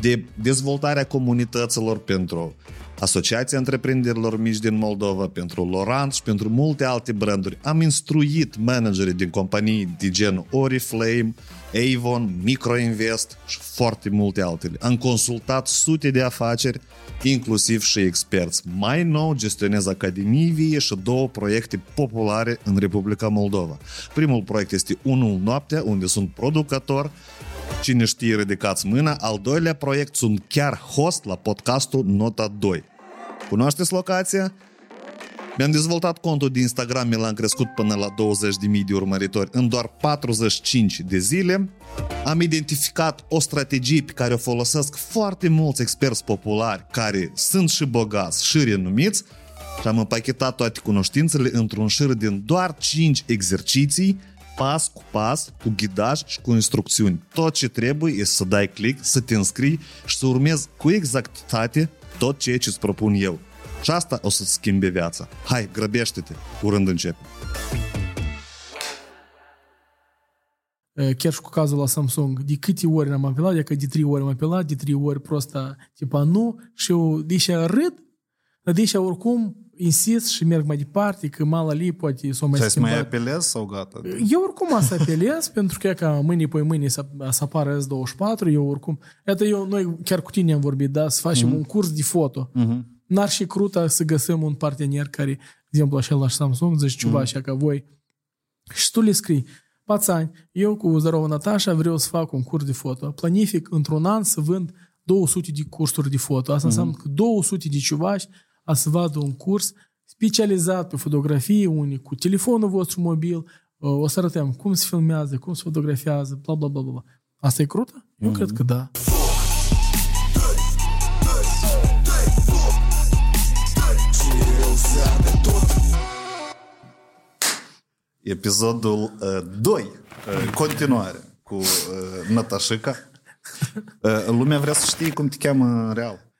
de dezvoltare a comunităților pentru Asociația Întreprinderilor Mici din Moldova, pentru Lorant și pentru multe alte branduri. Am instruit managerii din companii de gen Oriflame, Avon, Microinvest și foarte multe altele. Am consultat sute de afaceri, inclusiv și experți. Mai nou gestionez Academii Vie și două proiecte populare în Republica Moldova. Primul proiect este Unul Noaptea, unde sunt producător, Cine știe, ridicați mâna. Al doilea proiect sunt chiar host la podcastul Nota 2. Cunoașteți locația? Mi-am dezvoltat contul de Instagram, mi l-am crescut până la 20.000 de urmăritori în doar 45 de zile. Am identificat o strategie pe care o folosesc foarte mulți experți populari care sunt și bogați și renumiți și am împachetat toate cunoștințele într-un șir din doar 5 exerciții pas cu pas, cu ghidaj și cu instrucțiuni. Tot ce trebuie este să dai click, să te înscrii și să urmezi cu exactitate tot ceea ce îți propun eu. Și asta o să-ți schimbe viața. Hai, grăbește-te, curând începe. Chiar și cu cazul la Samsung, de câte ori am apelat, că de trei ori am apelat, de trei ori prosta, tipa nu, și eu deși râd, dar deși oricum insist și merg mai departe, că mala li poate s-o mai schimbat. mai apelez sau gata? Eu oricum am să apelez, pentru că ca mâine pe mâine să, să apară S24, eu oricum... Iată, eu, noi chiar cu tine am vorbit, da, să facem uh-huh. un curs de foto. Uh-huh. N-ar și cruta să găsim un partener care, de exemplu, așa la Samsung, zice ceva uh-huh. așa ca voi, și tu le scrii, Pațani, eu cu Zărova Natasha vreau să fac un curs de foto. Planific într-un an să vând 200 de cursuri de foto. Asta uh-huh. înseamnă că 200 de ciuvași a să vadă un curs specializat pe fotografie, unii cu telefonul vostru mobil, o să arătăm cum se filmează, cum se fotografiază, bla bla bla bla. Asta e crută? Eu mm-hmm. cred că da. Episodul 2, uh, uh, continuare cu uh, Natașica. Uh, lumea vrea să știe cum te cheamă în real.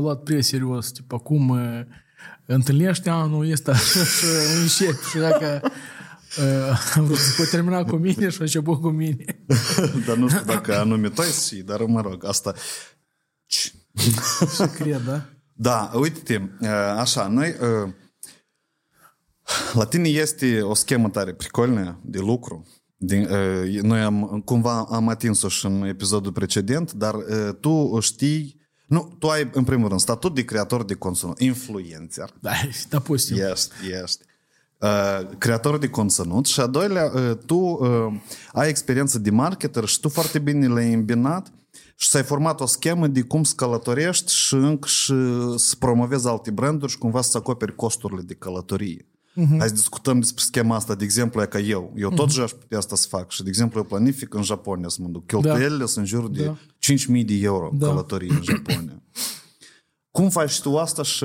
Luat prea serios, tipa, cum uh, întâlnește anul ăsta și încep și dacă uh, poate termina cu mine și a început cu mine. dar nu știu dacă anume tu și, dar mă rog, asta... și cred, da? Da, uite-te, așa, noi... La tine este o schemă tare pricolnă de lucru din, uh, noi am, cumva am atins-o și în episodul precedent, dar uh, tu știi nu, tu ai, în primul rând, statut de creator de conținut, influencer. Da, da posibil. Ești, ești. Uh, creator de conținut și a doilea, uh, tu uh, ai experiență de marketer și tu foarte bine le-ai îmbinat și ți-ai format o schemă de cum să călătorești și încă și să promovezi alte branduri și cumva să acoperi costurile de călătorie. Uh-huh. Hai să discutăm despre schema asta, de exemplu, e ca eu. Eu tot uh-huh. aș putea asta să fac. Și, de exemplu, eu planific în Japonia să mă duc. Cheltuielile da. sunt în jur de da. 5.000 de euro da. călătorie în Japonia. cum faci tu asta și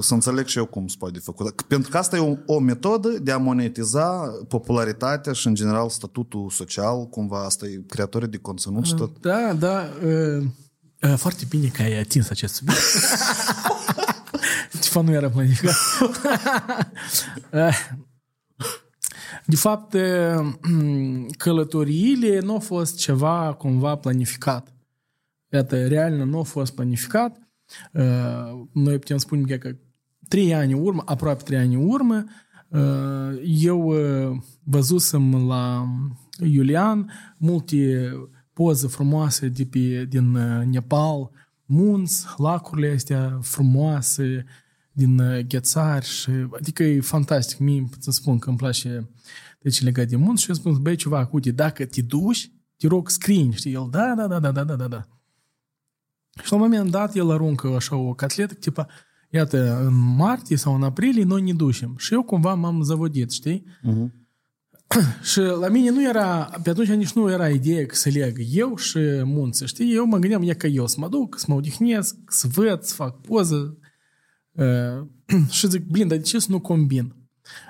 să înțeleg și eu cum se poate făcut? Pentru că asta e o, o metodă de a monetiza popularitatea și, în general, statutul social, cumva asta e creatorii de conținut și tot. Da, da. Uh, foarte bine că ai atins acest subiect. Ceva nu era planificat. De fapt, călătoriile nu au fost ceva cumva planificat. Iată, real nu a fost planificat. Noi putem spune că trei ani în urmă, aproape trei ani în urmă, eu văzusem la Iulian multe poze frumoase de pe, din Nepal, munți, lacurile astea frumoase, din uh, ghețari și, adică e fantastic. Mie să spun că îmi place deci legat de munți și eu spun, băi, ceva, uite, dacă te duci, te rog, scrii, știi? El, da, da, da, da, da, da, da, da. Și la un moment dat el aruncă așa o catletă, tipa, iată, în martie sau în aprilie noi ne ducem. Și eu cumva m-am zăvodit, știi? Mhm. și la mine nu era, pe atunci nici nu era ideea că să leg eu și munță, știi? Eu mă gândeam, e că eu să mă duc, să mă odihnesc, să văd, să fac poză. Uh, și zic, blin, dar de ce să nu combin?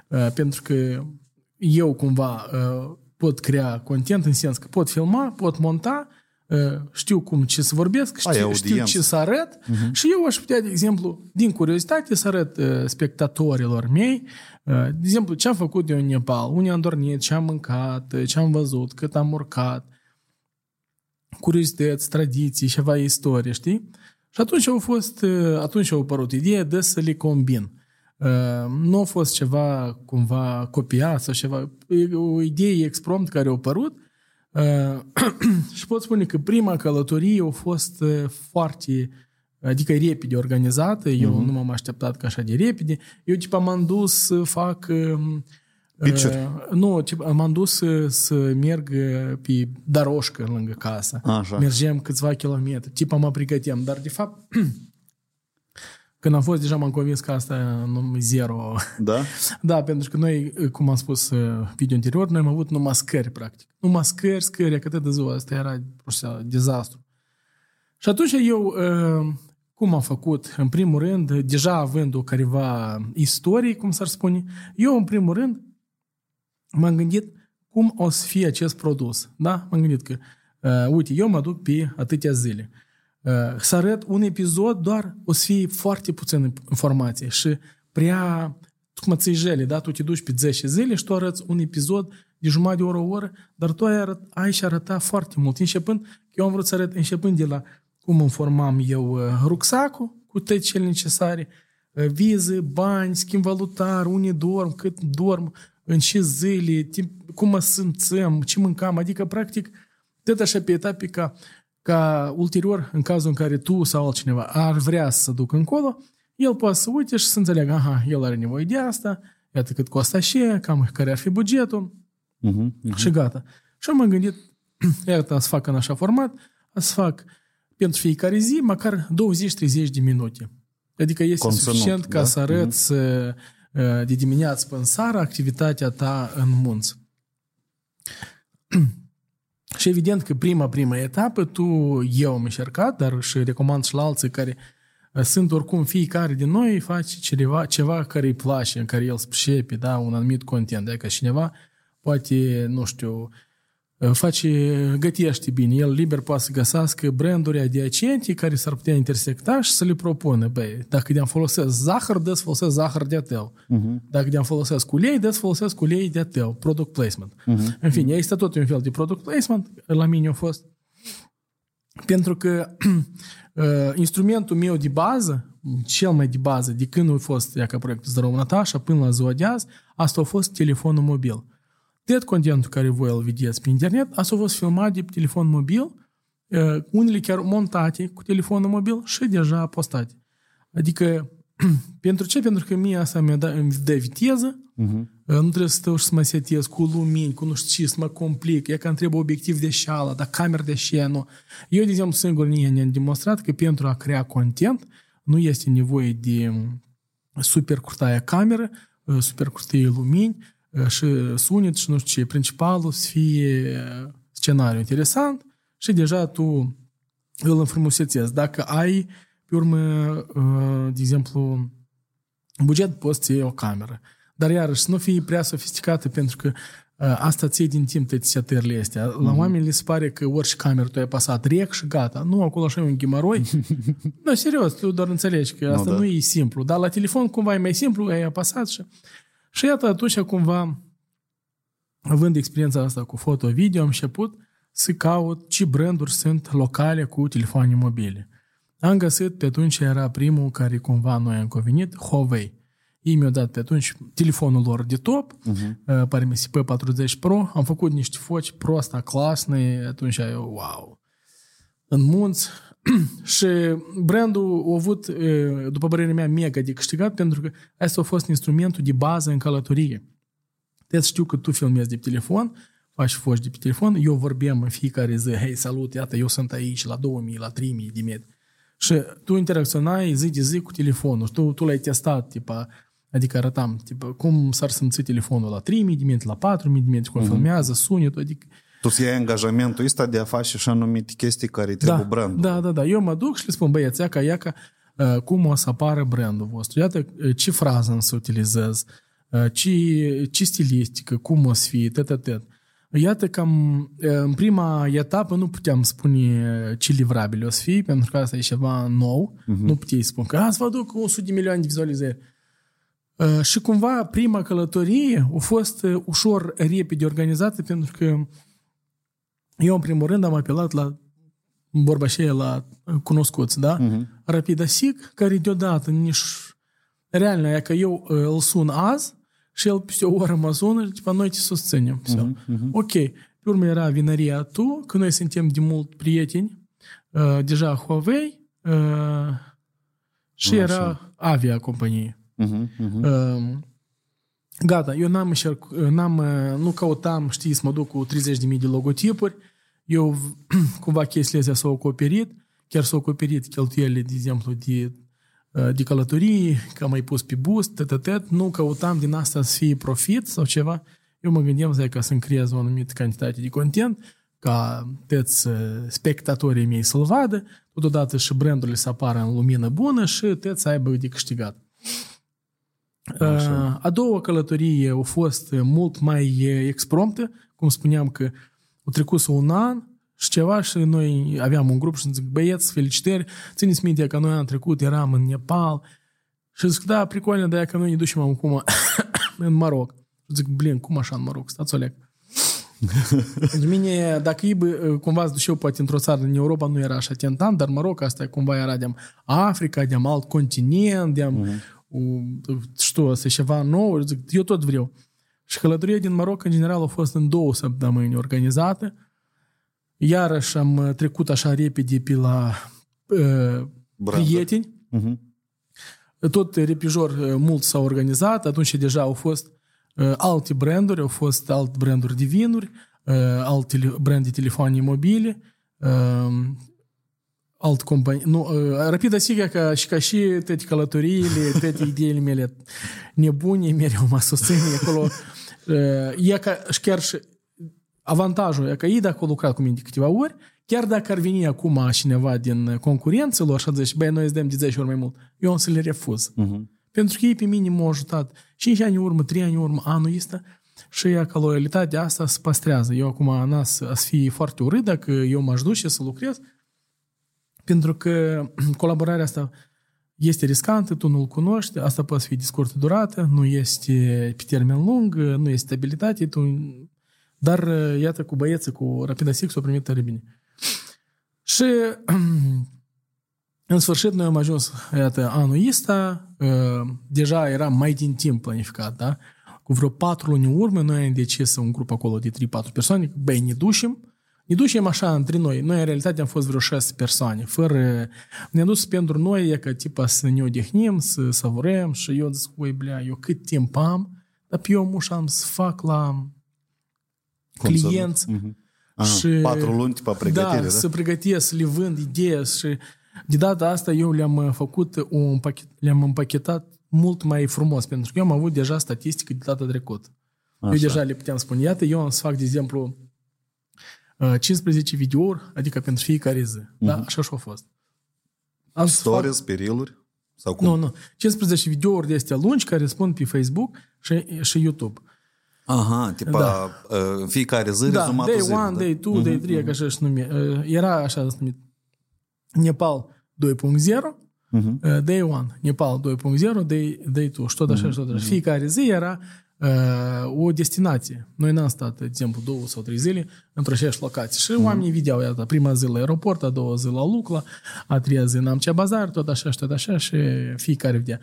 Uh, pentru că eu cumva uh, pot crea content în sens că pot filma, pot monta, uh, știu cum ce să vorbesc, Ai știu, știu audiență. ce să arăt uh-huh. și eu aș putea, de exemplu, din curiozitate să arăt uh, spectatorilor mei, uh, de exemplu, ce am făcut eu în Nepal, unde am dormit, ce am mâncat, uh, ce am văzut, cât am urcat, curiozități, tradiții, ceva istorie, știi? Și atunci au fost, uh, atunci au apărut ideea de să le combin. Uh, Nu a fost ceva cumva copiat sau ceva, e o idee exprompt care a apărut Uh, și pot spune că prima călătorie a fost uh, foarte, adică repede organizată, eu nu m-am așteptat ca așa de repede. Eu tipa m-am dus să fac Picture? Nu, m-am dus să, merg pe daroșcă lângă casă. Așa. Mergem câțiva kilometri. Tipa mă pregăteam, dar de fapt când am fost, deja m-am convins că asta nu e zero. Da? da, pentru că noi, cum am spus video anterior, noi am avut numai scări, practic. Numai scări, scări, că de ziua asta era prostia, dezastru. Și atunci eu, cum am făcut? În primul rând, deja având o careva istorie, cum s-ar spune, eu, în primul rând, m-am gândit cum o să fie acest produs. Da? M-am gândit că, uh, uite, eu mă duc pe atâtea zile. Uh, să arăt un episod, doar o să fie foarte puțină informație și prea cum ți jele, da? Tu te duci pe 10 zile și tu arăți un episod de jumătate de oră, o oră, dar tu ai, arăt, ai și arăta foarte mult. Începând, eu am vrut să arăt începând de la cum îmi formam eu uh, rucsacul cu toate cele necesare, uh, vize, bani, schimb valutar, unde dorm, cât dorm, în ce zile, timp, cum mă simțăm, ce mâncam, adică practic tot așa pe etape ca, ca ulterior, în cazul în care tu sau altcineva ar vrea să se ducă încolo, el poate să uite și să înțeleagă, aha, el are nevoie de asta, iată cât costă și, cam care ar fi bugetul Mhm. și gata. Și am gândit, iată, să fac în așa format, să fac pentru fiecare zi măcar 20-30 de minute. Adică este Conținut, suficient ca da? să arăți uh, de dimineață până seara activitatea ta în munți. și evident că prima, prima etapă, tu, eu am încercat, dar și recomand și la alții care uh, sunt oricum fiecare din noi face ceva, ceva care îi place, în care el spricepe, da, un anumit content. Dacă cineva poate, nu știu, uh, face, gătește bine, el liber poate să găsească branduri adiacente care s-ar putea intersecta și să le propună. Băi, dacă de-am folosesc zahăr, dă să folosesc zahăr de tău. Dacă de-am folosesc ulei, dă să folosesc ulei de tău. Product placement. În fine, este tot un fel de product placement, la mine a fost. Pentru că uh, instrumentul meu de bază, cel mai de bază, de când a fost ea ca proiectul Zdărău Natașa până la ziua de azi, asta a fost telefonul mobil. Tot contentul care voi îl vedeți pe internet, asta a fost filmat de pe telefon mobil, uh, unele chiar montate cu telefonul mobil și deja postate. Adică, pentru ce? Pentru că mie asta mi-a dat, îmi dă viteză, Mhm. nu trebuie să stau și să mă setez cu lumini, cu nu știu ce, să mă complic, e că îmi trebuie obiectiv de șală, dar cameră de șe, nu. Eu, de exemplu, singur mie ne-am demonstrat că pentru a crea content nu este nevoie de super curtaia cameră, super curtaie lumini și sunet și nu știu ce. Principalul să fie scenariu interesant și deja tu îl înfrumusețezi. Dacă ai, pe urmă, de exemplu, buget, poți să iei o cameră. Dar iarăși, să nu fie prea sofisticată, pentru că uh, asta ții din timp toate setările astea. La mm-hmm. oameni le se pare că orice cameră tu ai pasat rec și gata. Nu, acolo așa e un ghimaroi. nu, serios, tu doar înțelegi că asta da. nu e simplu. Dar la telefon cumva e mai simplu, ai apasat și... Și iată, atunci cumva, având experiența asta cu foto-video, am început să caut ce branduri sunt locale cu telefoane mobile. Am găsit, pe atunci era primul care cumva noi am convenit, Huawei. Ei mi-au dat pe atunci telefonul lor de top, uh-huh. pare mi P40 Pro, am făcut niște foci prosta, clasne, atunci eu, wow. În munți, și brandul a avut, uh, după părerea mea, mega de câștigat, pentru că asta a fost instrumentul de bază în călătorie. Deci știu că tu filmezi de pe telefon, faci foci de pe telefon, eu vorbim în fiecare zi, hei, salut, iată, eu sunt aici la 2000, la 3000 de metri. Și tu interacționai zi de zi cu telefonul și tu, tu l-ai testat, tipa, adică arătam, tipa, cum s-ar simți telefonul la 3000 de minute, la 4000 de minute, cum uh-huh. filmează, sunetul, adică tu să iei angajamentul ăsta de a face și anumite chestii care trebuie da, brandul. Da, da, da. Eu mă duc și le spun, băieți, iaca, iaca, uh, cum o să apară brandul vostru. Iată uh, ce frază să utilizez, uh, ce, ce stilistică, cum o să fie, tot, tot. Iată cam în prima etapă nu puteam spune ce livrabil o să fie, pentru că asta e ceva nou. Uh-huh. Nu puteai spune că să vă duc 100 de milioane de vizualizări. Uh, și cumva prima călătorie a fost ușor repede organizată pentru că eu, în primul rând, am apelat la vorba aceea la cunoscuți, da? Uh-huh. Rapidasic, care deodată nici... Реально, e că eu îl sun azi și el peste o oră mă sună și tipa, noi te susținem. Uh-huh, uh-huh. Ok. Pe urmă era vinăria tu, că noi suntem de mult prieteni, uh, deja Huawei uh, și Așa. era avia companie. Uh-huh, uh-huh. Uh, Gata, eu n-am, n-am, nu căutam, știi, să mă duc cu 30.000 de logotipuri. Eu, cumva, chestiile astea s-au acoperit, chiar s-au acoperit cheltuielile, de exemplu, de, de călătorie, că am mai pus pe boost, tătătăt. Nu căutam din asta să fie profit sau ceva. Eu mă gândeam să, ca să-mi creez o anumită cantitate de content, ca toți spectatorii mei să-l vadă, totodată și brandurile să apară în lumină bună și toți să aibă de câștigat. Așa. A doua călătorie a fost mult mai expromptă, cum spuneam că a trecut un an și ceva și noi aveam un grup și zic, băieți, felicitări, țineți minte că noi anul trecut eram în Nepal și zic, da, pricolne, dar că noi ne ducem acum în Maroc. Zic, blin, cum așa în Maroc? Stați o Pentru mine, dacă e cumva îți duceau poate într-o țară în Europa, nu era așa tentant, dar Maroc asta cumva era de Africa, de alt continent, de uh-huh știu, asta e ceva nou, zic, eu tot vreau. Și călătoria din Maroc, în general, a fost în două săptămâni organizată. Iarăși am uh, trecut așa repede pe la uh, prieteni. Uh-huh. Tot repijor uh, mult s-a organizat, atunci deja au fost uh, alte branduri, au fost alt branduri de vinuri, uh, alte brand de telefoane mobile, uh, alt companie. Nu, uh, rapid asigur că și ca și toate călătoriile, toate ideile mele nebune, mereu mă susțin acolo. Uh, e ca, și chiar și avantajul e că ei dacă au lucrat cu mine de câteva ori, chiar dacă ar veni acum cineva din concurență lor și zice, băi, noi îți dăm de 10 ori mai mult, eu o să le refuz. Uh-huh. Pentru că ei pe mine m-au ajutat 5 ani în urmă, 3 ani în urmă, anul ăsta, și ea că loialitatea asta se păstrează. Eu acum n să fie foarte urât dacă eu m-aș duce să lucrez, pentru că colaborarea asta este riscantă, tu nu-l cunoști, asta poate fi de scurtă durată, nu este pe termen lung, nu este stabilitate, tu... dar iată cu băieții, cu Rapida Six, o primit tare bine. Și în sfârșit noi am ajuns, iată, anul ăsta, deja era mai din timp planificat, da? Cu vreo patru luni în urmă, noi am decis un grup acolo de 3-4 persoane, băi, ne ducem, ne ducem așa între noi. Noi, în realitate, am fost vreo șase persoane. Fără... Ne-am dus pentru noi, e ca tipa să ne odihnim, să savurăm și eu zic, ui, blea, eu cât timp am, dar pe eu muș am să fac la clienți. Uh-huh. Aha, și, patru luni tipa pregătire, da? da? să pregătesc, să le vând idei și de data asta eu le-am făcut un pachet, le-am împachetat mult mai frumos, pentru că eu am avut deja statistică de data trecută. Așa. Eu deja le puteam spune, iată, eu am să fac, de exemplu, 15 uh, videouri, adică pentru fiecare zi. Uh-huh. Da? Așa și a fost. Am Stories, fac... pe reel Sau cum? Nu, nu. 15 videouri de astea lungi care răspund pe Facebook și, și YouTube. Aha, tipa da. uh, în fiecare zi da, rezumatul day zilei, one, da? day two, uh-huh, day three, uh-huh. așa și nume. Uh, era așa numit. Nepal 2.0, uh-huh. day 1, Nepal 2.0, day, day 2 și tot așa uh-huh. și tot așa. Fiecare zi era o destinație. Noi n-am stat, de exemplu, două sau trei zile într-o aceeași locație. Și mm. oamenii vedeau, iată, prima zi la aeroport, a doua zi la Lucla, a treia zi în Amcea Bazar, tot așa și tot așa și fiecare vedea.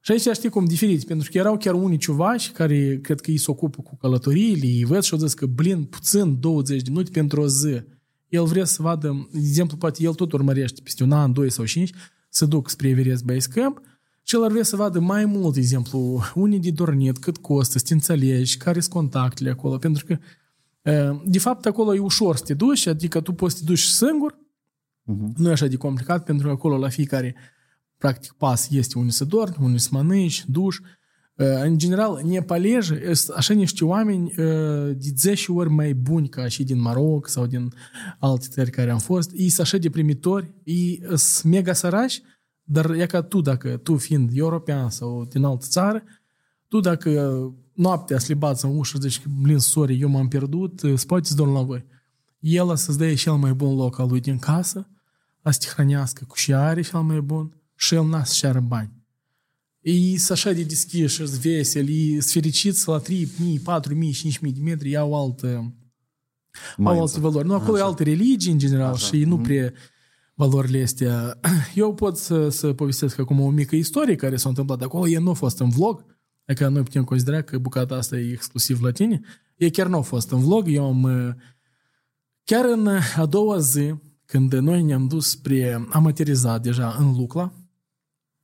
Și aici știi cum diferit, pentru că erau chiar unii ciuvași care cred că ei se ocupă cu călătoriile, îi văd și au zis că, blin, puțin 20 de minute pentru o zi. El vrea să vadă, de exemplu, poate el tot urmărește peste un an, doi sau cinci, să duc spre Everest Base Camp, și el ar vrea să vadă mai mult, de exemplu, unii de dormit, cât costă, să te înțelegi, care sunt contactele acolo, pentru că de fapt acolo e ușor să te duci, adică tu poți să te duci singur, Nu e așa de complicat, pentru că acolo la fiecare practic pas este unde să dormi, unde să mănânci, duș. Uh, În general, nepaleji sunt așa niște oameni uh, de 10 ori mai buni ca și din Maroc sau din alte țări care am fost. Ei sunt așa deprimitori, ei sunt mega sărași, dar e ca tu, dacă tu fiind european sau din altă țară, tu dacă noaptea slibați în ușă, zici, blin, sorry, eu m-am pierdut, spate să dorm la voi. El să-ți dea cel mai bun loc al lui din casă, a să te hrănească cu și are cel mai bun și el n-a să ceară bani. Ei sunt așa de deschiși, sunt veseli, ei sunt fericiți la 3.000, 4.000, 5.000 de metri, iau altă, au alte valori. Nu, acolo e alte religii în general Așa. și nu prea valorile astea. Eu pot să, să povestesc acum o mică istorie care s-a întâmplat acolo. E nu a fost în vlog, adică noi putem considera că bucata asta e exclusiv la tine. E chiar nu a fost în vlog. Eu am... uh, Chiar în a doua zi, când noi ne-am dus spre... Am aterizat deja în Lucla,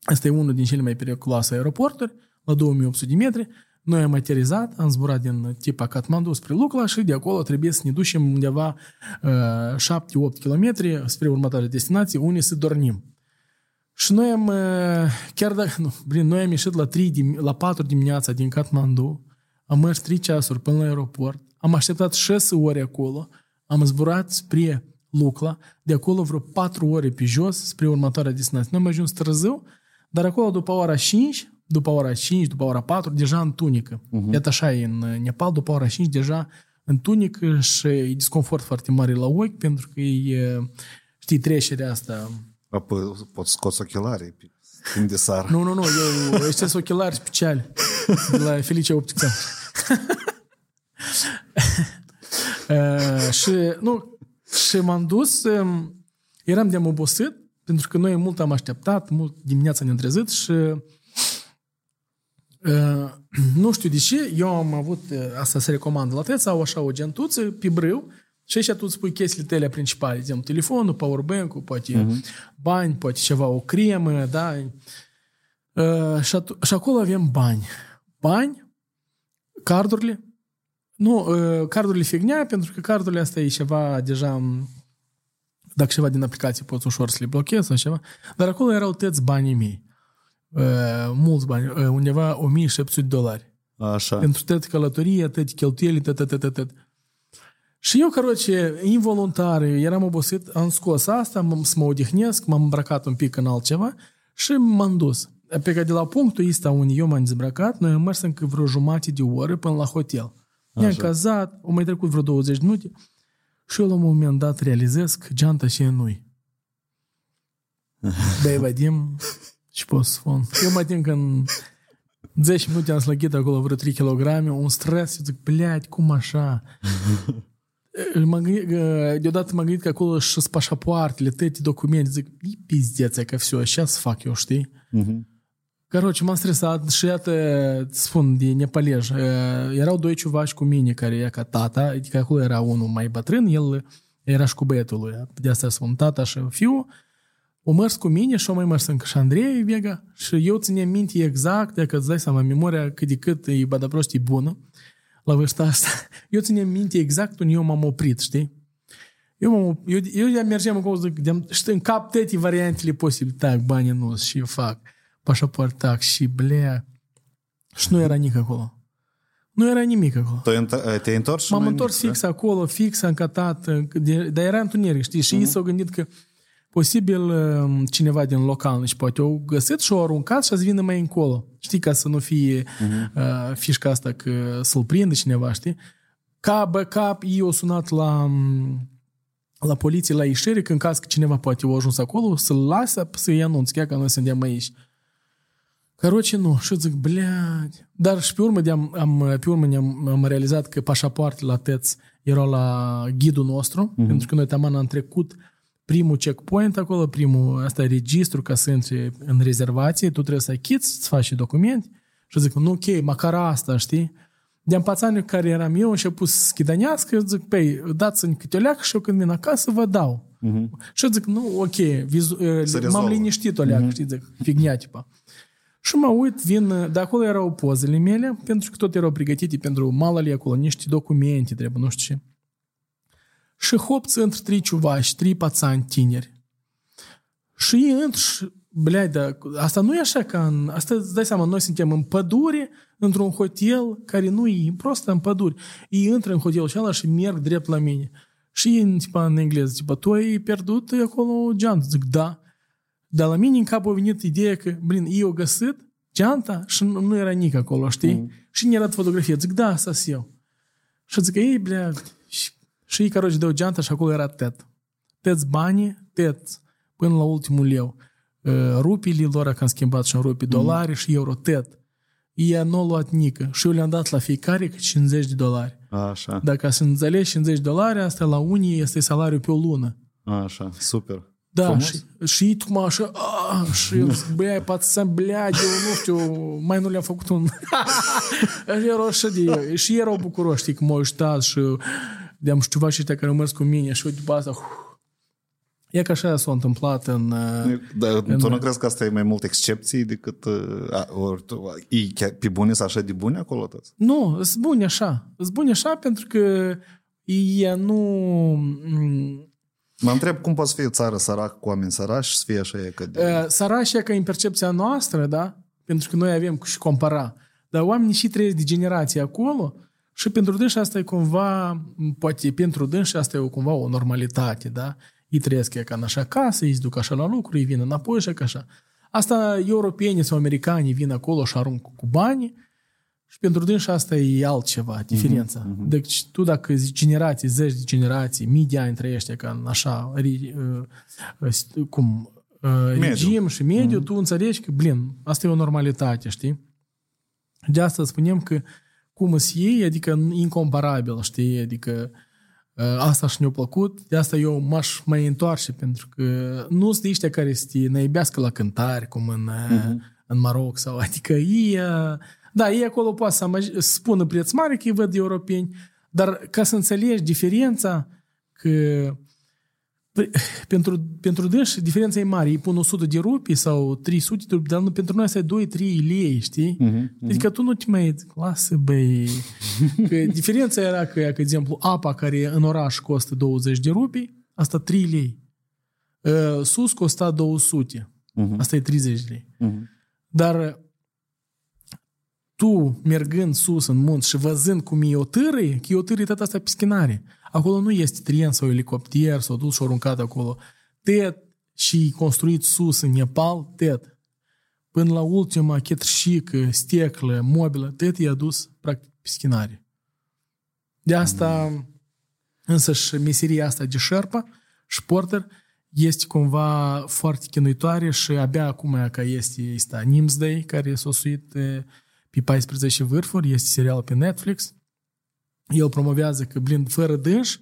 Asta e unul din cele mai periculoase aeroporturi, la 2800 de metri. Noi am aterizat, am zburat din tipa Kathmandu spre Lucla și de acolo trebuie să ne ducem undeva uh, 7-8 km spre următoarea destinație, unde să dormim. Și noi am, uh, chiar dacă, nu, brin, noi am ieșit la, 3 dim- la 4 dimineața din Kathmandu, am mers 3 ceasuri până la aeroport, am așteptat 6 ore acolo, am zburat spre Lucla, de acolo vreo 4 ore pe jos spre următoarea destinație. Noi am ajuns târziu, dar acolo după ora 5, după ora 5, după ora 4, deja în tunică. Uh-huh. Iată așa e în Nepal, după ora 5 deja în tunică și e disconfort foarte mare la ochi pentru că e, știi, trecerea asta. Apoi poți scoți ochelarii pe timp de sară. Nu, nu, nu, eu ăștia sunt ochelari speciali de la Felicia Optic Center. Uh, și, nu, și m-am dus, um, eram de-am obosit, pentru că noi mult am așteptat, mult dimineața ne-am trezit și uh, nu știu de ce, eu am avut, uh, asta se recomandă la tăți, au așa o gentuță pe brâu și aici tu îți pui chestiile tale principale, de exemplu, telefonul, powerbank-ul, poate uh-huh. bani, poate ceva, o cremă, da? Uh, și, atu- și acolo avem bani. Bani, cardurile, nu, uh, cardurile fignia, pentru că cardurile astea e ceva deja m, dacă ceva din aplicație poți ușor să le blochezi sau ceva, dar acolo erau tăți banii mei. Uh, mulți bani, uh, undeva 1700 de dolari. Așa. Pentru toate călătorie, toate cheltuieli, tot, tot, tot, tot. Și eu, caroce, involuntar, eram obosit, am scos asta, m- să mă odihnesc, m-am îmbrăcat un pic în altceva și m-am dus. Pe că de la punctul ăsta unde eu m-am dezbrăcat, noi am mers încă vreo jumătate de oră până la hotel. Ne-am cazat, au mai trecut vreo 20 de minute și eu la un moment dat realizez că geanta și e nu Băi, Vadim, și pot să spun. Eu mă tin că în 10 minute am slăgit acolo vreo 3 kg, un stres, eu zic, blядь, cum așa? Mă gândit, deodată m-am gândit că acolo și pașapoartele, toate documente, zic, e pizdeță că все, așa să fac eu, știi? Mhm. Короче, m-am stresat și iată, spun, de nepalej. Erau doi ciuvași cu mine care e ca tata, adică acolo era unul mai bătrân, el era și cu băietul lui. De asta spun, tata și fiul. O mers cu mine și o mai mers încă și Andrei Vega și eu țineam minte exact, dacă îți dai seama, memoria cât de cât e badaprost e bună la vârsta asta. Eu țineam minte exact unde eu m-am oprit, știi? Eu, m-am, eu, eu de mergeam acolo, zic, de știi, în cap toate variantele posibile. Tac, banii nu și eu fac pașaport, tac și blea. Și nu era nici acolo. Nu era nimic acolo. Tu te- te-ai întors și M-am nu e întors nimic, fix acolo, fix încatat, de- dar era întuneric, știi? Și ei s-au gândit că posibil um, cineva din local, și poate au găsit și au aruncat și să vină mai încolo. Știi, ca să nu fie uh, fișca asta că să-l prindă cineva, știi? Ca backup, ei au sunat la, um, la poliție, la ieșire, că în caz că cineva poate a ajuns acolo, să-l lasă, să-i anunț, chiar că noi suntem aici. Короче, nu. Și eu zic, блядь. Dar și pe urmă, de-am, am, pe urmă ne-am, am realizat că pașapoartele la TEț erau la ghidul nostru, mm-hmm. pentru că noi taman am trecut primul checkpoint acolo, primul, asta e registru ca să intri în rezervație, tu trebuie să achiți, să faci și documente. Și eu zic, nu, ok, măcar asta, știi? De-am pațaniu care eram eu, început să schidănească, eu zic, păi, dați-mi câte o leacă și eu când vin acasă vă dau. Mm-hmm. Și eu zic, nu, ok, vizu- m-am rezolvă. liniștit o leacă, mm-hmm. știi, zic, fignia, tipa. Și mă uit, vin, de acolo erau pozele mele, pentru că tot erau pregătite pentru malele acolo, niște documente, trebuie, nu știu ce. Și hop, între trei ciuvași, trei pațani tineri. Și intru și, blea, da, asta nu e așa ca în... Asta îți dai seama, noi suntem în pădure, într-un hotel care nu e prost în pădure. Ei intră în hotelul ăla și merg drept la mine. Și în, tipa, în engleză, tipa, tu ai pierdut acolo geantă? Zic, da. Dar la mine în cap a venit ideea că, blin, eu au găsit geanta și nu nu era nici acolo, știi? Mm. Și ne arată fotografie. Zic, da, asta eu. Și zic, ei, blea, și, și ei, caroci, dau geanta și acolo era tet. Tet banii, tet, până la ultimul leu. Uh, Rupile lor, că am schimbat și în rupi, dolari și euro, tet. Ea nu a luat nică și eu le-am dat la fiecare cât 50 de dolari. Așa, Dacă să înțelegi 50 de dolari, asta la unii este salariul pe o lună. așa, super. Da, Frumos. și, și ei tocmai așa, a, și eu zic, băi, pațan, bleade, eu nu știu, mai nu le-am făcut un... și erau așa de, și erau bucuroși, știi, că m-au ajutat și de-am știu ceva și ăștia care au mers cu mine și uite, după asta, uf, e că așa s-a întâmplat în... uh, Dar tu nu crezi că asta e mai mult excepții decât... uh, a, Ori, tu, e chiar pe bune sunt așa de bune acolo toți? Nu, sunt buni așa. Sunt buni așa pentru că ei nu... mm, Mă întreb cum poți fi o țară săracă cu oameni săraci și să fie așa e că de... Uh, Sărași e ca în percepția noastră, da? Pentru că noi avem și compara. Dar oamenii și trăiesc de generație acolo și pentru dânsi asta e cumva, m, poate pentru dânsi asta e cumva o normalitate, da? Ei trăiesc e ca în așa casă, ei se duc așa la lucru, ei vin înapoi și ca așa. Asta europenii sau americanii vin acolo și aruncă cu bani și pentru dânsi asta e altceva, diferența. Mm-hmm. Deci tu dacă zici generații, zeci de generații, mii de ani trăiește ca în așa, ri- uh, uh, cum, uh, regim și mediu, mm-hmm. tu înțelegi că, blin, asta e o normalitate, știi? De asta spunem că cum îs ei, adică incomparabil, știi? Adică uh, asta și ne-a plăcut, de asta eu m-aș mai întoarce, pentru că nu sunt ăștia care să te năibească la cântare, cum în, uh, în Maroc, sau adică ei, uh, da, ei acolo poate să, amăj- să spună preț mare că îi văd europeni, dar ca să înțelegi diferența că Păi, pentru, pentru dânsi diferența e mare. Ei pun 100 de rupii sau 300 de rupii, dar nu, pentru noi asta e 2-3 lei, știi? Uh-huh, Adică tu nu te mai... Lasă, băi... Că diferența era că, că, de exemplu, apa care în oraș costă 20 de rupii, asta 3 lei. Uh, sus costa 200. Uh-huh. Asta e 30 de lei. Mhm. Dar tu, mergând sus în munți și văzând cum e o târâie, că e o târâie tot asta pe schinare. Acolo nu este tren sau elicopter sau dus și aruncat acolo. Tet și construit sus în Nepal, tet. Până la ultima chetrșică, steclă, mobilă, tet i-a dus practic pe schinare. De asta, însă și meseria asta de șerpa și porter este cumva foarte chinuitoare și abia acum că este, este Nimsday, care s-a suit eh, pe 14 vârfuri, este serial pe Netflix el promovează că blind fără dânși,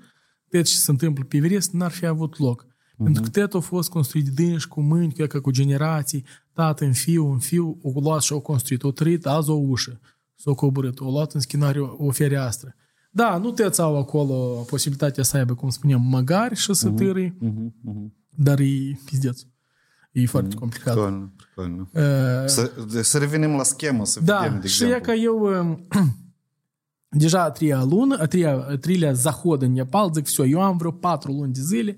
tot ce se întâmplă pe Everest n-ar fi avut loc. Uh-huh. Pentru că tot a fost construit dânși cu mâini, cu, ea, cu generații, tată în fiu, în fiu, o luat și o construit, o trăit azi o ușă, s-o coborât, o luat în schinare o, o fereastră. Da, nu te țau acolo posibilitatea să aibă, cum spunem, măgari și să uh-huh. uh-huh. Uh-huh. dar e pizdeț. E mhm. foarte mm, complicat. Picol, picol, uh, să, să revenim la schemă, să da, vedem, de și exemplu. Da, și e că eu deja a treia lună, a treia, a treilea zahod în Nepal, zic, все, eu am vreo patru luni de zile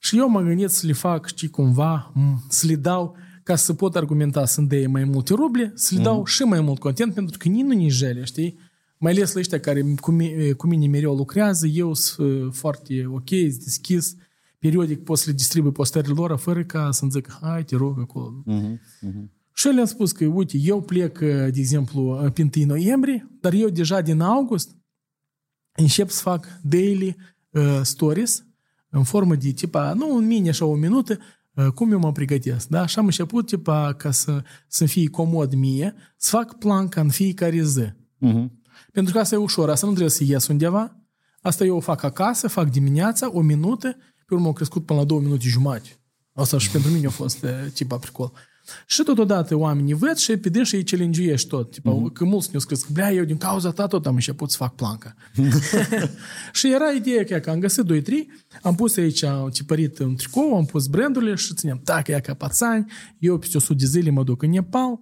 și eu mă gândit să le fac, știi, cumva, m, să le dau, ca să pot argumenta să-mi dea mai multe ruble, să le dau și mai mult content, pentru că nici nu ni jele, știi? Mai ales la ăștia care cu mine, cu mine mereu lucrează, eu sunt foarte ok, sunt deschis, periodic pot să le distribui postările lor, fără ca să-mi zic, hai, te rog, acolo. Mhm, mhm. Și eu le-am spus că, uite, eu plec, de exemplu, pe 1 noiembrie, dar eu deja din august încep să fac daily uh, stories în formă de, tipa, nu în mine așa o minută, uh, cum eu mă pregătesc, da? Și am început, tipa, ca să, să fie comod mie, să fac planca în fiecare zi. Mhm. Pentru că asta e ușor, asta nu trebuie să ies undeva, asta eu o fac acasă, fac dimineața, o minută, pe urmă au crescut până la două minute jumate. Asta și pentru mine a fost uh, tipa pricol. Și totodată oamenii văd și pe dânsi îi challenge tot. Tipa, Mhm. mm-hmm. că mulți ne-au scris, blea, eu din cauza ta tot am început să fac planca. și era ideea că, că am găsit 2-3, am pus aici, am tipărit un tricou, am pus brandurile și ținem, dacă e ca pațani, eu peste 100 de zile mă duc în Nepal,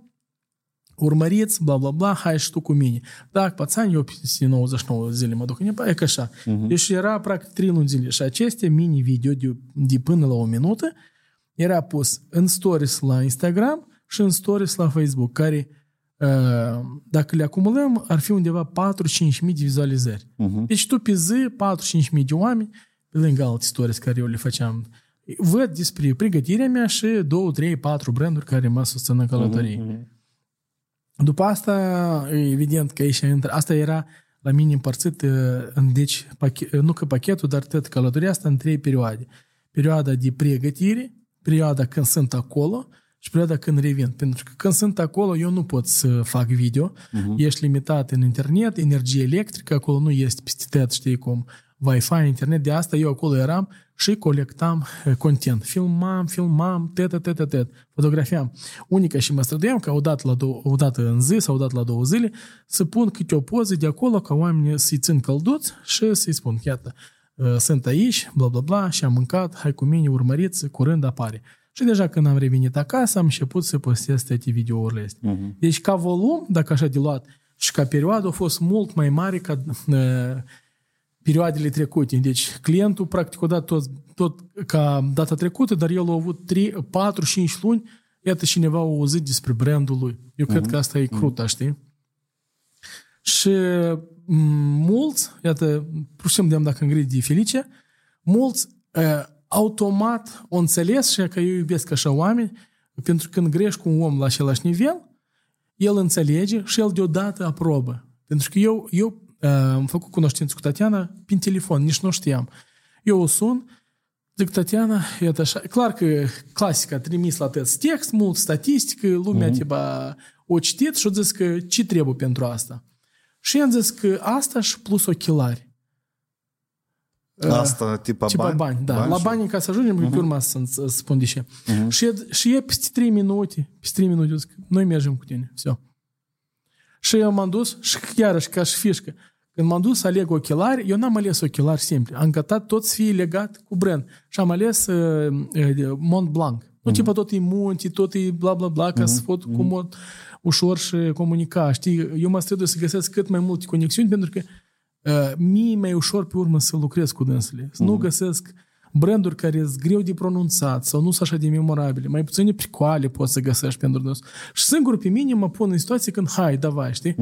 urmăriți, bla, bla, bla, hai și tu cu mine. Dacă pațani, eu peste 99 zile mă duc în Nepal, e ca așa. Uh-huh. Deci era practic 3 luni zile. Și aceste mini-video de, de până la o minută era pus în stories la Instagram și în stories la Facebook, care uh, dacă le acumulăm, ar fi undeva 4-5 mii de vizualizări. Mhm. Deci tu pe zi, 4-5 mii de oameni, pe lângă alte stories care eu le făceam, văd despre pregătirea mea și 2, 3, 4 branduri care mă susțin în călătorie. Mhm. După asta, evident că aici intră, asta era la mine împărțit uh, în, deci, pachet, nu că pachetul, dar tot călătoria asta în trei perioade. Perioada de pregătire, perioada când sunt acolo și perioada când revin. Pentru că când sunt acolo, eu nu pot să fac video, uh-huh. ești limitat în internet, energie electrică, acolo nu este peste tot, știi cum, Wi-Fi, internet, de asta eu acolo eram și colectam eh, content. Filmam, filmam, teta, teta, tet, fotografiam. Unica și mă străduiam ca odată, la două, odată în zi sau odată la două zile să pun câte o poză de acolo ca oamenii să-i țin călduți și să-i spun, iată, eh, sunt aici, bla bla bla, și am mâncat, hai cu mine, urmăriți, curând apare. Și deja când am revenit acasă, am început să postez toate videourile astea. Mhm. Deci ca volum, dacă așa de luat, și ca perioadă a fost mult mai mare ca uh, perioadele trecute. Deci clientul practic a dat tot, tot ca data trecută, dar el a avut 3, 4, 5 luni, iată cineva a auzit despre brandul lui. Eu cred că asta e cruta, știi? Și m, mulți, iată, pur și simplu dacă îngridi de felice, mulți uh, automat o înțeles și că eu iubesc așa oameni, pentru că când grești cu un om la același nivel, el înțelege și el deodată aprobă. Pentru că eu, eu uh, am făcut cunoștință cu Tatiana prin telefon, nici nu știam. Eu o sun, zic, Tatiana, iată așa, clar că clasica, trimis la test text, mult statistică, lumea mm-hmm. tipa o citit și o zis că ce trebuie pentru asta. Și i-am zis că asta și plus ochelari. Asta, tipa, Tipa bani? bani, da. la și- bani ca să ajungem, uh-huh. pe urmă să, să spun de ce. Uh-huh. Și, e- și e peste 3 minute, peste 3 minute, eu zic, noi mergem cu tine, все. Și eu m-am dus și iarăși ca și fișcă. Când m-am dus să aleg ochelari, eu n-am ales ochelari simpli. Am gătat tot să fie legat cu brand. Și am ales uh, uh, Mont Blanc. Nu, tipa tot e munte, tot e bla bla bla, ca să pot cu mod ușor și comunica. Știi, eu mă străduie să găsesc cât mai multe conexiuni pentru că uh, mie e mai ușor pe urmă să lucrez cu dânsele. Să nu găsesc branduri care sunt greu de pronunțat sau nu sunt așa de memorabile. Mai puține pricoale poți să găsești pentru dâns. Și singur pe mine mă pun în situație când hai, davai, știi?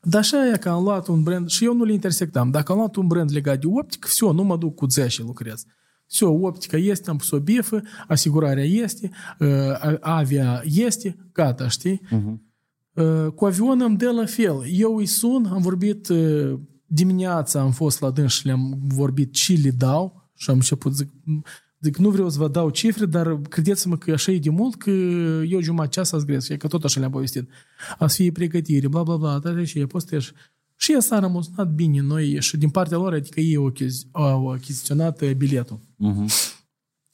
Dar așa e că am luat un brand și eu nu le intersectam. Dacă am luat un brand legat de optică, все, nu mă duc cu 10 și lucrez. Все, optica este, am pus o bifă, asigurarea este, uh, avia este, gata, știi? Uh, Cu avion îmi dă la fel. Eu îi sun, am vorbit uh, dimineața, am fost la dâns și le-am vorbit ce le dau și am început, zic, zic, nu vreau să vă dau cifre, dar credeți-mă că așa e de mult că eu jumătate ceas să zgresc, că tot așa le-am povestit. A să fie pregătire, bla bla bla, dar și e postez. Și ea s-a rămusnat bine noi și din partea lor, adică ei au, achizi- au achiziționat uh, biletul.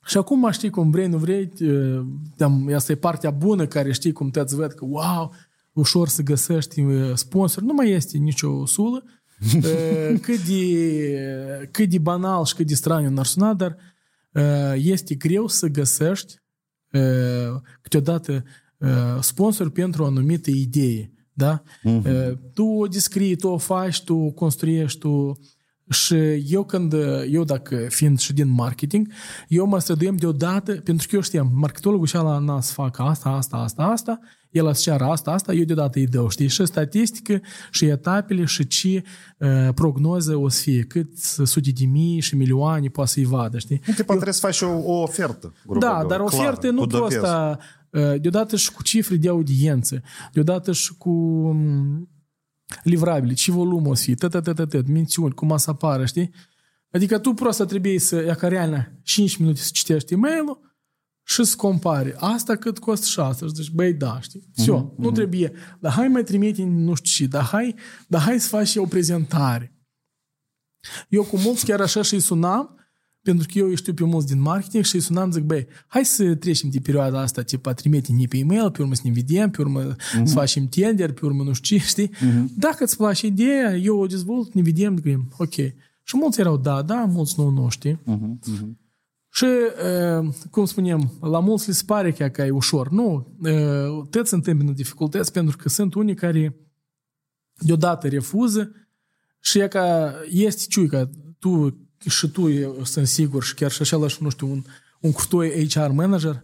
Și acum știi cum vrei, nu vrei, uh, tam, asta e partea bună care știi cum te-ați văd că wow, ușor să găsești uh, sponsor, nu mai este nicio sulă, Uh, cât de, cât de banal și cât de straniu n-ar suna, dar uh, este greu să găsești uh, câteodată uh, sponsor pentru o anumită idee. Da? Uh, Tu o descrii, tu o faci, tu o construiești, tu și eu când, eu dacă fiind și din marketing, eu mă străduiem deodată, pentru că eu știam, marketologul și la nas fac asta, asta, asta, asta, el îți ceară asta, asta, eu deodată îi dau, știi? Și statistică, și etapele, și ce uh, prognoză o să fie, cât sute de mii și milioane poate să-i vadă, știi? Nu, tipa, trebuie să faci o, o ofertă. grubă Da, de- dar clară, oferte nu cu dopez. Ă, deodată și cu cifre de audiență, deodată și cu mm, livrabile, ce volum o să fie, tăt, tăt, tăt, tăt, mințiuni, cum o să apară, știi? Adică tu prost trebuie să, ia careana, 5 minute să citești e-mail-ul și să compari, Asta cât costă și asta. Și zici, deci, băi, da, știi? Mhm, Sio, uh-huh, nu mhm. trebuie. Dar hai mai trimite nu știu ce, dar hai, dar hai să faci o prezentare. Eu cu mulți chiar așa și sunam pentru că eu îi știu pe mulți din marketing și îi sunam, zic, băi, hai să trecem de perioada asta, tipa, trimite ne pe e-mail, pe urmă să ne vedem, pe urmă uh-huh. să facem tender, pe urmă nu știu ce, știi? Uh-huh. Dacă îți place ideea, eu o dezvolt, ne vedem, grim, ok. Și mulți erau da, da, mulți nu, nu, știi? Mhm, mhm. Și, uh, cum spunem, la mulți le se pare că, că e ușor. Nu, uh, toți întâmpină dificultăți pentru că sunt unii care deodată refuză și e ca este ciui că tu și tu sunt sigur și chiar și așa, nu știu, un, un curtoi HR manager,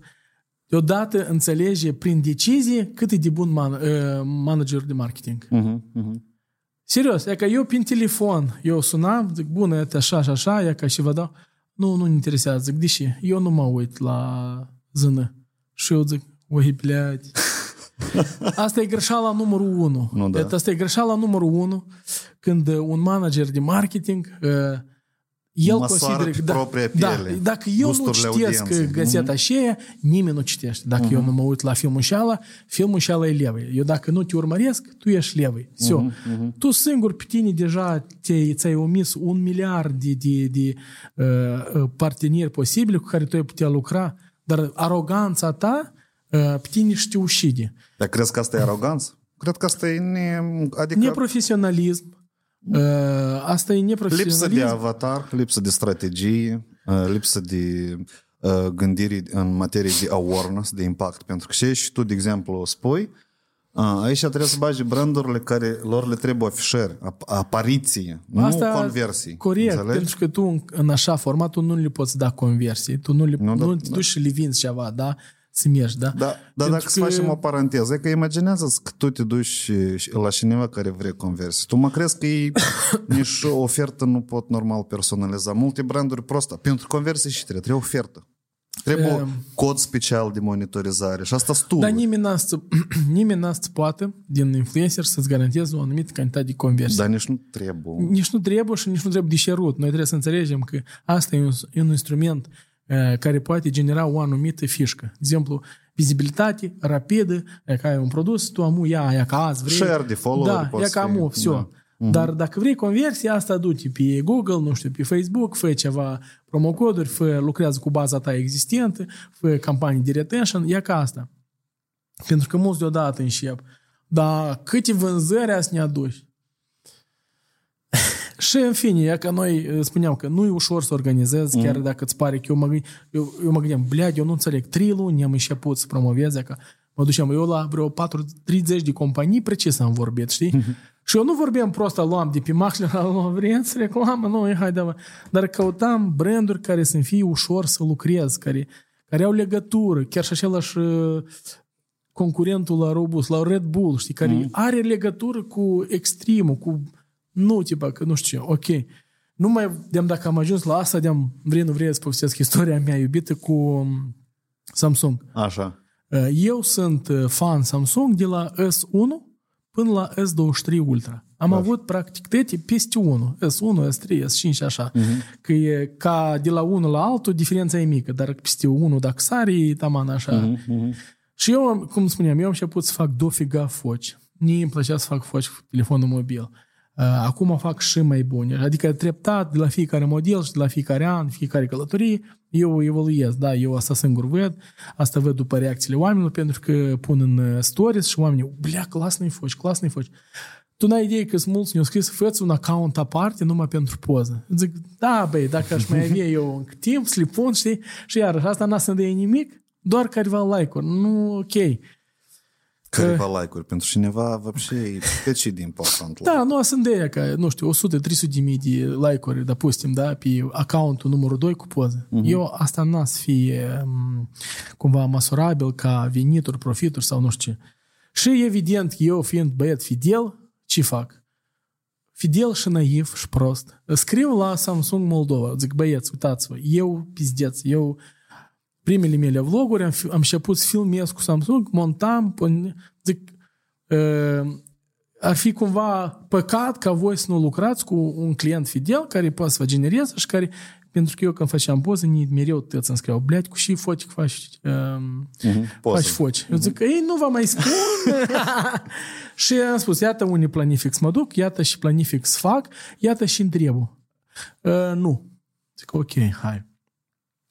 deodată înțelege prin decizie cât e de bun man, uh, manager de marketing. Uh-huh, uh-huh. Serios, e că eu prin telefon, eu sunam, zic, bună, e așa și așa, e ca și vă dau. Nu, nu-mi interesează, zic, deși, eu nu mă uit la zână. Și eu zic, oi, bleați. Asta e greșeala numărul unu. Nu, da. Asta e greșeala numărul unu când un manager de marketing uh, el măsoară consideră că, da, da piele, da, dacă eu nu citesc gazeta mm-hmm. aceea, nimeni nu citește. Dacă mm-hmm. eu nu mă uit la filmul șala, filmul șala e levă. Eu dacă nu te urmăresc, tu ești levă. Mm-hmm. Mm-hmm. Tu singur pe tine deja te, ți-ai omis un miliard de, de, de uh, uh, parteneri posibili cu care tu ai putea lucra, dar aroganța ta uh, pe tine știu ușide. Dar crezi că asta e aroganță? Cred că asta e ne, adică... neprofesionalism, Uh, asta e lipsă neprofesionalism. de avatar, lipsă de strategie, uh, lipsă de uh, gândire în materie de awareness, de impact. Pentru că și și tu, de exemplu, spui, uh, aici trebuie să bagi brandurile care lor le trebuie afișări, ap- apariție, nu conversii. Corect, Înțelegi? pentru că tu în, în așa format tu nu le poți da conversii, tu nu, le, Nu, nu, da, te da. duci și le vinzi ceva, da? Să mergi, da? Da, dar Pentru dacă să facem o paranteză, e că imaginează că tu te duci și- și la cineva care vrea conversie. Tu mă crezi că ei nici o ofertă nu pot normal personaliza. Multe branduri prosta. Pentru conversie și trebuie, trebuie ofertă. Trebuie Um. cod special de monitorizare și asta tu. Dar nimeni n-a să, nimeni n-a să poată, din influencer, să-ți garanteze o anumită cantitate de conversie. Dar nici nu trebuie. Nici nu trebuie și nici nu trebuie deșerut. Noi trebuie să înțelegem că asta e un, e un instrument uh, care poate genera o anumită fișcă. De exemplu, vizibilitate rapidă, e ca ai un produs, tu amu ia, ia ca azi vrei. Share de follower Da, poate ia ca fi, amu, все. da. Dar dacă vrei conversie, asta du-te pe Google, nu știu, pe Facebook, fă ceva promocoduri, fă, lucrează cu baza ta existentă, fă campanii de retention, ia ca asta. Pentru că mulți deodată încep. Dar câte vânzări ați ne aduci? Și în fine, e că noi eh, spuneam că nu e ușor să organizezi, chiar dacă îți pare că eu mă, gând- eu, eu mă gândeam, blead, eu nu înțeleg, trei luni am început să promovez, că mă duceam eu la vreo 4, 30 de companii precis am vorbit, știi? Și eu nu vorbeam prost, luam de pe Machler, luam, vreți reclamă, nu, hai, da, dar căutam branduri care să fie ușor să lucrez, care, care au legătură, chiar și același eh, concurentul la Robust, la Red Bull, știi, care mm. are legătură cu extremul, cu nu, tipa, că nu știu ce, ok. Nu mai vedem dacă am ajuns la asta, de vrei, nu vrei să povestesc istoria mea iubită cu um, Samsung. Așa. Uh, Eu sunt uh, fan Samsung de la S1 până la S23 Ultra. Am Da. avut practic toate peste 1, S1, S3, S5 așa. Uh-huh. Că e ca de la unul la altul diferența e mică, dar peste 1 dacă sari, e taman așa. Uh-huh. Și eu, am- cum spuneam, eu am început să fac dofiga foci. Mie îmi plăcea să fac foci cu telefonul mobil. Uh, Acum fac și mai bune. Adică treptat, de la fiecare model și de la fiecare an, fiecare călătorie, eu evoluez. Da, eu asta singur văd. Asta văd după reacțiile oamenilor, pentru că pun în uh, stories și oamenii, blea, clasnă-i foci, clasnă-i foci. Tu n-ai idee că sunt mulți ne-au scris, fă un account aparte numai pentru poză. Zic, da, băi, dacă aș mai avea eu încă timp să le pun, știi? Și iarăși, asta n-a să ne dea nimic, doar careva like-uri. Nu, ok. Câteva like-uri. Pentru cineva, вообще, e pe de important. Da, nu, sunt de aia, că, nu știu, 100-300 de mii de like-uri, допустим, da, pe accountul numărul 2 cu poză. Uh-huh. Eu, asta n-a să fie um, cumva măsurabil ca venituri, profituri sau nu știu ce. Și evident, eu fiind băiat fidel, ce fac? Fidel și naiv și prost. Scriu la Samsung Moldova, zic, băieți, uitați-vă, eu, pizdeț, eu primele mele vloguri, am, am început să filmez cu Samsung, montam, zic, ar fi cumva păcat ca voi să nu lucrați cu un client fidel care poate să vă genereze și care pentru că eu când făceam poze, ni mereu tăți îmi scriau, bleat, cu și foci faci, uh, uh-huh, faci foci. Uh-huh. Eu zic, ei, nu vă mai spun. și am spus, iată unii planific să mă duc, iată și planific să fac, iată și întrebu. Uh, nu. Zic, ok, hai.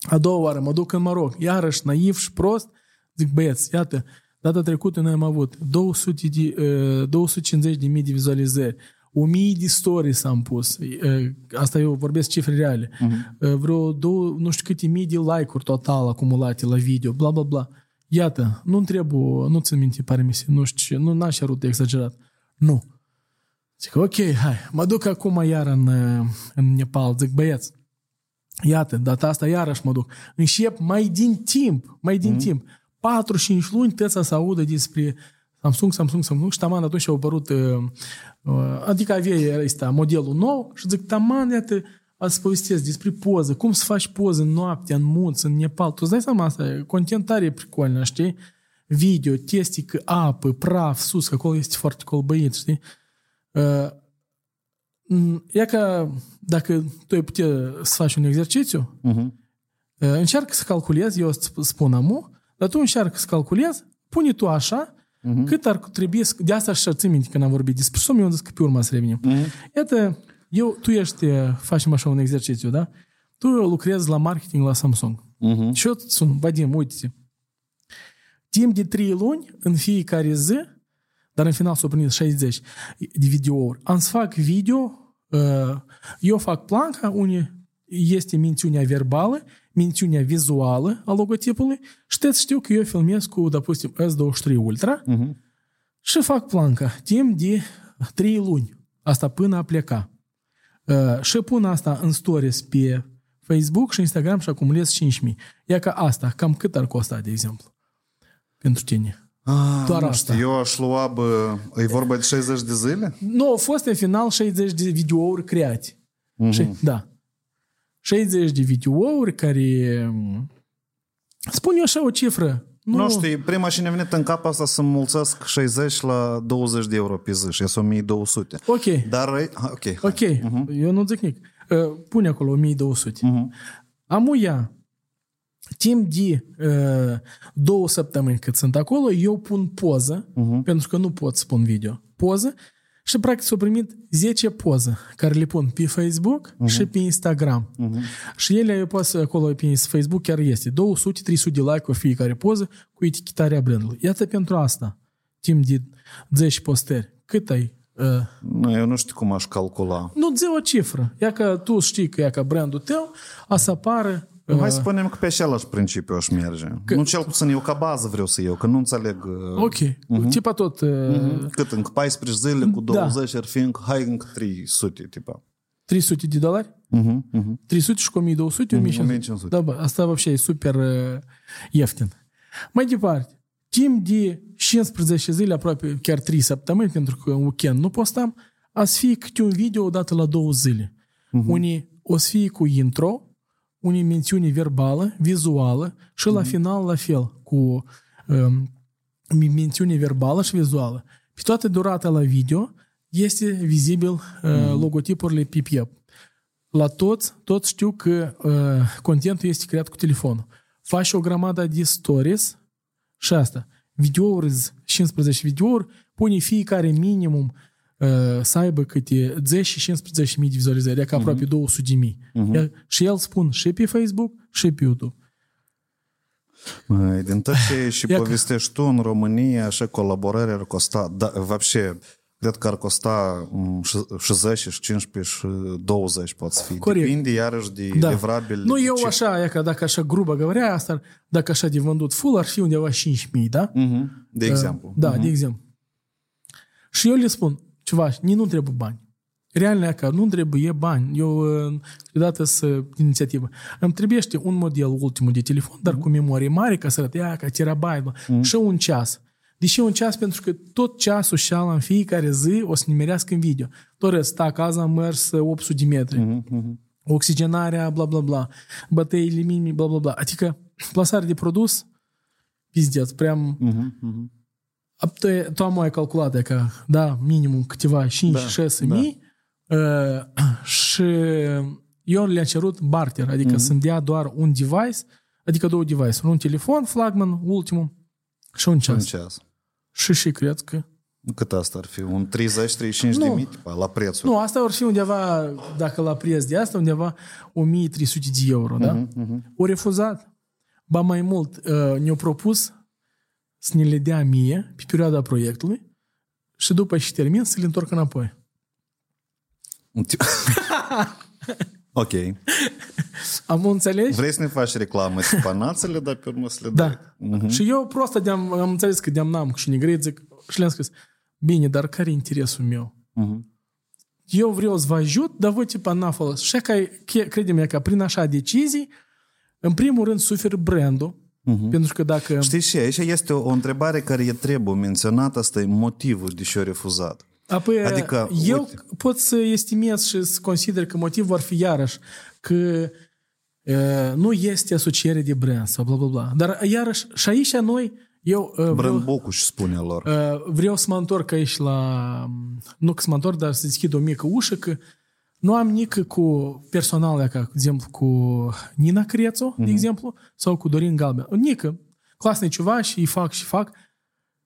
A doua oară mă duc în Maroc, iarăși naiv și prost, zic, băieți, iată, data trecută noi am avut 200 de, uh, 250 de mii de vizualizări, 1000 de stories am pus, uh, asta eu vorbesc cifre reale, uh-huh. uh, vreo două, nu știu câte mii de like-uri total acumulate la video, bla bla bla. Iată, nu trebuie, nu țin minte, pare mi se, nu știu ce, nu n-aș cerut exagerat. Nu. Zic, ok, hai, mă duc acum iar în, uh, în Nepal, zic, băieți, Iată, data asta iarăși mă duc. Încep mai din timp, mai din mm. timp. 4-5 luni tăța să audă despre Samsung, Samsung, Samsung și taman atunci au apărut, uh, uh, adică avea ăsta, modelul nou și zic, taman, iată, ați povestesc despre poză, cum să faci poză în noapte, în munț, în Nepal. Tu îți dai seama asta, e content tare pricolnă, știi? Video, testică, apă, praf, sus, că acolo este foarte colbăit, știi? Uh, e ca dacă tu ai putea să faci un exercițiu, uh-huh. încearcă să calculezi, eu îți spun amu, dar tu încearcă să calculezi, pune tu așa, uh-huh. cât ar trebui, de asta și țin minte când am vorbit despre sumă, eu am zis că pe urmă să revenim. Uh-huh. Iată, eu, tu ești, facem așa un exercițiu, da? Tu lucrezi la marketing la Samsung. Uh-huh. Și eu îți sun, Vadim, uite Timp de 3 luni, în fiecare zi, dar în final s-au primit 60 de videouri, am să fac video, eu fac planca, unde este mențiunea verbală, mențiunea vizuală a logotipului și te știu că eu filmez cu, допустим, S23 Ultra uh-huh. și fac planca timp de 3 luni. Asta până a pleca. Uh, și pun asta în stories pe Facebook și Instagram și acumulez 5.000. Ia ca asta, cam cât ar costa, de exemplu, pentru tine? Ah, Doar asta. Știu, eu aș lua, bă, e vorba de 60 de zile? Nu, au fost în final 60 de videouri create. Mm-hmm. Și, da. 60 de videouri care... Spun eu așa o cifră. Nu, nu știu, prima și ne venit în cap asta să mulțesc 60 la 20 de euro pe zi și sunt 1200. Ok. Dar, ok. Ok, uh-huh. eu nu zic nici. Pune acolo 1200. Uh-huh. Amuia, timp de uh, două săptămâni cât sunt acolo, eu pun poză, uh-huh. pentru că nu pot să pun video. Poză și practic s-au primit 10 poze care le pun pe Facebook uh-huh. și pe Instagram. Uh-huh. Și ele eu pot să acolo pe Facebook chiar este 200-300 de like-uri fiecare poză cu etichetarea brandului. Iată pentru asta, timp de 10 posteri. Cât ai Uh, nu, eu nu știu cum aș calcula. Nu, zi o cifră. Ia că tu știi că, ia că brandul tău a să apară Uh, Hai să spunem că pe același principiu aș merge. Că... Nu cel puțin eu ca bază vreau să iau, că nu înțeleg... Uh... Ok, uh-huh. tipa tot... Uh... Uh-huh. Cât încă 14 zile cu 20 da. ar fi încă, hai încă 300, tipa. 300 de dolari? Uh-huh. Uh-huh. 300 și cu 1200, 1500. 1500. Da, bă, asta вообще e super uh, ieftin. Mai departe, timp de 15 zile, aproape chiar 3 săptămâni, pentru că în weekend nu postam, a să fie câte un video odată la două zile. Uh-huh. Unii o să fie cu intro, unei mențiuni verbală, vizuală și la final la fel, cu um, mențiune verbală și vizuală. Pe toată durata la video este vizibil uh, mm. logotipurile pe piept. La toți, toți știu că uh, contentul este creat cu telefonul. Faci o grămadă de stories și asta. Videouri, 15 videouri, pune fiecare minimum să aibă câte 10 și 15 mii de vizualizări, adică aproape uh-huh. 200 de mii. Uh-huh. Și el spun și pe Facebook și pe YouTube. Măi, din tot ce și povestești tu în România, așa colaborări ar costa, da, вообще, cred că ar costa și 10, și 15, și 20 pot fi. Corect. Depinde iarăși de da. livrabil. Nu, eu ce... așa, e că dacă așa grubă говоря, asta, dacă așa de vândut full, ar fi undeva 5 mii, da? Uh-huh. De exemplu. Uh, da, uh-huh. de exemplu. Și eu le spun, ceva, nici nu trebuie bani. Realne că nu trebuie bani. Eu, câteodată, să inițiativă. Îmi trebuie un model ultimul de telefon, dar mm-hmm. cu memorie mare, ca să arăt, ia, ca terabyte, mm-hmm. și un ceas. De ce un ceas? Pentru că tot ceasul și în fiecare zi o să nimerească în video. Tot sta acasă am mers 800 de metri. Mm-hmm. Oxigenarea, bla, bla, bla. Bătăile minimi, bla, bla, bla. Adică plasare de produs, pizdeț, prea... Mm-hmm. Tu, tu am mai calculat că, da, minimum câteva 5-6 da, mii da. și eu le-am cerut barter, adică mm-hmm. să-mi dea doar un device, adică două device, un telefon, flagman, ultimul, și un ceas. Un ceas. Și și cred că cât asta ar fi? Un 30-35 de mii la prețul? Nu, asta ar fi undeva, dacă la preț de asta, undeva 1300 de euro, da? Uh-huh, uh-huh. O refuzat. Ba mai mult, uh, ne-au propus să ne le dea mie pe perioada proiectului și după ce termin să le întorc înapoi. ok. Am înțeles? Vrei să ne faci reclamă spanațele, dar pe urmă să le da. dai. Uh-huh. Și eu prost am, am înțeles că de-am n-am și negrit, zic, și le-am scris, bine, dar care e interesul meu? Uh-huh. eu vreau să vă ajut, dar voi tipa n-a folos. Și că, credem că prin așa decizii, în primul rând suferă brandul, Uh-huh. Pentru că dacă... Știi și aici este o, o întrebare care e trebuie menționată, asta e motivul de ce a refuzat. Apoi, adică, eu uite... pot să estimez și să consider că motivul ar fi iarăși că uh, nu este asociere de brand sau bla bla bla. Dar iarăși, și aici noi, eu... Uh, brand Bocuș spune lor. Uh, vreau să mă întorc aici la... Nu că să mă întorc, dar să deschid o mică ușă, că nu am nică cu personal, ca, de exemplu, cu Nina Crețu, uh-huh. de mhm. exemplu, sau cu Dorin Galben. Nică, clasne ceva și îi fac și fac.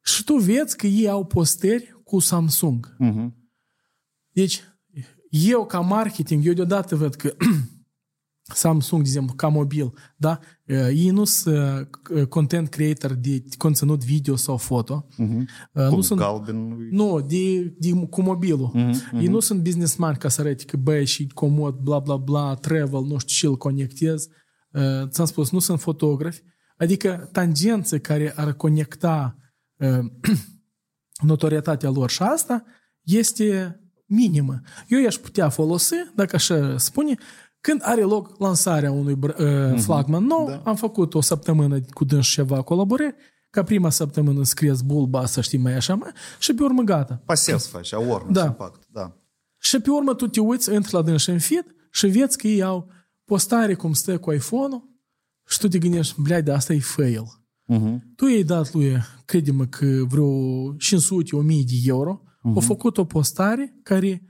Și tu vezi că ei au posteri cu Samsung. Uh-huh. Deci, eu ca marketing, eu deodată văd că Samsung, de exemplu, ca mobil, da? Ei nu sunt content creator de conținut video sau foto. Uh-huh. Nu Cum sunt, galben? Nu, de, de, cu mobilul. Uh-huh, uh-huh. Ei nu sunt businessman ca să arăte că băi și comod, bla bla bla, travel, nu știu ce îl conectez. Ți-am spus, nu sunt fotografi. Adică tangențe care ar conecta notorietatea lor și asta este minimă. Eu i-aș putea folosi, dacă așa spune, când are loc lansarea unui uh, flagman nou, da. am făcut o săptămână cu dâns ceva colaborări, ca prima săptămână scrieți bulba, să știi mai așa, mai, și pe urmă gata. Pasiv faci, awareness, da. impact, da. Și pe urmă tu te uiți, intri la dâns în feed și vezi că ei au postare cum stă cu iPhone-ul și tu te gândești, blea, de asta e fail. Uh-huh. Tu i-ai dat lui, crede-mă că vreo 500-1000 de euro, uh-huh. au făcut o postare care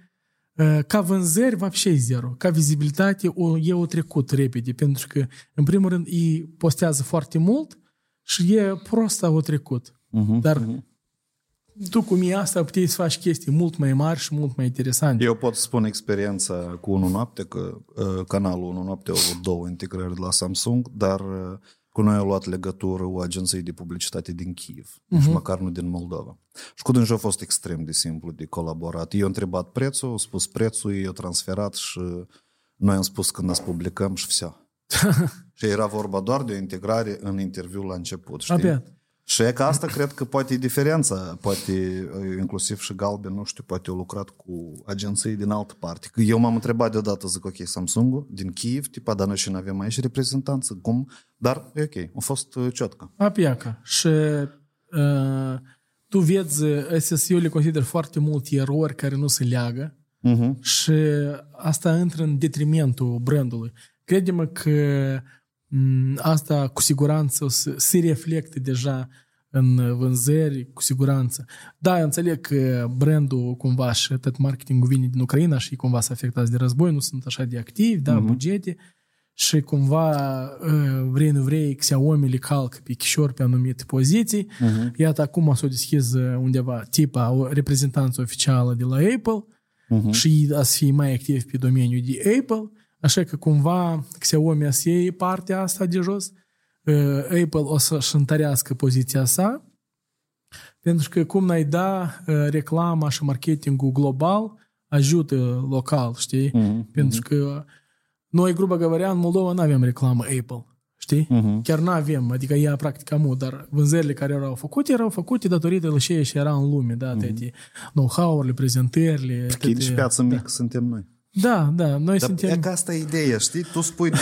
Э, ca vânzări, va fi și zero. Ca vizibilitate, o, e o trecut repede, pentru că, în primul rând, ei postează foarte mult și e prost o trecut. Uh-huh, Dar uh-huh. tu cu mie asta puteai să faci chestii mult mai mari și mult mai interesante. Eu pot spune experiența cu 1 noapte, că uh, canalul 1 noapte a avut două integrări de la Samsung, dar uh, cu noi a luat legătură o agenție de publicitate din Kiev, uh-huh. nici măcar nu din Moldova. Și cu dânsul a fost extrem de simplu de colaborat. Eu am întrebat prețul, a spus prețul, eu transferat și noi am spus când să publicăm și vse. și era vorba doar de o integrare în interviu la început. Știi? Abia. Și e că asta cred că poate e diferența, poate inclusiv și Galben, nu știu, poate au lucrat cu agenții din altă parte. Că eu m-am întrebat deodată, zic, ok, Samsung din Kiev, tipa, dar noi și nu avem aici reprezentanță, cum? Dar e ok, a fost uh, ciotcă. Apiaca. Și uh, tu vezi, eu le consider foarte multe erori care nu se leagă uh-huh. și asta intră în detrimentul brandului. Crede-mă că Mm, asta cu siguranță o să se reflecte deja în vânzări, cu siguranță. Da, eu înțeleg că brandul cumva și tot marketingul vine din Ucraina și cumva se afectați de război, nu sunt așa de activi, da, uh-huh. bugete și cumva ă, vrei nu vrei, Xiaomi le calcă pe chișor pe anumite poziții. Uh-huh. Iată, acum s-o deschis undeva tipa o reprezentanță oficială de la Apple uh-huh. și a să fie mai activ pe domeniul de Apple Așa că cumva Xiaomi să iei partea asta de jos, uh, Apple o să-și întărească poziția sa, pentru că cum n-ai da, uh, reclama și marketingul global ajută local, știi? Mm-hmm. Pentru că noi, grupa говоря, în Moldova nu avem reclamă Apple. Știi? Uh-huh. Chiar nu avem, adică ea practic amu, dar vânzările care erau făcute erau făcute datorită la ce și era în lume, da, uh-huh. know-how-urile, prezentările. Schid și piață mică suntem noi. Da, da, noi Dar suntem... E că asta e ideea, știi? Tu spui de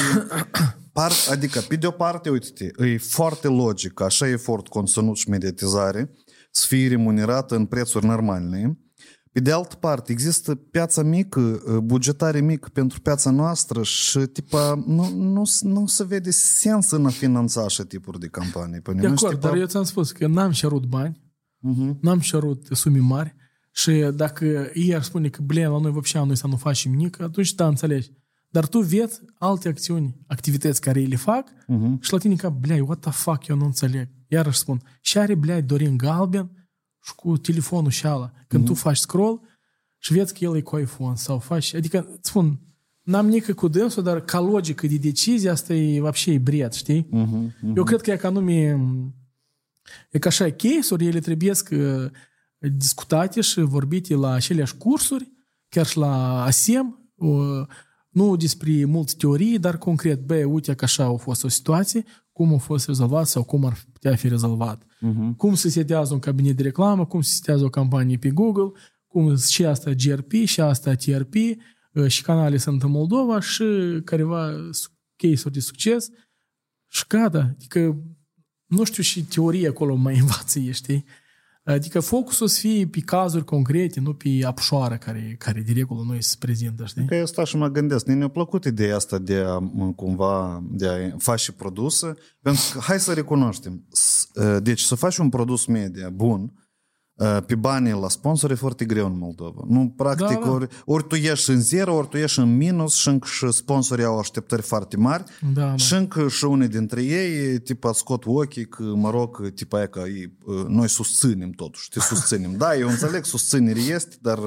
part, adică, pe de o parte, uite e foarte logic, așa efort, conținut și mediatizare, să fie remunerat în prețuri normale. Pe de altă parte, există piața mică, bugetare mică pentru piața noastră și tipa, nu, nu, nu se vede sens în a finanța așa tipuri de campanii. Păi de acord, tipa... dar eu ți-am spus că n-am cerut bani, uh-huh. n-am cerut sume mari, și dacă ei ar spune că, blin, la noi вообще noi să nu facem nimic, atunci da, înțelegi. Dar tu vezi alte acțiuni, activități care ei le fac uh-huh. și la tine ca, blei, what the fuck, eu nu înțeleg. Iarăși spun, și are, blei, Dorin Galben și cu telefonul și ala. Când uh-huh. tu faci scroll și vezi că el e cu iPhone sau faci, adică, îți spun, n-am nică cu dânsul, dar ca logică de decizie, asta e вообще e bret, știi? Uh-huh. Uh-huh. Eu cred că e ca nume, e ca așa case-uri, ele trebuie să discutate și vorbite la aceleași cursuri, chiar și la ASEM, nu despre multe teorii, dar concret, bă, uite că așa a fost o situație, cum a fost rezolvat sau cum ar putea fi rezolvat. Uh-huh. Cum se setează un cabinet de reclamă, cum se setează o campanie pe Google, cum și asta GRP, și asta TRP, uh, și canale sunt în Moldova și careva case-uri de succes și gata. Adică nu știu și teorie acolo mai învață, știi? Adică focusul să fie pe cazuri concrete, nu pe apșoară care, care de regulă noi se prezintă, știi? Că eu stau și mă gândesc, ne-a plăcut ideea asta de a cumva de a face produse, pentru că hai să recunoaștem, deci să faci un produs media bun, pe banii la sponsor e foarte greu în Moldova. Nu, practic, da, da. Ori, ori tu ieși în zero, ori tu ieși în minus și încă și sponsorii au așteptări foarte mari da, da. și încă și unii dintre ei tipa scot ochii că, mă rog, tipa aia că noi susținem totuși, te susținem. Da, eu înțeleg, susținere este, dar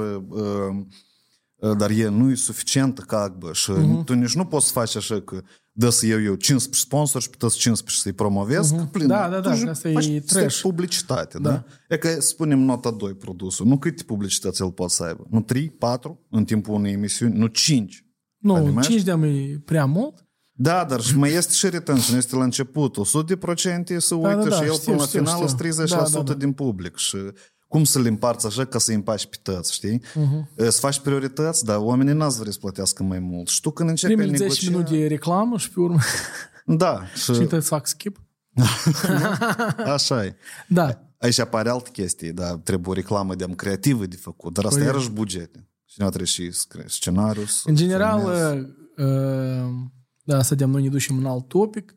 dar e nu e suficientă ca bă, și uh-huh. tu nici nu poți să faci așa că dă să iau eu 15 sponsori și puteți 15 să-i promovez, uh-huh. plin. Da, da, da, asta e trash. publicitate, da. da? E că spunem nota 2 produsul. Nu câte publicități el poate să aibă? Nu 3, 4 în timpul unei emisiuni? Nu 5? Nu, Animați? 5 de e prea mult. Da, dar și mai este și retention, este la început. 100% să da, uită da, da, și el știu, până știu, la final știu. 30% da, da, da. din public. Și cum să le împarți așa ca să îi împaci pe tăți, știi? Uh-huh. Să faci priorități, dar oamenii n-ați vrea să plătească mai mult. Și tu când începi Primele negocia... 10 minute de reclamă și pe urmă... Da. Și, și te fac skip. așa e. Da. Aici apare altă chestie, da, trebuie o reclamă de creativă de făcut, dar asta păi... iarăși bugete. Și nu trebuie și scenariu. În general, uh, uh, da, să de noi ne ducem în alt topic,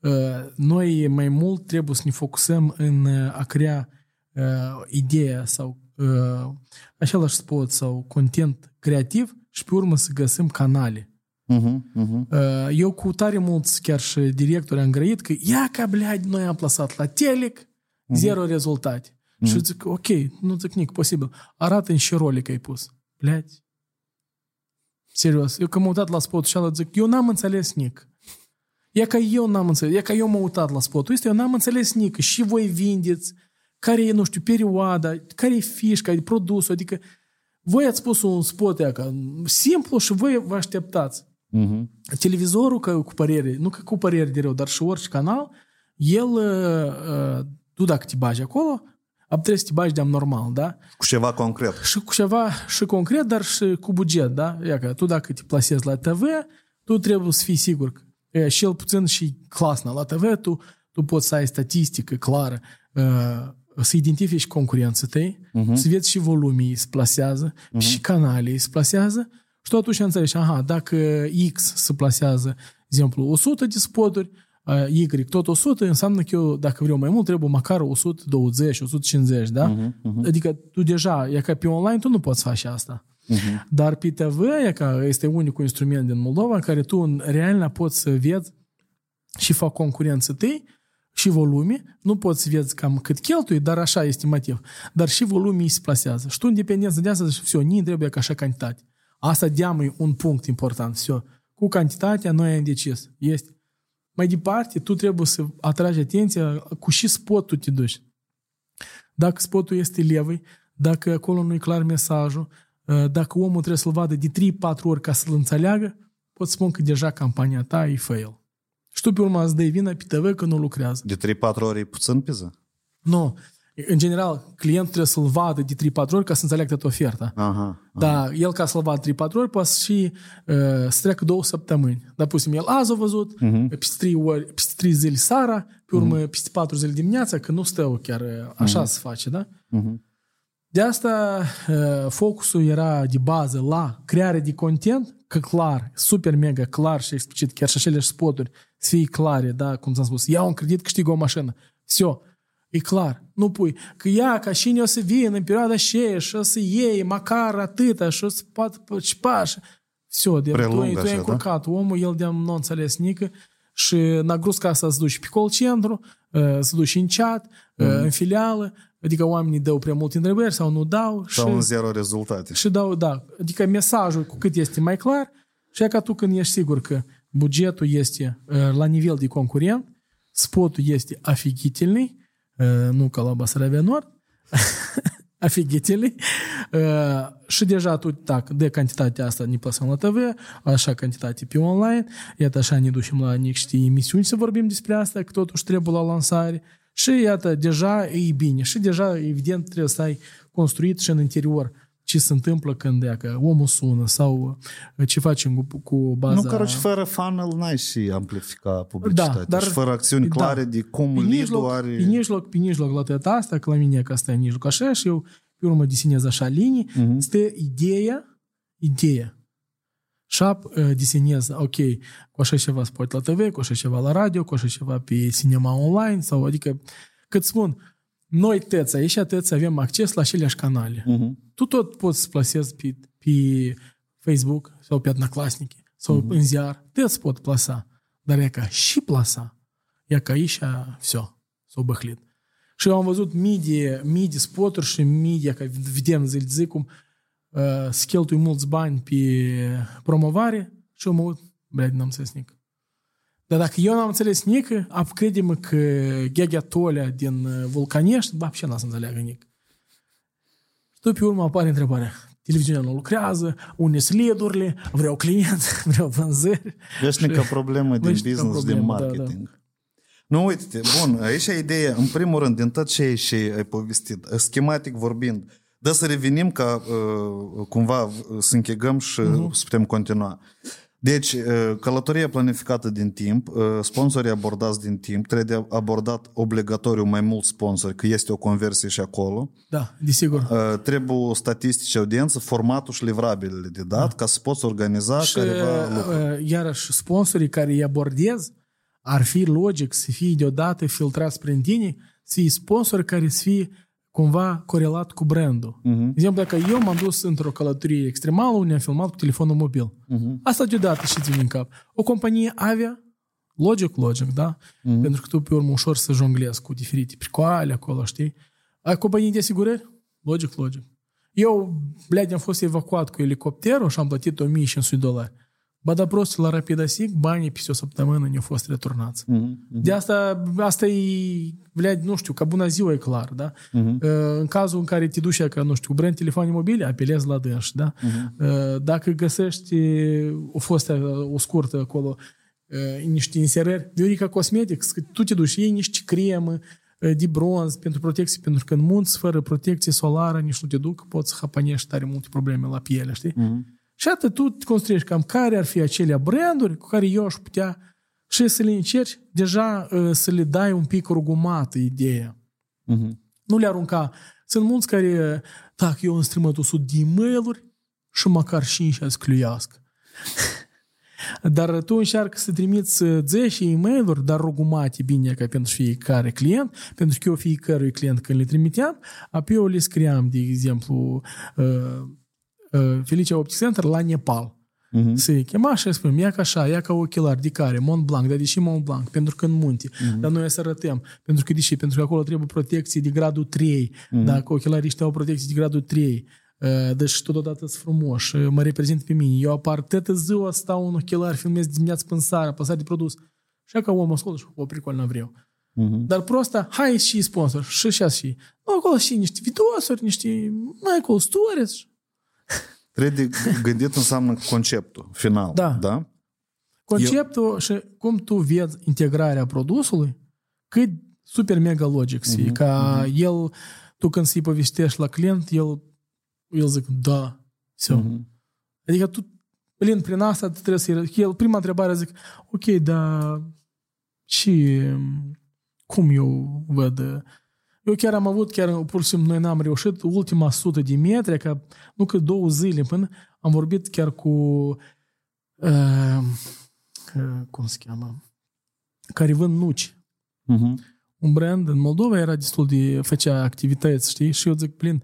uh, noi mai mult trebuie să ne focusăm în a crea uh, ideea sau uh, același spot sau content creativ și pe urmă să găsim canale. Uh-huh, uh-huh. Uh, eu cu tare mulți, chiar și directori am grăit că ia ca, blead, noi am plasat la Telec, uh-huh. zero rezultate. Uh-huh. Și zic, ok, nu zic nic, posibil. Arată în ce rolic ai pus. Blead. Serios. Eu că m-am uitat la spot și ala zic, eu n-am înțeles nic. E ca eu n-am înțeles, e ca eu m-am uitat la spotul ăsta, eu n-am înțeles nic. Și voi vindeți, care e, nu știu, perioada, care e fișca, e produsul, adică voi ați pus un spot ca simplu și voi vă așteptați. Uh-huh. Televizorul că, cu părere, nu că cu părere de rău, dar și orice canal, el, uh, uh tu dacă te bagi acolo, trebuie să te bagi de normal, da? Cu ceva concret. Și cu ceva și concret, dar și cu buget, da? Ia că tu dacă te plasezi la TV, tu trebuie să fii sigur că e, și el puțin și clasna la TV, tu, tu poți să ai statistică clară, uh, să identifici concurenții tăi, uh-huh. să vezi și volumii se plasează, uh-huh. și canale se plasează și tu atunci înțelegi, aha, dacă X se plasează, de exemplu, 100 de spoturi, Y tot 100, înseamnă că eu, dacă vreau mai mult, trebuie măcar 120, 150, da? Uh-huh, uh-huh. Adică tu deja, e ca pe online, tu nu poți face asta. Uh-huh. Dar pe TV, e ca este unicul instrument din Moldova în care tu în real poți să vezi și fac concurență tăi și volume, nu poți să vezi cam cât cheltui, dar așa estimativ, dar și volumii se plasează. Și tu, în dependență de asta, все, nu trebuie ca așa cantitate. Asta deamă e un punct important, все. Cu cantitatea noi am decis. Este. Mai departe, tu trebuie să atragi atenția cu și spotul te duci. Dacă spotul este levый, dacă acolo nu e clar mesajul, dacă omul trebuie să-l vadă de 3-4 ori ca să-l înțeleagă, pot spun că deja campania ta e fail. Și tu pe urmă îți dai vina pe TV că nu lucrează. De 3-4 ori e puțin piză? Nu. În general, clientul trebuie să-l vadă de 3-4 ori ca să înțeleagă toată oferta. Aha, aha. Dar el ca să-l vadă 3-4 ori poate și uh, să treacă două săptămâni. Dar pusim, el azi a văzut, uh-huh. peste 3, ori, peste 3 zile seara, pe urmă uh-huh. peste 4 zile dimineața, că nu stă chiar așa uh-huh. se face, da? Uh-huh. De asta uh, focusul era de bază la creare de content, că clar, super mega clar și explicit, chiar și acele spoturi să fie clare, da, cum ți-am spus, iau un credit, câștig o mașină. Все, e clar. Nu pui că ia ca cine o să vină în perioada și și o să iei măcar atâta și o să poată și pași. Все, de tu, tu ai încurcat da? omul, el de nu înțeles nică și nagrus ca să se duci pe call centru, să duci în chat, mm. în filială, adică oamenii dau prea mult întrebări sau nu dau. Sau și, în zero rezultate. Și dau, da. Adică mesajul cu cât este mai clar și ca tu când ești sigur că la nivel de concurent, spotul este офигительный, nu ca la Basarabia Nord, офигительный, și deja tu, tac, de cantitatea asta ne plasăm la TV, așa cantitate pe online, iată așa ne ducem la niște emisiuni să vorbim despre asta, că totuși trebuie la lansare, și iată, deja e bine. Și deja, evident, trebuie să ai construit și în interior ce se întâmplă când e că omul sună sau uh, ce facem cu, cu baza... Nu, că și fără funnel n-ai și amplifica publicitatea. Da, dar- și fără acțiuni da. clare de cum pe lead mijloc, are... pe mijloc, pe mijloc la toată asta, că la mine că asta e în mijloc așa și eu pe urmă desenez așa linii, Mhm. este ideea, ideea. Și șap, uh, desenez, ok, cu așa ceva spot la TV, cu așa ceva la radio, cu așa ceva pe cinema online, sau adică, cât spun, noi tăți aici, tăți avem acces la aceleași canale. Mhm. Tu tot poți să plasezi pe, pe Facebook sau pe Одноклассники sau Mhm. în ziar, tăți pot plasa. Dar e ca și plasa, e ca aici, все, s-o băhlit. Și eu am văzut mii de, mii de spoturi și mii de, că vedem zi de zi cum uh, se cheltui mulți bani pe promovare și eu mă uit, blядь, n-am înțeles nic. Dar dacă eu n-am înțeles nic, ap crede-mă că Ghegea Tolea din uh, Vulcanești, bă, ce n-a să înțeleagă nic. Și tot pe urmă apare întrebarea. Televiziunea nu lucrează, unde sunt leadurile, vreau clienți, vreau vânzări. Veșnică problemă din Veșnică business, din problemă, da, marketing. Nu, uite bun, aici e ideea, în primul rând, din tot ce ai și ai povestit, schematic vorbind, dă să revenim ca uh, cumva uh, să închegăm și uh-huh. să putem continua. Deci, uh, călătoria planificată din timp, uh, sponsorii abordați din timp, trebuie abordat obligatoriu mai mulți sponsori, că este o conversie și acolo. Da, desigur. Uh, trebuie statistici audiență, formatul și livrabilele de dat, ca să poți organiza Și, careva lucruri. uh, iarăși, sponsorii care îi abordez, ar fi logic să fie deodată filtrați prin tine, să fie sponsori care să fie cumva corelat cu brandul. Mhm. De exemplu, dacă eu m-am dus într-o călătorie extremală unde am filmat cu telefonul mobil. Mhm. Asta deodată și vine în cap. O companie avia, logic, logic, da? Mhm. Pentru că tu pe urmă ușor să jonglezi cu diferite pricoale acolo, știi? Ai companii de asigurări? Logic, logic. Eu, blядь, am fost evacuat cu elicopterul și am plătit 1500 dolari. Ba da, prostul la Rapidasic, banii peste o săptămână ne-au fost returnați. Uh-huh, uh-huh. De asta, asta e, blea, nu știu, ca bună ziua e clar, da? Uh-huh. În cazul în care te duci, ca, nu știu, brand telefon mobile, apelezi la dânși, da? Uh-huh. Dacă găsești uh, o fost uh, o scurtă acolo, uh, niște inserări, Viorica Cosmetics, tu te duci, iei niște cremă, de bronz pentru protecție, pentru că în munți, fără protecție solară, nici nu te duc, poți să hapanești tare multe probleme la piele, știi? Uh-huh. Și atât tu te construiești cam care ar fi acele branduri cu care eu aș putea și să le încerci deja uh, să le dai un pic rugumată ideea. Mhm. Nu le arunca. Sunt mulți care, dacă eu îmi strâmăt 100 de e mail și măcar 5 să cluiască. Dar tu încearcă să trimiți 10 e mail dar rugumate bine ca pentru fiecare client, pentru că eu fiecărui client când le trimiteam, apoi eu le scriam, de exemplu, uh, uh, Felicia Optic Center la Nepal. Mhm. Se chema și spunem, ia ca așa, ia ca ochelari, de care, Mont Blanc, dar de ce Mont Blanc? Pentru că în munte. Mhm. Dar noi să arătăm. Pentru că de ce? Pentru că acolo trebuie protecție de gradul 3. Mhm. Dacă ochelarii ăștia au protecție de gradul 3, uh, deci totodată sunt frumoși, uh, mă reprezint pe mine. Eu apar toată ziua, stau în ochelari, filmez dimineața până seara, păsat de produs. Și ca omul ascultă și o pricol n vreau. Mhm. Dar prosta, hai și sponsor, și și și. Nu, acolo și niște videosuri, niște, mai acolo stories. Trebuie de gândit înseamnă conceptul final. Da. da? Conceptul și cum tu vezi integrarea produsului, cât super mega logic să fie. Ca el, tu când să-i povestești la client, el, el zic, da, все. Mhm. Adică tu, plin prin asta, tu trebuie să el, prima întrebare zic, ok, dar ce, cum eu văd eu chiar am avut, chiar pur și simplu noi n-am reușit, ultima sută de metri, că nu că două zile până am vorbit chiar cu uh, uh, cum se cheamă care vând nuci. Mhm. Un brand în Moldova era destul de făcea activități, știi? Și eu zic, plin,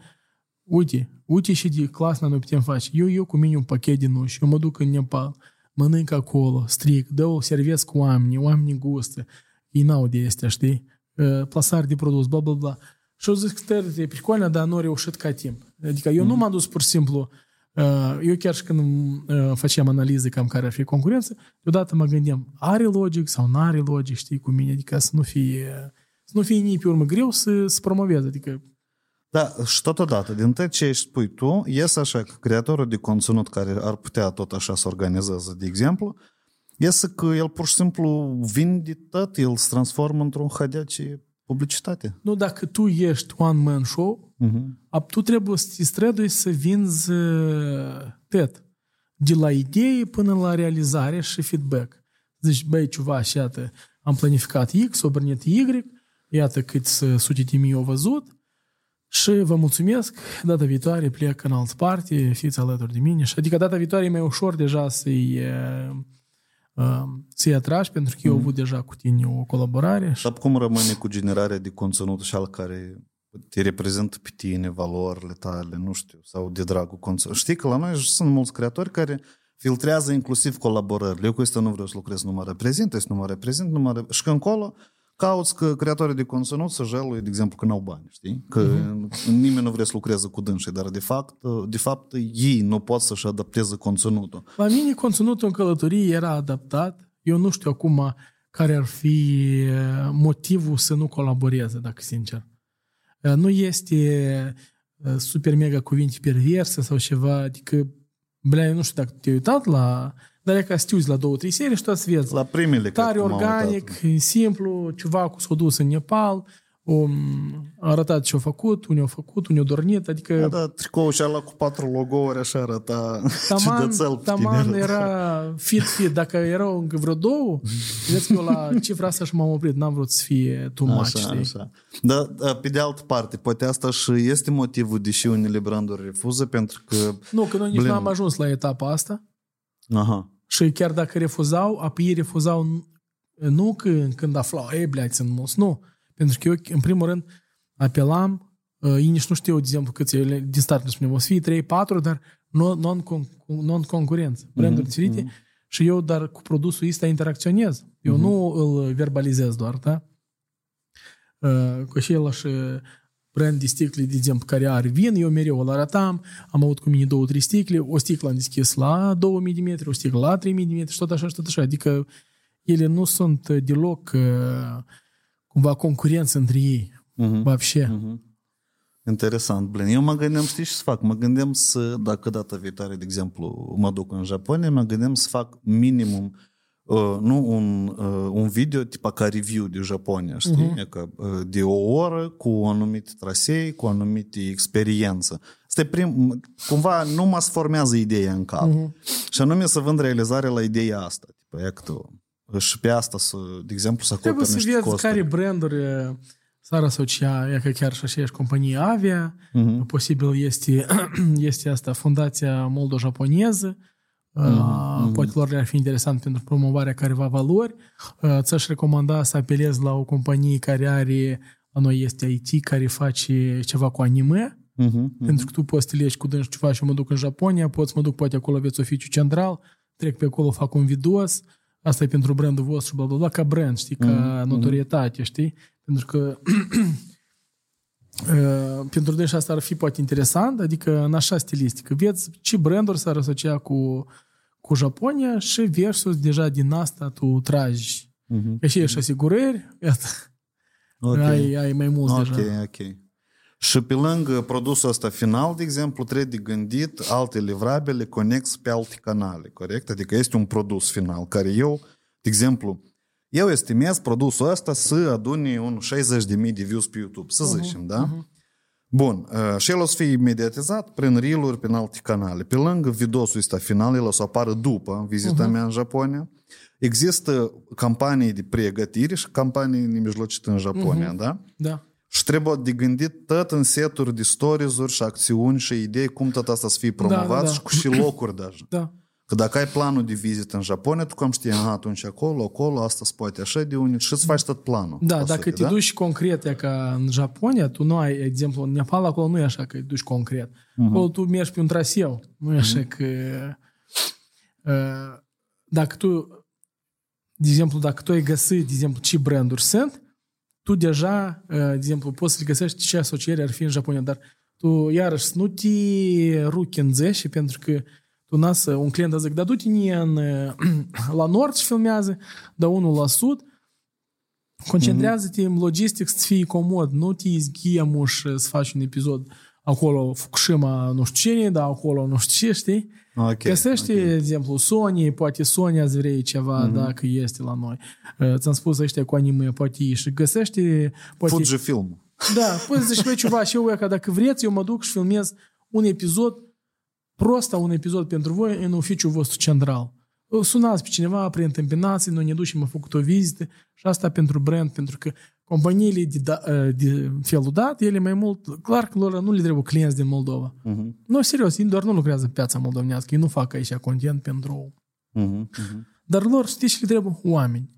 uite, uite și de clasă noi putem face. Eu, eu cu mine un pachet de nuci, eu mă duc în Nepal, mănânc acolo, stric, dă-o, servesc cu oamenii, oamenii gustă. Ei n-au de astea, știi? Uh, Plasare de produs, bla, bla, bla. Și eu zic, stă, e pricolnă, dar nu a reușit ca timp. Adică eu nu m-am dus pur și simplu Uh, Eu chiar și când uh, făceam analize cam care ar fi concurență, deodată mă gândeam, are logic sau nu are logic, știi, cu mine, adică să nu fie, să nu fie nici pe urmă greu să, să promoveze, adică Da, și totodată, din tot ce spui tu, ies așa că creatorul de conținut care ar putea tot așa să organizeze, de exemplu, iese că el pur și simplu vinde tot, el se transformă într-un hadiaci publicitate. nu dacă tu ești one man show, Uh-huh. Tu trebuie să te strădui să vinzi uh, tot. De la idee până la realizare și feedback. Zici, băi, ceva, și iată, am planificat X, o bărnit Y, iată câți sute de mii au văzut și vă mulțumesc, data viitoare plec în altă parte, fiți alături de mine. Și adică data viitoare e mai ușor deja să-i uh, uh, să-i atragi, pentru că eu mm. au avut deja cu tine o colaborare. Și cum rămâne cu generarea de conținut și al care te reprezintă pe tine, valorile tale, nu știu, sau de dragul conținut. Știi că la noi sunt mulți creatori care filtrează inclusiv colaborările. Eu cu asta nu vreau să lucrez, nu mă reprezint, este nu mă reprezint, nu mă reprezint. Și că încolo cauți că creatorii de conținut să jelui, de exemplu, că n-au bani, știi? Că uh-huh. nimeni nu vrea să lucreze cu dânsii, dar de fapt, de fapt ei nu pot să-și adapteze conținutul. La mine conținutul în călătorie era adaptat. Eu nu știu acum care ar fi motivul să nu colaboreze, dacă sincer. Nu este super mega cuvinte perverse sau ceva, adică, blea, nu știu dacă te-ai uitat la dar e ca să la două, trei serii și tu să vezi. La primele, Tare organic, simplu, ceva cu s-a dus în Nepal, o, a arătat ce au făcut, unii au făcut, unii au dormit, adică... Da, da, tricoul și ala cu patru logo-uri așa arăta taman, taman era fit, fit. Dacă erau încă vreo două, vedeți că eu la cifra asta și m-am oprit, n-am vrut să fie too much, așa, Așa. Dar, da, pe de altă parte, poate asta și este motivul, deși unele branduri refuză, pentru că... Nu, că noi nici n-am ajuns la etapa asta. Aha. Și chiar dacă refuzau, apoi ei refuzau nu când, când aflau, ei, bleați, în mus, nu. Pentru că eu, în primul rând, apelam, uh, ei nici nu știu, de exemplu, câți, din start nu spunem, o să fie 3, 4, dar non-concurență, branduri mm-hmm. diferite, mm-hmm. și eu, dar cu produsul ăsta interacționez. Eu mm-hmm. nu îl verbalizez doar, da? Uh, cu și el și brand de sticle, de exemplu, care are vin, eu mereu îl arătam, am avut cu mine două, trei sticle, o sticlă am deschis la 2000 de metri, o sticlă la 3000 de metri și tot așa și tot așa. Adică ele nu sunt deloc uh, cumva concurență între ei. Uh-huh. Вообще. Uh-huh. Interesant, Blin. Eu mă gândeam, știi ce să fac? Mă gândeam să, dacă data viitoare, de exemplu, mă duc în Japonia, mă gândeam să fac minimum Uh, nu un, uh, un video tipa ca review de Japonia, știi? Uh-huh. Că, uh, de o oră cu o anumită trasee, cu o anumită experiență. Asta prim, cumva nu mă formează ideea în cap. Uh-huh. Și anume să vând realizarea la ideea asta. Tipa, e că tu, și pe asta, să, de exemplu, să acoperi niște să vezi costuri. care branduri s-ar asocia, e că chiar și aceeași companie Avia, uh-huh. posibil este, este asta, Fundația Moldo-Japoneză, Mm-hmm. Poate lor le-ar fi interesant pentru promovarea careva valori. Ți-aș recomanda să apelezi la o companie care are, la noi este IT, care face ceva cu anime. Mm-hmm. Pentru că tu poți să te legi cu dânsi ceva și mă duc în Japonia, poți mă duc, poate acolo aveți oficiu central, trec pe acolo, fac un videos, asta e pentru brandul vostru, bla bla bla, ca brand, știi, ca mm-hmm. notorietate, știi? Pentru că Uh, pentru dânsi asta ar fi poate interesant, adică în așa stilistică. Veți ce branduri s-ar asocia cu, cu Japonia și versus deja din asta tu tragi. Uh-huh. Și ești asigurări, iată. Okay. Ai, ai mai mult okay, deja. Ok, Și pe lângă produsul ăsta final, de exemplu, trebuie de gândit alte livrabile conex pe alte canale, corect? Adică este un produs final care eu, de exemplu, eu estimez produsul ăsta să adune un 60.000 de views pe YouTube, să uh-huh, zicem, da? Uh-huh. Bun, și el o să fie imediatizat prin reel prin alte canale. Pe lângă videosul ăsta final, el o să apară după vizita uh-huh. mea în Japonia. Există campanii de pregătire și campanii nemijlocite în Japonia, uh-huh. da? Da. Și trebuie de gândit tot în seturi de stories și acțiuni și idei cum tot asta să fie promovat da, da, da. și cu și locuri deja. Da. Că dacă ai planul de vizită în Japonia, tu cum știi, aha, atunci acolo, acolo, asta se poate așa de unii și îți faci tot planul. Da, dacă te da? duci concret, e ca în Japonia, tu nu ai, exemplu, în Nepal, acolo nu e așa că te duci concret. Uh-huh. Acolo tu mergi pe un traseu. Nu e așa uh-huh. că... Uh, dacă tu, de exemplu, dacă tu ai găsit, de exemplu, ce branduri sunt, tu deja, uh, de exemplu, poți să-l găsești ce asociere ar fi în Japonia, dar tu, iarăși, nu te ruchi în zești, pentru că nas un client a zic, dar du-te în, la nord și filmează, dar unul la sud, concentrează-te în logistic să fii comod, nu te izghiem și să faci un episod acolo Fukushima nu știu cine, dar acolo nu știu ce, știi? Okay, Găsește, okay. de exemplu, Sony, poate Sony ați vrei ceva mm-hmm. dacă este la noi. Ți-am spus ăștia cu anime, poate și găsește... Poate... Fujifilm. Da, poți zici, ceva, și eu, dacă vreți, eu mă duc și filmez un episod prosta un episod pentru voi în oficiul vostru central. Sunați pe cineva prin întâmpinații, noi ne ducem, am făcut o vizită și asta pentru brand, pentru că companiile de, da, eh, de felul dat, ele mai mult, clar că lor nu le trebuie clienți din Moldova. Uh-huh. Nu, serios, ei doar nu lucrează pe piața moldovenească, ei nu fac aici content pentru... Uh-huh. Uh-huh. Dar lor, știți le trebuie? Oameni.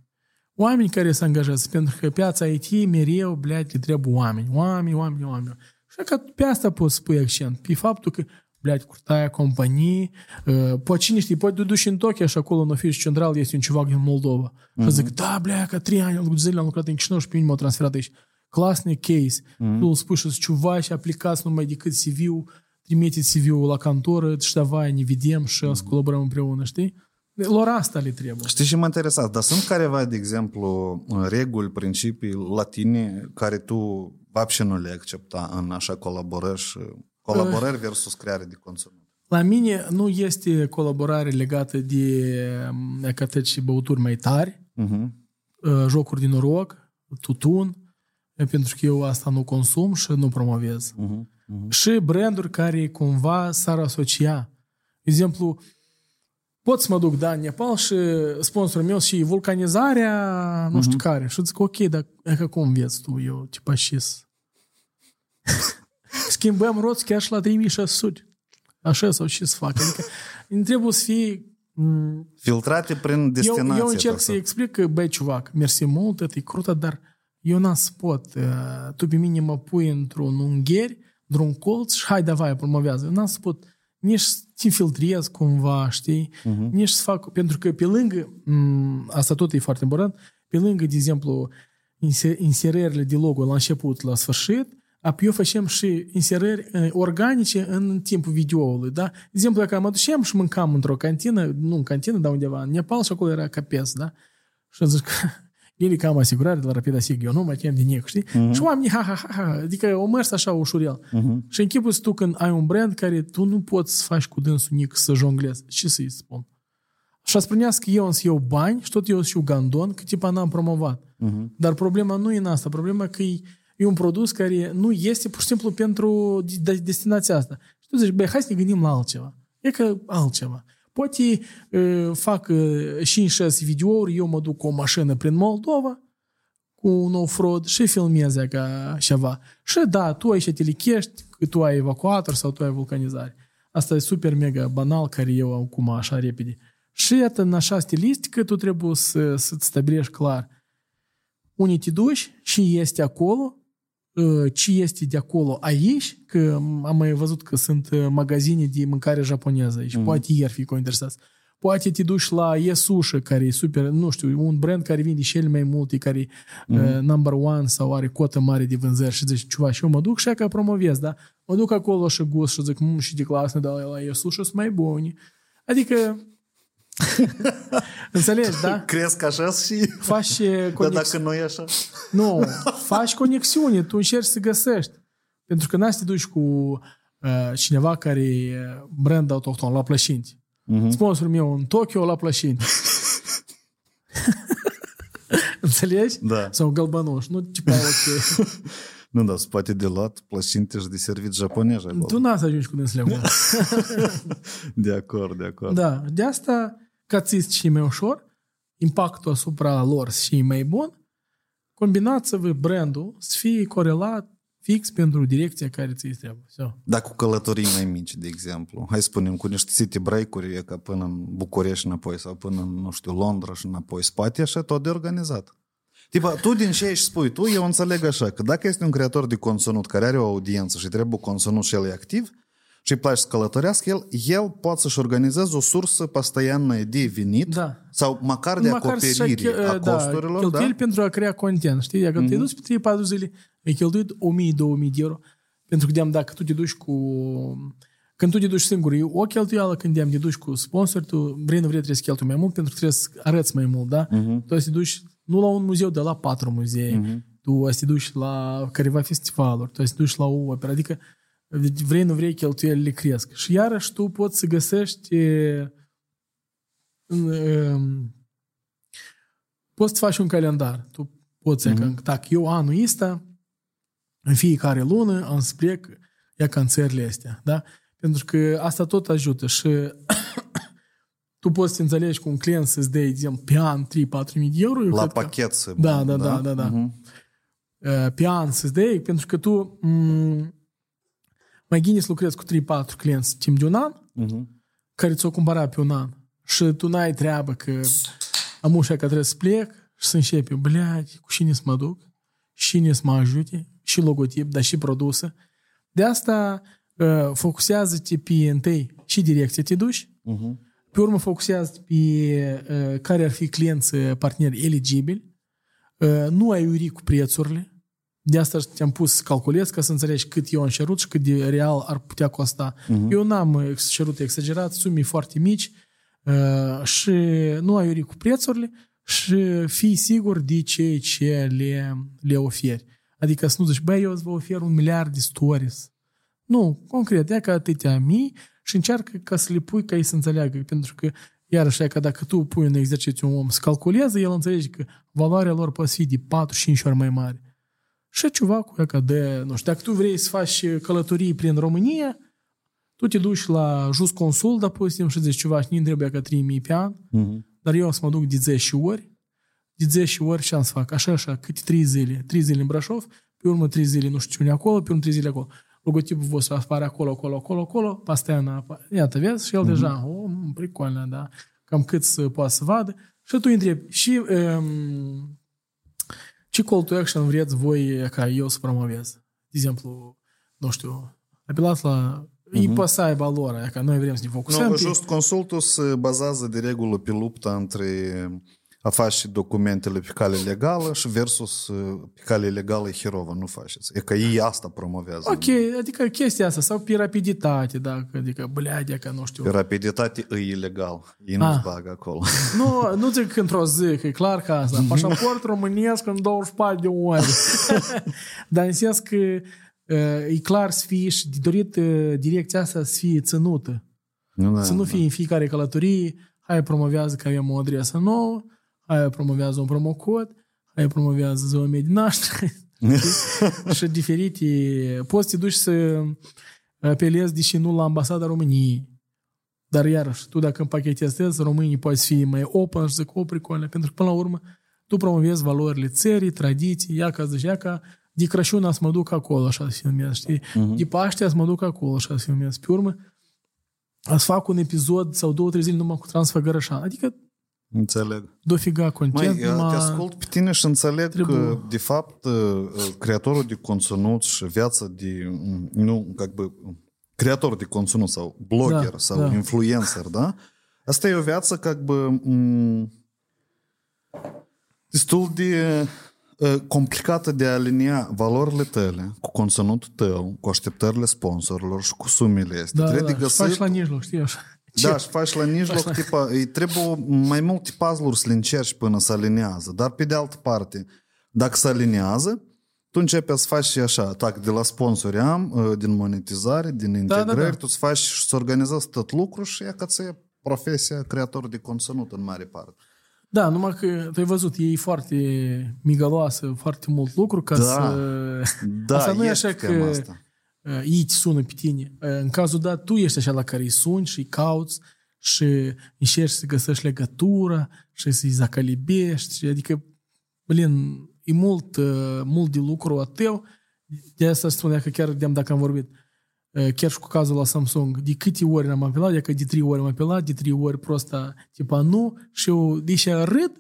Oameni care se angajează, pentru că piața IT mereu, bleat, le trebuie oameni. Oameni, oameni, oameni. Și că pe asta poți spui accent, pe faptul că блядь, крутая companie, poate cine știe, poate te duci în Tokyo și acolo în oficiul central este un ceva din Moldova. Mm-hmm. Și zic, da, bля, ca trei ani, am zile am lucrat în Chișinău și pe mine m-au transferat aici. Классный case. Mm-hmm. Tu îl spui și ceva și aplicați numai decât CV-ul, trimiteți CV-ul la cantoră și davai, ne vedem și mm-hmm. să colaborăm împreună, știi? Lor asta le trebuie. Știi și mă interesat, dar sunt careva, de exemplu, reguli, principii latine care tu вообще nu le accepta în așa colaborări și Colaborări versus creare de conținut. La mine nu este colaborare legată de cateci și băuturi mai tari, uh-huh. jocuri de noroc, tutun, pentru că eu asta nu consum și nu promovez. Uh-huh. Uh-huh. Și branduri care cumva s-ar asocia. De exemplu, pot să mă duc, da, în Nepal și sponsorul meu și vulcanizarea, nu știu uh-huh. care. Și zic, ok, dar e că cum vezi tu, eu, tipa, și schimbăm roți chiar și la 3600. Așa sau ce să fac. Adică trebuie să fie Filtrate prin destinație. Eu, eu încerc să explic că, băi, ciuvac, mersi mult, e crută, dar eu n-am să pot. Tu pe mine mă pui într-un ungheri, într-un colț și hai, davai, promovează. Eu n-am să pot nici să te filtrez cumva, știi? Uh-huh. Nici să fac... Pentru că pe lângă, asta tot e foarte important, pe lângă, de exemplu, inserările de logo la început, la sfârșit, Apoi eu facem și inserări organice în timpul videoului, da? De exemplu, dacă mă duceam și mâncam într-o cantină, nu în cantină, dar undeva, în Nepal și acolo era capes, da? Și zic că ele cam asigurare de la Rapid Asig, eu nu mă tem de nic, știi? Uh-huh. Și oamenii, ha, ha, ha, ha, adică o mers așa ușurel. Uh-huh. Și închipuți tu când ai un brand care tu nu poți să faci cu dânsul nic să jonglezi. Ce să-i spun? Și a spunea că eu însă iau bani și tot eu și gandon, că tipa n-am promovat. Uh-huh. Dar problema nu e în asta. Problema că e e un produs care nu este pur și simplu pentru destinația asta. Și tu zici, băi, hai să ne gândim la altceva. E că altceva. Poate uh, fac uh, 5-6 videouri, eu mă duc cu o mașină prin Moldova, cu un off-road și filmez ca ceva. Și da, tu aici te lichești, că tu ai evacuator sau tu ai vulcanizare. Asta e super mega banal, care eu acum așa repede. Și iată, în așa stilistică, tu trebuie să, să-ți stabilești clar unde te duci și este acolo ce este de acolo aici, că am mai văzut că sunt magazine de mâncare japoneză aici, mm. poate ieri fi interesați. Poate te duci la Yesushi, care e super, nu știu, un brand care vinde cel mai multe, care mm. uh, number one sau are cotă mare de vânzări și zici, ceva, și eu mă duc și că promovez, da? Mă duc acolo și gust și zic, mmm, și de clasă, dar la Yesushi sunt mai buni. Adică Înțelegi, da? Crezi că așa și... Faci conex... Dar dacă nu e așa? Nu, faci conexiune, tu încerci să găsești. Pentru că n-ați să te duci cu uh, cineva care e brand autohton la plășinti. Uh-huh. Sponsorul meu în Tokyo la plășinti. Înțelegi? Da. Sau gălbănuș. Nu tipa ok. Nu, da, poate de luat plășinte și de servit japonez. Tu n-ați să ajungi cu dânsele De acord, de acord. Da, de asta ca ți și mai ușor, impactul asupra lor și mai bun, combinați-vă brandul să fie corelat fix pentru direcția care ți trebuie. So. Da, cu călătorii mai mici, de exemplu. Hai să spunem, cu niște city break-uri, ca până în București înapoi sau până în, nu știu, Londra și înapoi. Spate așa tot de organizat. Tipa, tu din ce ești spui tu, eu înțeleg așa, că dacă este un creator de conținut care are o audiență și trebuie conținut și el e activ, și îi place să călătorească, el, el poate să-și organizeze o sursă postoiană de venit da. sau măcar de măcar acoperire chel- a da, costurilor. Da, cheltuieli da? pentru a crea content. Știi, dacă mm-hmm. te mhm. duci pe 3-4 zile, ai cheltuit 1000-2000 de euro. Pentru că, de dacă tu te duci cu... Când tu te duci singur, e o cheltuială, când te duci cu sponsor, tu vrei, nu vrei, trebuie să cheltui mai mult, pentru că trebuie să arăți mai mult, da? Mm-hmm. Tu să te duci nu la un muzeu, dar la patru muzee. Mm-hmm. Tu să te duci la careva festivaluri, tu să te duci la o operă. Adică vrei, nu vrei, cheltuielile cresc. Și iarăși tu poți să găsești poți să faci un calendar. Tu poți mm-hmm. că, dacă eu anul ăsta în fiecare lună am să plec, ia ca în țările astea, da? Pentru că asta tot ajută și tu poți să înțelegi cu un client să-ți dea, exemplu, pe an 3-4 mii de euro. La pachet că... să... Da, da, da, da, da. Uh-huh. Pe an să-ți dea, pentru că tu m- mai gine să lucrezi cu 3-4 clienți timp de un an, uh-huh. care ți-o cumpăra pe un an. Și tu n-ai treabă că am ușa că trebuie să plec și să începe, bleagi, cu cine să mă duc, cine să mă ajute, și logotip, dar și produse. De asta uh, focusează-te pe întâi și direcție te duci, uh-huh. pe urmă focusează pe uh, care ar fi clienți parteneri eligibili, uh, nu ai uri cu prețurile, de asta te-am pus să calculez ca să înțelegi cât eu am cerut și cât de real ar putea costa. Uh-huh. Eu n-am cerut exagerat, sume foarte mici uh, și nu ai uri cu prețurile și fii sigur de ce ce le, le oferi. Adică să nu zici, băi, eu îți vă ofer un miliard de stories. Nu, concret, ia ca atâtea mii și încearcă ca să le pui ca ei să înțeleagă. Pentru că, iarăși, că dacă tu pui în exercițiu un om să calculeze, el înțelege că valoarea lor poate fi de 4-5 ori mai mare. Și ceva cu ea că de, nu știu, dacă tu vrei să faci călătorii prin România, tu te duci la Jus Consul, dar pozitiv și zici ceva și nu trebuie ca 3000 pe an, uh-huh. dar eu o să mă duc de 10 ori de 10 ori ce am să fac? Așa, așa, câte 3 zile. 3 zile în Brașov, pe urmă 3 zile nu știu ce acolo, pe urmă 3 zile acolo. Logotipul vostru apare acolo, acolo, acolo, acolo, Pasteana, iată, vezi? Și el uh-huh. deja, o, oh, pricolnă, da, cam cât să poată să vadă. Și tu întrebi, și um, ce call to action vreți voi ca eu să promovez? De exemplu, nu știu, apelați la Uh-huh. E poate să aibă lor, ca noi vrem să ne focusăm. Nu, just consultul se bazează de regulă pe lupta între a face documentele pe cale legală și versus uh, pe cale legală Hirova, nu faceți. E că ei asta promovează. Ok, adică chestia asta, sau pe rapiditate, dacă, adică, blea, că nu știu. Pe rapiditate e ilegal, ei nu-ți ah. bagă acolo. Nu, nu zic într-o zi, că e clar că asta, pașaport românesc în 24 de ore. Dar în sens că uh, e clar să fie și de dorit uh, direcția asta să fie ținută. Nu, da, să nu da. fie în fiecare călătorie, hai promovează că avem o adresă nouă, aia promovează un promocod, aia promovează ziua mea de naștere și diferite. Poți să te duci să apelezi, deși nu la ambasada României. Dar iarăși, tu dacă împachetezi românii poți fi mai open și zic, o, pricolne, pentru că până la urmă tu promovezi valorile țării, tradiții, ia ca zici, ia ca de Crăciun să mă duc acolo, așa să filmez, știi? Uh-huh. De Paște să mă duc acolo, așa să filmez. Pe urmă, să fac un episod sau două, trei zile numai cu Transfăgărășan. Adică Înțeleg. Dofiga content. Mai, numai... te ascult pe tine și înțeleg trebuie... că, de fapt, uh, creatorul de conținut și viața de, mm, nu, как бы, creator de conținut sau blogger da, sau da. influencer, da? Asta e o viață, как бы, mm, destul de uh, complicată de a alinia valorile tale cu conținutul tău, cu așteptările sponsorilor și cu sumele astea. Da, Trebuie da, găsit... faci la mijloc, știi așa. Da, și faci la mijloc, tipa, îi trebuie mai multe puzzle să le încerci până să alinează. Dar pe de altă parte, dacă se alinează, tu începi să faci și așa, tac, de la sponsori am, ă, din monetizare, din integrări, da, da, da. tu îți faci și să organizezi tot lucru și e ca ți profesia creator de conținut în mare parte. Da, numai că tu ai văzut, e foarte migaloasă, foarte mult lucru ca da, să... Da, asta nu e așa că asta ei te sună pe tine. În cazul dat, tu ești așa la care îi suni și îi cauți și încerci să găsești legătura și să-i zacalibești. Adică, blin, e mult, mult de lucru a tău. De asta spunea că chiar de dacă am vorbit, chiar și cu cazul la Samsung, de câte ori am apelat, de că de trei ori am apelat, de trei ori prosta, tipa nu, și eu deși râd,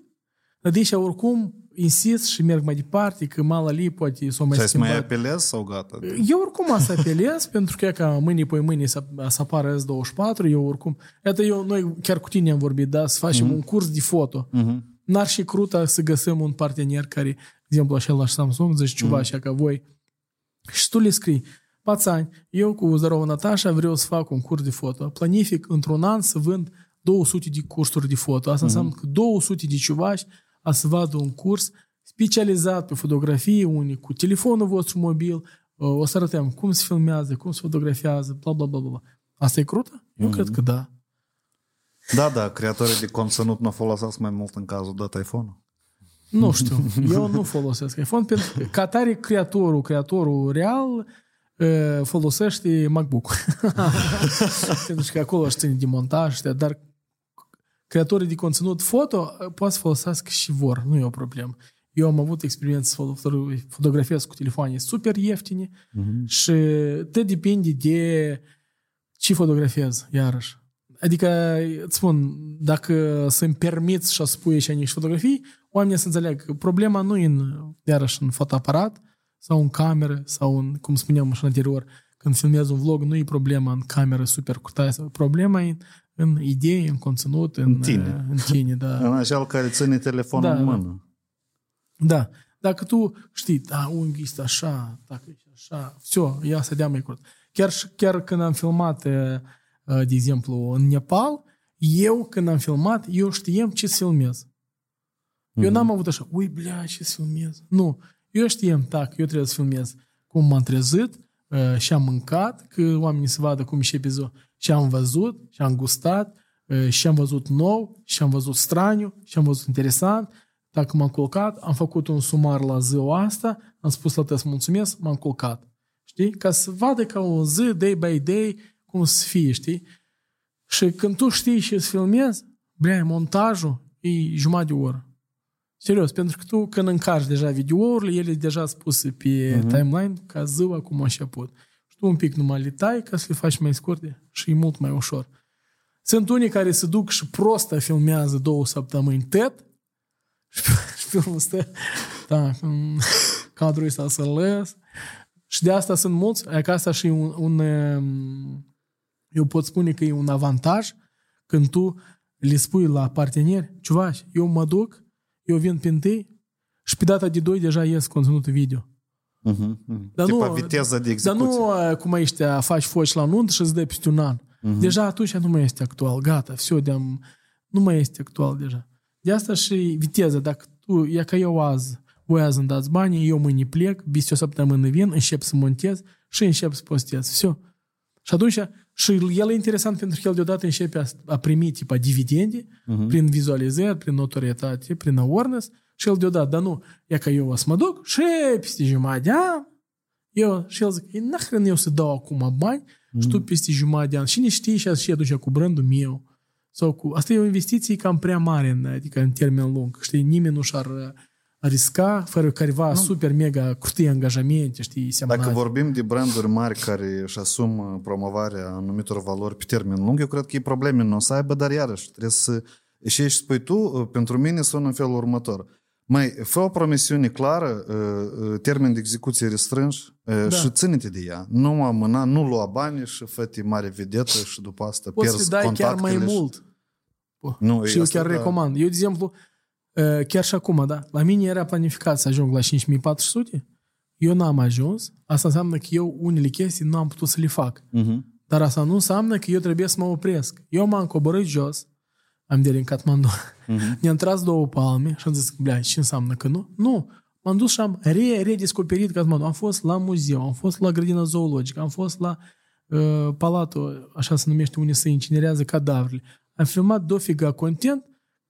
dar deși oricum insist și merg mai departe, că mala li poate s-o mai schimbat. mai apelez sau gata? Eu oricum am să apelez, pentru că e ca mâine pe mâine să, să apară S24, eu oricum... Iată, eu, noi chiar cu tine am vorbit, da, să facem uh-huh. un curs de foto. Uh-huh. N-ar și cruta să găsim un partener care, de exemplu, așa la Samsung, zice ceva uh-huh. așa ca voi, și tu le scrii, Pațani, eu cu Zarova Natasha vreau să fac un curs de foto. Planific într-un an să vând 200 de cursuri de foto. Asta uh-huh. înseamnă că 200 de ciuvași a să vadă un curs specializat pe fotografie, unii cu telefonul vostru mobil, o să arătăm cum se filmează, cum se fotografiază, bla bla bla bla. Asta e crută? Eu mm-hmm. cred că da. Da, da, creatorii de conținut nu folosesc mai mult în cazul dat iPhone-ul. Nu știu, eu nu folosesc iPhone pentru că ca tare creatorul, creatorul real uh, folosește MacBook. pentru că acolo își ține de montaj, dar creatorii de conținut foto uh, poate să folosească și vor, nu e o problemă. Eu am avut experiență să fotografiez cu telefoane super ieftine uh-huh. și te depinde de ce fotografiez, iarăși. Adică, îți spun, dacă să-mi permiți și să spui așa niște fotografii, oamenii să înțeleg că problema nu e în, iarăși în fotoaparat sau în cameră sau în, cum spuneam și în anterior, când filmez un vlog, nu e problema în cameră super curtaie, problema e în idei, în conținut, în, în tine. În tine, da. în așa care ține telefonul da, în mână. Da. Dacă tu știi, da, unghiul este așa, dacă e așa, все, ia să dea mai curt. Chiar, chiar când am filmat, de exemplu, în Nepal, eu când am filmat, eu știam ce să filmez. Eu n-am avut așa, ui, blea, ce să filmez. Nu, eu știam, tac, eu trebuie să filmez cum m-am trezit și am mâncat, că oamenii să vadă cum e și episod. Și am văzut, și am gustat, și am văzut nou, și am văzut straniu, și am văzut interesant, dacă m-am culcat, am făcut un sumar la ziua asta, am spus la test mulțumesc, m-am culcat. Știi? Ca să vadă ca o zi, day by day, cum să fie, știi? Și când tu știi și să filmezi, blea, montajul e jumătate de oră. Serios, pentru că tu când încarci deja videourile, ele deja spuse pe uh-huh. timeline ca ziua cum a început. Și tu un pic numai le tai ca să le faci mai scurte și e mult mai ușor. Sunt unii care se duc și prostă filmează două săptămâni TED și filmul stă, da, cadrul ăsta să lăs. Și de asta sunt mulți, e că asta și un, un, um, eu pot spune că e un avantaj când tu le spui la parteneri, ciuvași, eu mă duc, eu vin pe întâi și pe data de doi deja ies conținutul video. Uh-huh, uh-huh. Dar Tipa nu, viteza de execuție. Dar nu uh, cum aici faci foci la nunt și îți dai peste un an. Uh-huh. Deja atunci nu mai este actual. Gata, все, de nu mai este actual deja. De asta și viteza. Dacă tu, e ca eu azi, voi azi îmi dați banii, eu mâine plec, peste o săptămână vin, încep să montez și încep să postez. Все. Și atunci, și el e interesant pentru că el deodată începe a, a primi tipa dividende uh-huh. prin vizualizări, prin notorietate, prin awareness și el deodată, dar nu, e ca eu o să mă duc și peste jumătate de an, eu, și el zic, e nahren eu să dau acum bani uh-huh. și tu peste jumătate de an. Și ne știi și și atunci cu brandul meu, sau cu... Asta e o investiție cam prea mare, adică în termen lung. Știi, nimeni nu și-ar risca fără careva nu. super mega curte angajamente, știi, semnate. Dacă vorbim de branduri mari care își asumă promovarea anumitor valori pe termen lung, eu cred că e probleme nu o să aibă, dar iarăși trebuie să... Și ești spui tu, pentru mine sună în felul următor. Mai, fă o promisiune clară, termen de execuție restrânși da. și ține-te de ea. Nu amâna, nu lua bani și fă mare vedetă și după asta Poți pierzi dai chiar mai și... mult. Nu, și eu chiar da. recomand. Eu, de exemplu, chiar și acum, da, la mine era planificat să ajung la 5400, eu n-am ajuns, asta înseamnă că eu unele chestii nu am putut să le fac. Uh-huh. Dar asta nu înseamnă că eu trebuie să mă opresc. Eu m-am coborât jos, am de în Kathmandu. Uh-huh. Ne-am tras două palme și am zis, blea, ce înseamnă că nu? Nu. M-am dus și am re, redescoperit Kathmandu. Am fost la muzeu, am fost la grădina zoologică, am fost la uh, palatul, așa se numește, unde se incinerează cadavrele. Am filmat dofiga content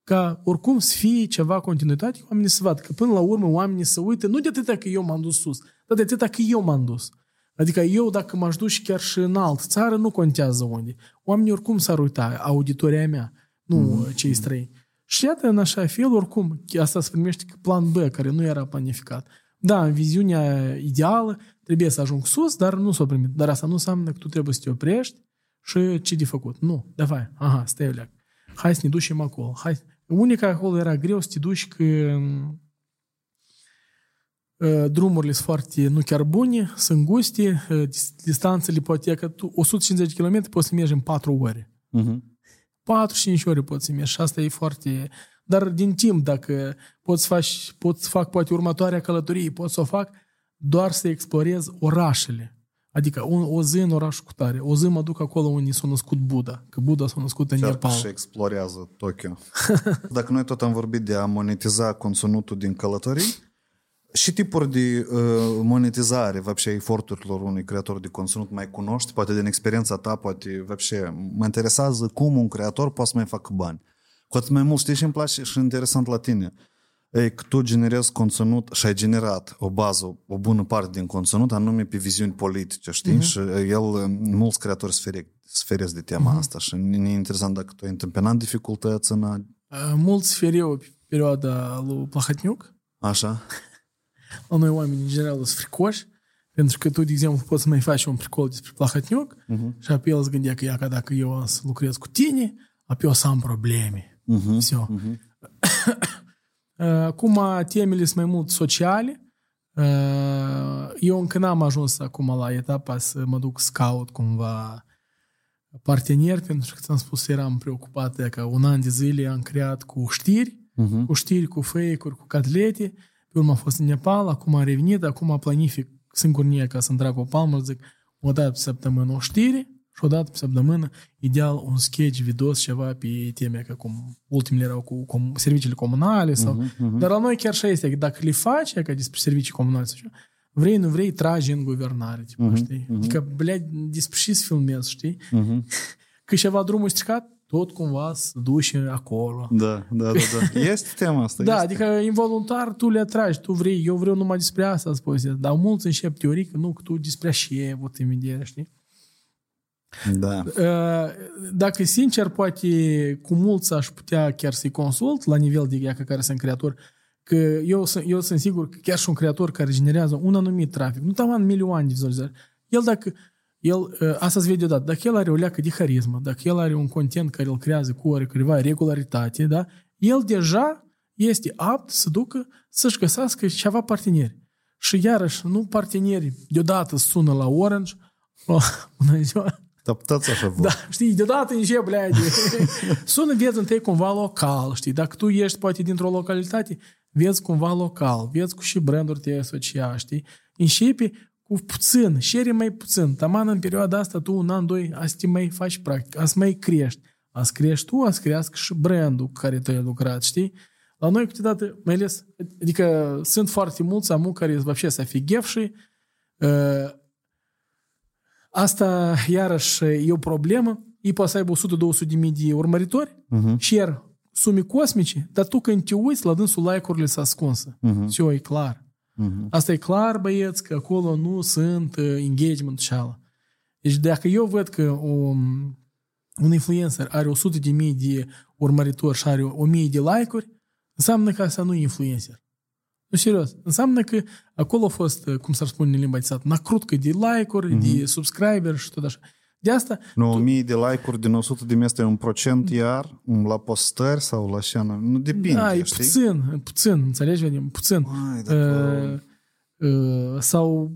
ca oricum să fie ceva continuitate, oamenii să vadă că până la urmă oamenii să uită, nu de atâta că eu m-am dus sus, dar de atâta că eu m-am dus. Adică eu dacă m-aș duce chiar și în alt țară, nu contează unde. Oamenii oricum s-ar uita, auditoria mea nu mm-hmm. cei străini. Și iată, în așa fel, oricum, asta se primește plan B, care nu era planificat. Da, în viziunea ideală trebuie să ajung sus, dar nu s-o primit. Dar asta nu înseamnă că tu trebuie să te oprești și ce de făcut. Nu, davai, aha, stai leac. Hai să ne ducem acolo. Hai. Unica acolo era greu să te duci că uh, drumurile sunt foarte nu chiar bune, sunt guste, uh, distanțele poate că tu 150 km poți să mergi în 4 ore. Uh-huh. 4-5 ore poți să mergi și asta e foarte... Dar din timp, dacă poți, faci, poți fac poate următoarea călătorie, poți să o fac doar să explorez orașele. Adică o, o zi în orașul cu tare, o zi mă duc acolo unde s-a născut Buddha, că Buddha s-a născut în Nepal. și explorează Tokyo. Dacă noi tot am vorbit de a monetiza conținutul din călătorii, și tipuri de uh, monetizare, вообще, eforturilor unui creator de conținut mai cunoști, poate din experiența ta, poate, вообще, mă interesează cum un creator poate să mai facă bani. Cu atât mai mult, știi, și îmi place și interesant la tine. e că tu generezi conținut și ai generat o bază, o bună parte din conținut, anume pe viziuni politice, știi? Uh-huh. Și el, mulți creatori sfere, sferesc de tema uh-huh. asta și e interesant dacă tu ai întâmpinat dificultăți în a... Mulți sfereau pe perioada lui Plahotniuc. Așa. La noi oamenii, în general, sunt fricoși, pentru că tu, de exemplu, poți să mai faci un pricol despre Plahotniuc uh-huh. și apoi el îți gândea că, ia, că dacă eu o să lucrez cu tine, apoi o să am probleme. Uh-huh. Все. Uh-huh. Acum temele sunt mai mult sociale. Eu încă n-am ajuns acum la etapa să mă duc scout cumva partener, pentru că ți-am spus, eram preocupat de că un an de zile am creat cu știri, uh-huh. cu știri, cu fake-uri, cu catlete. pe urmă a fost în Nepal, acum a revenit, acum planific singur nie ca să-mi trag o palmă, zic, o dată pe săptămână o știre și o dată pe săptămână, ideal, un sketch, videos, ceva pe teme, ca cum ultimele erau cu, cu serviciile comunale sau... Uh-huh, uh-huh. Dar la noi chiar așa este, că dacă le faci, ca despre servicii comunale sau ceva, vrei, nu vrei, tragi în guvernare, tipa, uh-huh, știi? Uh-huh. Adică, blea, despre și să filmezi, știi? Uh-huh. Că ceva drumul stricat, tot cumva să duci acolo. Da, da, da, da. Este tema asta. da, este. adică involuntar tu le atragi, tu vrei, eu vreau numai despre asta să spui, dar mulți încep teoric, nu, că tu despre așa, vot imediat, știi? Da. Uh, dacă sincer, poate cu mulți aș putea chiar să-i consult la nivel de ea care sunt creator, că eu, eu sunt sigur că chiar și un creator care generează un anumit trafic, nu taman milioane de vizualizări, el dacă el, ă, asta îți vede odată, dacă el are o leacă de harismă, dacă el are un content care îl creează cu oricăreva regularitate, da? el deja este apt să ducă să-și găsească ceva parteneri. Și iarăși, nu parteneri deodată sună la Orange, la, bună ziua, Tăptăți așa vor. Da, știi, deodată înșe, bleade. Sună, vezi întâi cumva local, știi, dacă tu ești poate dintr-o localitate, vezi cumva local, vezi cu și branduri te asocia, știi, începi cu puțin, share mai puțin. Taman în perioada asta tu un an, doi, a să te mai faci practic, a să mai crești. A să crești tu, a să crească și brandul cu care tu ai lucrat, știi? La noi câteodată, mai ales, adică sunt foarte mulți amu care вообще să fie ghefși, uh, Asta, iarăși, e o problemă. Ei poate să aibă 100-200 de mii de urmăritori, uh-huh. share sume cosmice, dar tu când te uiți, la dânsul like-urile s-a ascunsă. Uh-huh. Все, e clar. Uh-huh. Asta e clar, băieți, că acolo nu sunt uh, engagement și șala. Deci dacă eu văd că um, un influencer are 100 de mii de urmăritori și are 1000 de like-uri, înseamnă că asta nu e influencer. Nu, serios. Înseamnă că acolo a fost, cum s-ar spune în limba de sat, nacrutcă de like-uri, mm-hmm. de subscriber și tot așa. De asta... Nu, tu... mii de like-uri din 100 de mii este un procent iar la postări sau la scenă? Nu depinde, Da, e știi? puțin, e puțin, înțelegi, Vadim? Puțin. Ai, uh, uh, sau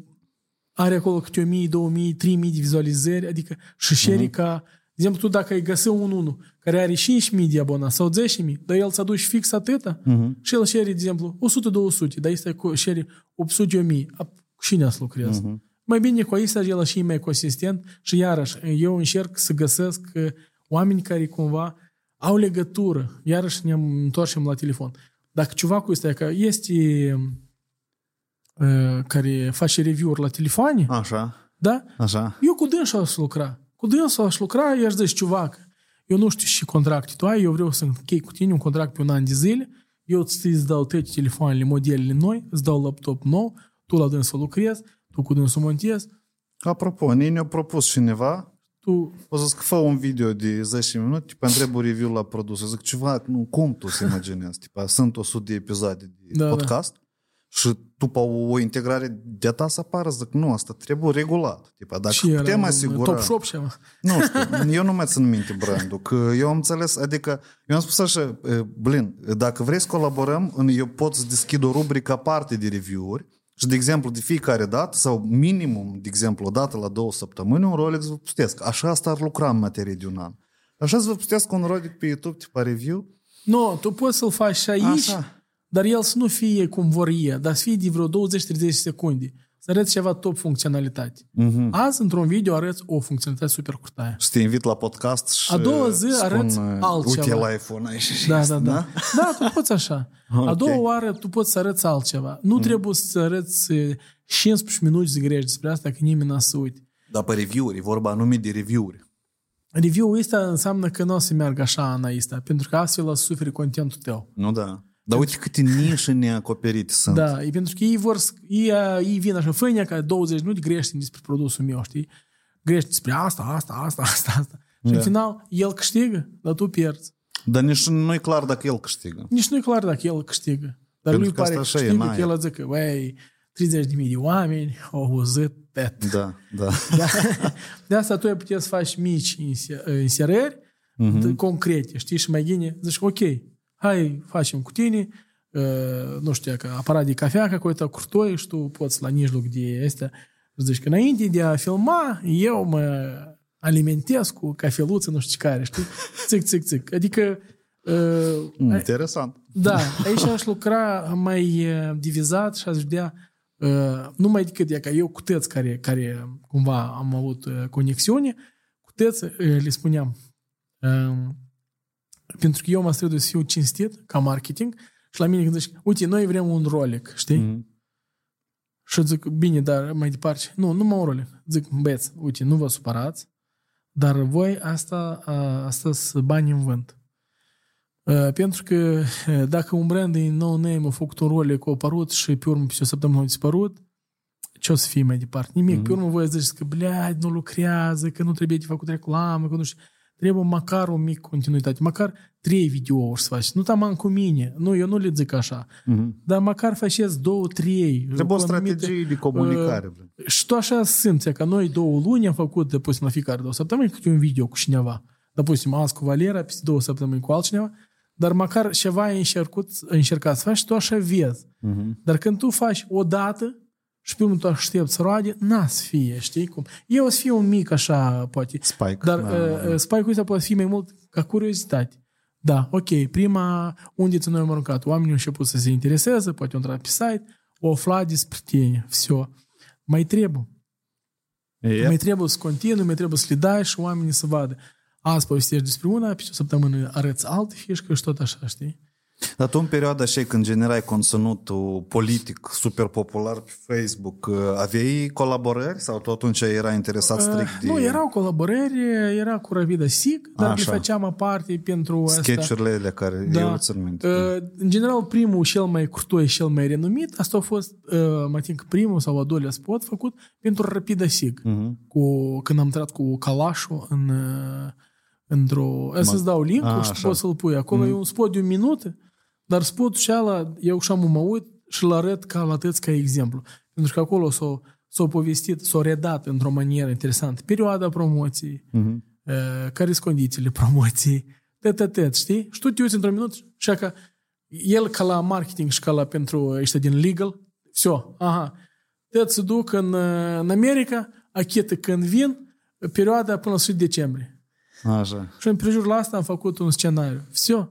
are acolo câte 1000, 2000, 3000 de vizualizări, adică și share uh-huh. ca de exemplu, tu dacă ai găsi un unul care are 5.000 de abonați sau 10.000, dar el să aduci fix atâta uh-huh. și el share, de exemplu, 100-200, dar este cu share 800.000, cine ați lucrează? Uh-huh. Mai bine cu aici el și mai consistent și iarăși eu încerc să găsesc oameni care cumva au legătură. Iarăși ne întoarcem la telefon. Dacă ceva cu este că este care face review-uri la telefoane, Așa. da? Așa. Eu cu dânsul aș lucra. Cu dânsul aș lucra, i-aș zice, ciuvac, eu nu știu ce contract tu ai, eu vreau să închei cu tine un contract pe un an de zile, eu îți dau toate telefoanele, modelele noi, îți dau laptop nou, tu la dânsul lucrezi, tu cu dânsul montezi. Apropo, ne-a propus cineva tu... O să zic, fă un video de 10 minute, tipa, întreb un review la produs. Zic, ceva, nu, cum tu să imaginezi? Tipa, sunt 100 de episoade de Da, podcast și după o integrare de ta să apară, zic, nu, asta trebuie regulat. Tipa, dacă Și era putem un asigura... Top Shop ceva. Nu știu, eu nu mai țin minte brandul, că eu am înțeles, adică, eu am spus așa, e, blin, dacă vrei să colaborăm, în- eu pot să deschid o rubrică aparte de review-uri și, de exemplu, de fiecare dată, sau minimum, de exemplu, o dată la două săptămâni, un Rolex vă pustesc. Așa asta ar lucra în materie de un an. Așa să vă pustesc un Rolex pe YouTube, tipa review. Nu, tu poți să-l faci și aici, Așa. dar el să nu fie cum vor ei, dar să fie de vreo 20-30 secunde. Să arăți ceva top funcționalitate. Mhm. Azi, într-un video, arăți o funcționalitate super curtaie. Și te invit la podcast și A doua zi spun, arăți uh, altceva. Uite la iPhone aici și Da, este, da, da. Da, tu poți așa. A Ok. doua oară tu poți să arăți altceva. Nu trebuie să arăți eh, 15 minute să grești despre asta, că nimeni n-a să uite. Dar pe review-uri, e vorba anume de review-uri. Review-ul ăsta înseamnă că nu o să meargă așa înainte, pentru că astfel o să suferi contentul tău. Nu da. Dar uite câte nișe neacoperite sunt. Da, e pentru că ei vor, să- ei, ei vin așa, făinea ca 20 minute grește despre produsul meu, știi? Grește despre asta, asta, asta, asta, asta. Și Da. în final, el câștigă, dar tu pierzi. Dar nici nu e clar dacă el câștigă. Nici nu e clar dacă el câștigă. Dar Pentru lui că pare că asta așa e, câștigă, n-ai. că el zice, băi, 30 de mii de oameni au auzit pet. Da, da. Da? De asta tu ai putea să faci mici inse- inserări Mhm. uh-huh. concrete, știi? Și mai gine, zici, ok, hai, facem cu tine, uh, nu știu, că aparat de cafea какой-то крутой, și tu poți la mijloc de astea, zici că înainte de a filma, eu mă alimentez cu cafeluță, nu știu ce care, știi? Țic, țic, țic. Adică uh, Interesant. da, aici aș lucra mai uh, divizat și aș vedea uh, numai decât e ca eu cu tăți care, care cumva am avut uh, conexiune, cu tăți uh, le spuneam uh, pentru că eu mă străduie să fiu cinstit ca marketing și la mine când zici, uite, noi vrem un rolic, știi? Mhm. Și zic, bine, dar mai departe, nu, nu mă un rolic. Zic, băieți, uite, nu vă supărați, dar voi asta, a, asta sunt bani în vânt. Uh, Pentru că uh, dacă un brand din no name a făcut un rolic, a apărut și pe urmă pe o săptămână a dispărut, ce o să fie mai departe? Nimic. Mm-hmm. Pe urmă voi ziceți că, blead, nu lucrează, că nu trebuie de făcut reclamă, că nu știu. Trebuie măcar o mică continuitate, măcar trei videouri să faci. Nu taman cu mine. Nu, eu nu le zic așa. Mhm. Dar măcar faceți două, trei. Trebuie o cu anumite- strategie de comunicare. blin. și tu așa simți că noi două luni am făcut, depusim la fiecare două săptămâni, câte un video cu cineva. Depusim azi cu Valera, peste două săptămâni cu altcineva, dar măcar ceva ai încercat, ai încercat să faci și tu așa vezi. Mhm. Dar când tu faci o dată și pe urmă tu aștepți să roade, n-a să fie, știi cum? Eu o să fie un mic așa, poate. Spike. Dar da, uh, da. uh, spike-ul ăsta poate fi mai mult ca curiozitate. Da, ok, prima unde noi am aruncat, oamenii au început să se intereseze, poate au intrat pe site, au aflat despre tine, все. Mai trebuie. E, Mai trebuie să continui, mai trebuie să le dai și oamenii să vadă. Azi povestești despre una, pe o săptămână arăți altă fișcă și tot așa, știi? Dar tu în perioada așa când generai conținutul politic super popular pe Facebook, uh, aveai colaborări sau tu atunci era interesat strict de Nu, erau colaborări, era cu Ravida Sig, dar Așa. le făceam aparte pentru asta. sketchurile alea care Da. eu le țin minte. Uh, În general, primul, cel mai crutoi, cel mai renumit, asta a fost, uh, mă tin că primul sau a doilea spot făcut pentru Rapida Sig. Mhm. Cu, când am intrat cu calașul în, uh, într-o... Să-ți dau link A, și tu așa. poți să-l pui. Acolo e un spot de un minut, dar spotul și ala, eu și am mă uit și îl arăt ca la tăți ca exemplu. Pentru că acolo s-o, s-o povestit, s-o redat într-o manieră interesantă. Perioada promoției, Mhm. uh, care sunt condițiile promoției, tet știi? Și tu te uiți într-un minut și că el ca la marketing și ca la pentru ăștia din legal, все, aha, te se duc în, uh, în America, achită când vin, perioada până la sfârșit decembrie. Așa. Și în prejur la asta am făcut un scenariu. Все.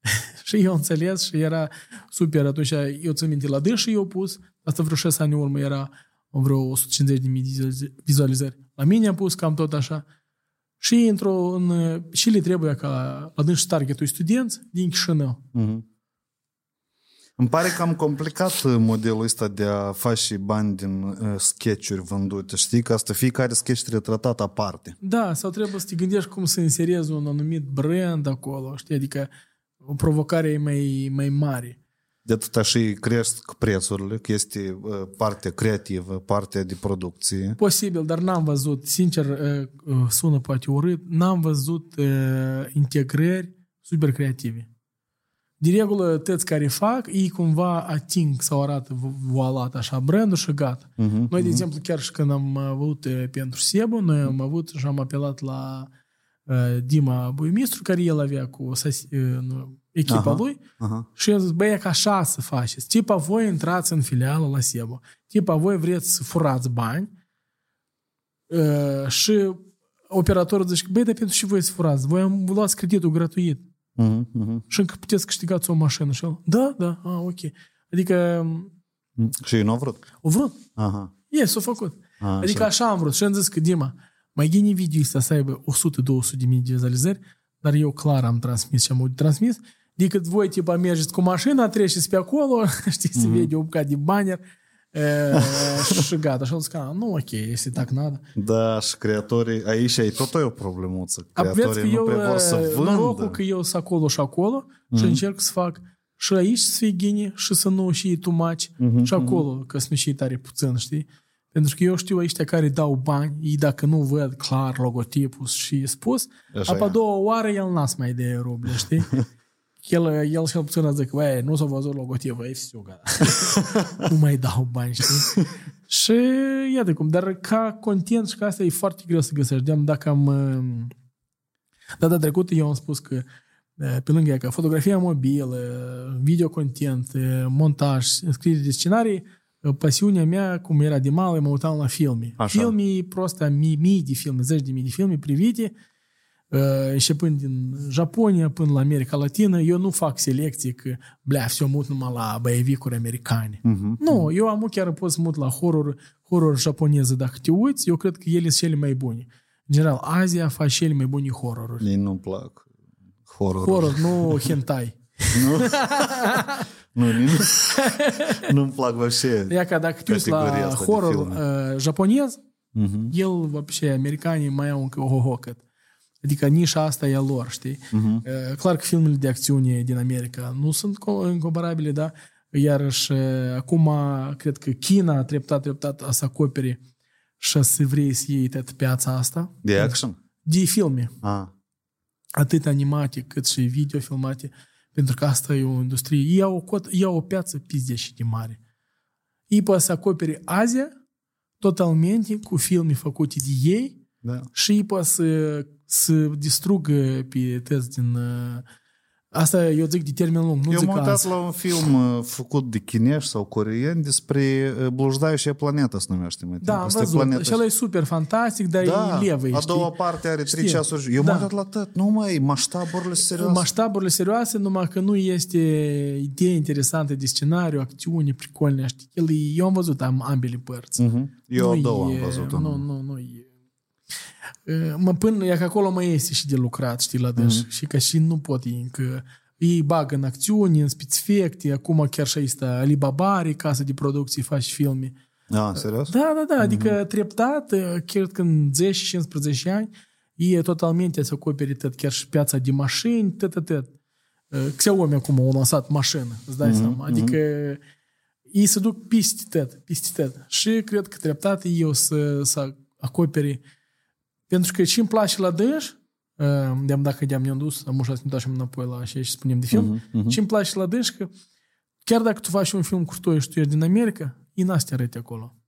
și eu înțeles și era super. Atunci eu țin minte la dâns și eu pus, asta vreo 6 ani în urmă era vreo 150 de mii de vizualizări. La mine am pus cam tot așa. Și într-o, în, și le trebuie ca la dâns și targetul studenți din Chișinău. Mhm. Îmi pare cam complicat uh, modelul ăsta de a face bani din uh, sketch-uri vândute. Știi că asta fiecare sketch trebuie tratat aparte. Da, sau trebuie să te gândești cum să inserezi un anumit brand acolo, știi? Adică o provocare e mai, mai mare. De atâta și cresc prețurile, că este uh, partea creativă, partea de producție. Posibil, dar n-am văzut, sincer, uh, uh, sună poate urât, n-am văzut uh, integrări super creative. De regulă, toți care fac, ei cumva ating sau arată voalat așa brandul și gata. Mhm, Noi, de exemplu, chiar și când am avut uh, pentru Sebu, noi am avut și am apelat la uh, Dima Buimistru, care el avea cu sas- uh, nu, echipa Aha. lui, Aha. și eu zic, băi, e ca așa să faceți. Tipa, voi intrați în filială la Sebo. Tipa, voi vreți să furați bani uh, și operatorul zice, băi, dar pentru și voi să furați. Voi am luați creditul gratuit Mhm, mhm. și încă puteți câștigați o mașină. Și el, da, da, a, ok. Adică, Mhm. Și ei nu au vrut. o vrut. Aha. E, s-a făcut. A, Adică așa am vrut. Și am zis că, Dima, mai gine video ăsta să aibă 100-200 de mii de vizualizări, dar eu clar am transmis ce am avut de transmis, decât voi, tipa, mergeți cu mașina, treceți pe acolo, știi, se vede o bucată de banner e, și gata. Și am zis că, "A, nu, ok, este так надо. Da, și creatorii, aici e tot o problemuță. Aveți că Creatorii nu eu, prea vor să e, norocul vândă. că eu sunt acolo și acolo și încerc să fac Și aici să fie ghine și să nu și too much. Mhm, și acolo, că să nu și tare puțin, știi? Pentru că eu știu ăștia care dau bani, ei dacă nu văd clar logotipul și spus, Așa apa doua oară el n-as mai de ruble, știi? el, el cel puțin a zic, băi, nu s-a văzut logotipul, e fiu, gata. nu mai dau bani, știi? și iată cum, dar ca content și ca asta e foarte greu să găsești. De-am dacă am... Um, data trecută eu am spus că uh, pe lângă ea, că fotografia mobilă, video content, uh, montaj, scriere de scenarii, pasiunea mea, cum era de mare, mă uitam la filme. Așa. Filme, prosta, mii, mii de filme, zeci de mii de filme privite, uh, începând din Japonia până la America Latină, eu nu fac selecție că, blea, se mut numai la baevicuri americane. Uh-huh. Nu, eu am chiar pot să mut la horror, horror japoneză. Dacă te uiți, eu cred că ele sunt cele mai buni. În general, Azia face cele mai buni horroruri. Ei nu-mi plac horroruri. Horror, nu hentai. Nu? nu, nu-mi plac вообще. La horror filme. uh, japonez, Mhm. el, вообще, americanii mai au încă o cât. Adică nișa asta e a lor, știi? Mhm. Uh, Clar că filmele de acțiune din America nu sunt co- incomparabile, da? Iarăși, uh, acum, cred că China treptat, treptat a să acopere și să vrei să iei tot piața asta De action? de filme. Ah. atât animate cât și video filmate, pentru că asta e o industrie. Ei au o, cot, ei au o piață pizde și de mare. Ei poate să acopere Asia totalmente cu filme făcute de ei Da. și ei poate să, să distrugă pe tăți din... uh, Asta eu zic de termen lung, nu Eu m-am uitat la un film uh, făcut de chinești sau coreeni despre uh, Blujdaia și planeta se numește mai Da, am văzut. Și ăla e super fantastic, dar da, e levă, A doua știi? parte are 3 ceasuri. Eu da. m-am uitat la tot. Nu mai maștaburile serioase. Maștaburile serioase, numai că nu este idee interesantă de scenariu, acțiuni pricolne. Știi? Eu am văzut am, ambele părți. Uh-huh. Eu nu a doua e, am văzut. Nu, nu, nu e E, Mă până, e că acolo mai este și de lucrat, știi, la dâns. Mhm. Și că și nu pot ei încă... Ei bagă în acțiuni, în spецfecte, acum chiar și este Alibaba are casă de producție, faci filme. Ah, serios? Da, da, da, Mhm. adică treptat, e, cred că în 10-15 ani, e totalmente să acoperi tot, chiar și piața de mașini, tot, tot, tot. E, Xiaomi acum au lansat mașină, îți dai seama. Adică ei se duc peste tot, peste tot. Și cred că treptat ei o să, să acopere pentru că și îmi place la dânși, de dacă de-am ne-am dus, am ușa să ne întoarcem înapoi la așa și spunem de film, și îmi place la dânși că chiar dacă tu faci un film cu toi și tu ești din America, ei n-a să te arăte acolo.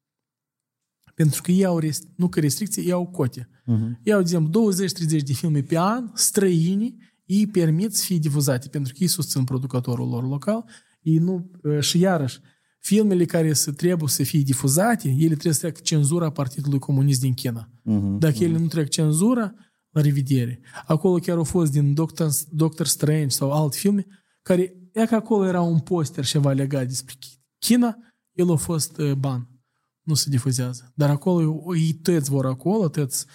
Pentru că ei au, rest- nu că restricții, ei au cote. Mhm. Ei au, de exemplu, 20-30 de filme pe an, străini, ei permit să fie difuzate, pentru că ei susțin producătorul lor local, ei nu, și iarăși, filmele care să trebuie să fie difuzate, ele trebuie să treacă cenzura Partidului Comunist din China. Mhm. Dacă ele nu trec cenzura, la revedere. Acolo chiar au fost din Doctor, Doctor Strange sau alte filme, care, e că acolo era un poster ceva legat despre China, el a fost uh, ban. Nu se difuzează. Dar acolo, ei tăți vor acolo, tăți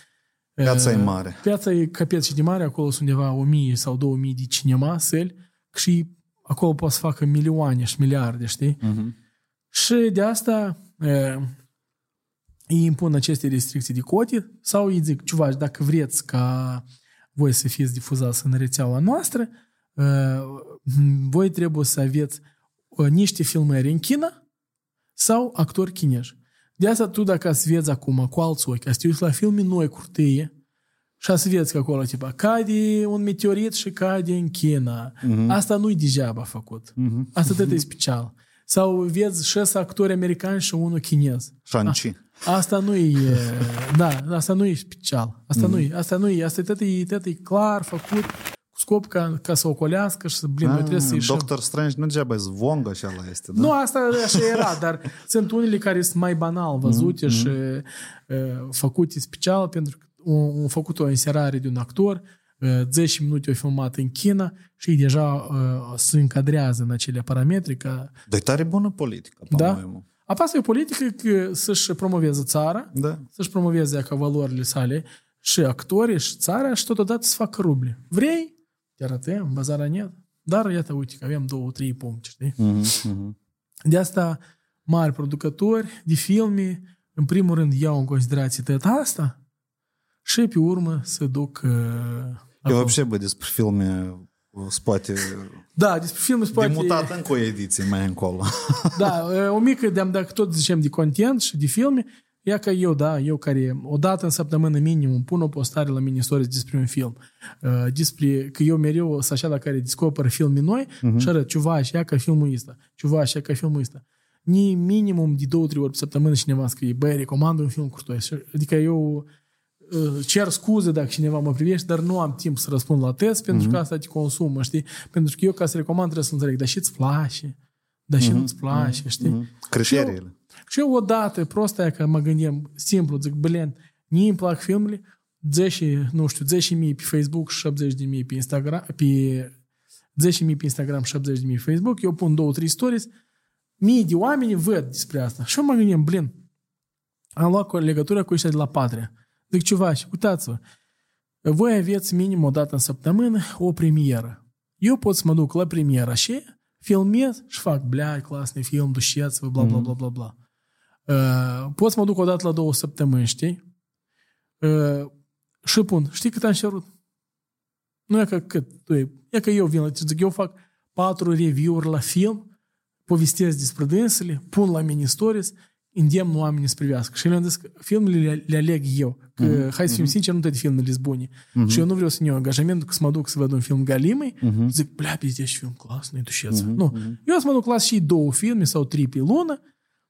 Piața uh, e mare. Piața e capeț și de mare, acolo sunt undeva 1000 sau 2000 de cinema, săli, și acolo poți să facă milioane și miliarde, știi? Mhm. Și de asta e, îi impun aceste restricții de cote sau îi zic, ciuvaci, dacă vreți ca voi să fiți difuzați în rețeaua noastră, e, voi trebuie să aveți e, niște filmări în China sau actori chinezi. De asta tu dacă să vezi acum cu alți ochi, să te uiți la filme noi curtâie și să vezi că acolo, tipa, cade un meteorit și cade în China. Asta nu-i degeaba făcut. Asta tot e special. Sau vezi șase actori americani și unul chinez. Shang-Chi. Asta nu e, da, asta nu e special. Asta nu e, asta nu e, asta tot e, tot e clar făcut cu scop ca, ca să ocolească și să, blin, noi trebuie să Ah, ieșim. Doctor Strange nu degeaba e zvong așa la este, da? Nu, asta așa era, dar sunt unele care sunt mai banal văzute și uh, făcute special pentru că au făcut o inserare de un actor, uh, 10 minute au filmat în China și ei deja uh, se încadrează în acele parametri. Ca... Dar e tare bună politică, da? Pamă. Apa asta e politică că să-și promoveze țara, da. să-și promoveze ca valorile sale și actorii și țara și totodată să facă ruble. Vrei? Te arătăm, bazara net. Dar iată, uite că avem două, trei puncte, știi? Uh-huh. De asta mari producători de filme, în primul rând, iau în considerație tot asta și pe urmă se duc Eu acolo. вообще, bă, despre filme Spate Da, despre filmul de spate... mutat încă o ediție mai încolo. Da, o mică, de dacă tot zicem de content și de filme, Ia că eu, da, eu care o dată în săptămână minimum pun o postare la mini stories despre un film. Uh, despre, că eu mereu sunt așa la care descoper filme noi uh-huh. și arăt, ceva și ia ca filmul ăsta, ceva și ia ca filmul ăsta. Ni minimum de două, trei ori pe săptămână cineva scrie, băi, recomand un film cu toi. Adică eu uh, cer scuze dacă cineva mă privește, dar nu am timp să răspund la test pentru uh-huh. că asta te consumă, știi? Pentru că eu ca să recomand trebuie să înțeleg, dar și îți place, dar și uh-huh. nu-ți place, știi? Uh-huh. Criteriile. Și eu odată, prost aia că mă gândim, simplu, zic, blin, mie îmi plac filmele, 10, nu știu, 10 mii pe Facebook și 70 de mii pe Instagram, pe 10 mii pe Instagram și 70 de mii pe Facebook, eu pun două, trei stories, mii de oameni văd despre asta. Și eu mă gândim, blin, am luat cu legătură cu ăștia de la Patria. Zic, ceva, și uitați-vă, voi aveți minim o dată în săptămână o premieră. Eu pot să mă duc la premieră și filmez și fac, blea, clasne film, dușeți-vă, bla, bla, bla, bla, bla. Uh, pot să mă duc o dată la două săptămâni, știi? Uh, și pun, știi cât am cerut? Nu e că cât, tu e, e că eu vin la zic, eu fac patru review-uri la film, povestesc despre dânsele, pun la mini stories, îndemn oamenii să privească. Și le-am zis că filmele le, le aleg eu. Că, uh-huh. hai să fim uh-huh. sinceri, nu toate filmele sunt bune. Uh-huh. Și eu nu vreau să ne iau angajamentul că să mă duc să văd un film galimei, uh-huh. zic, blea, pizde, și film clas, nu-i dușeță. Uh-huh. Nu. Uh-huh. Eu să mă duc la și două filme sau trei pe lună,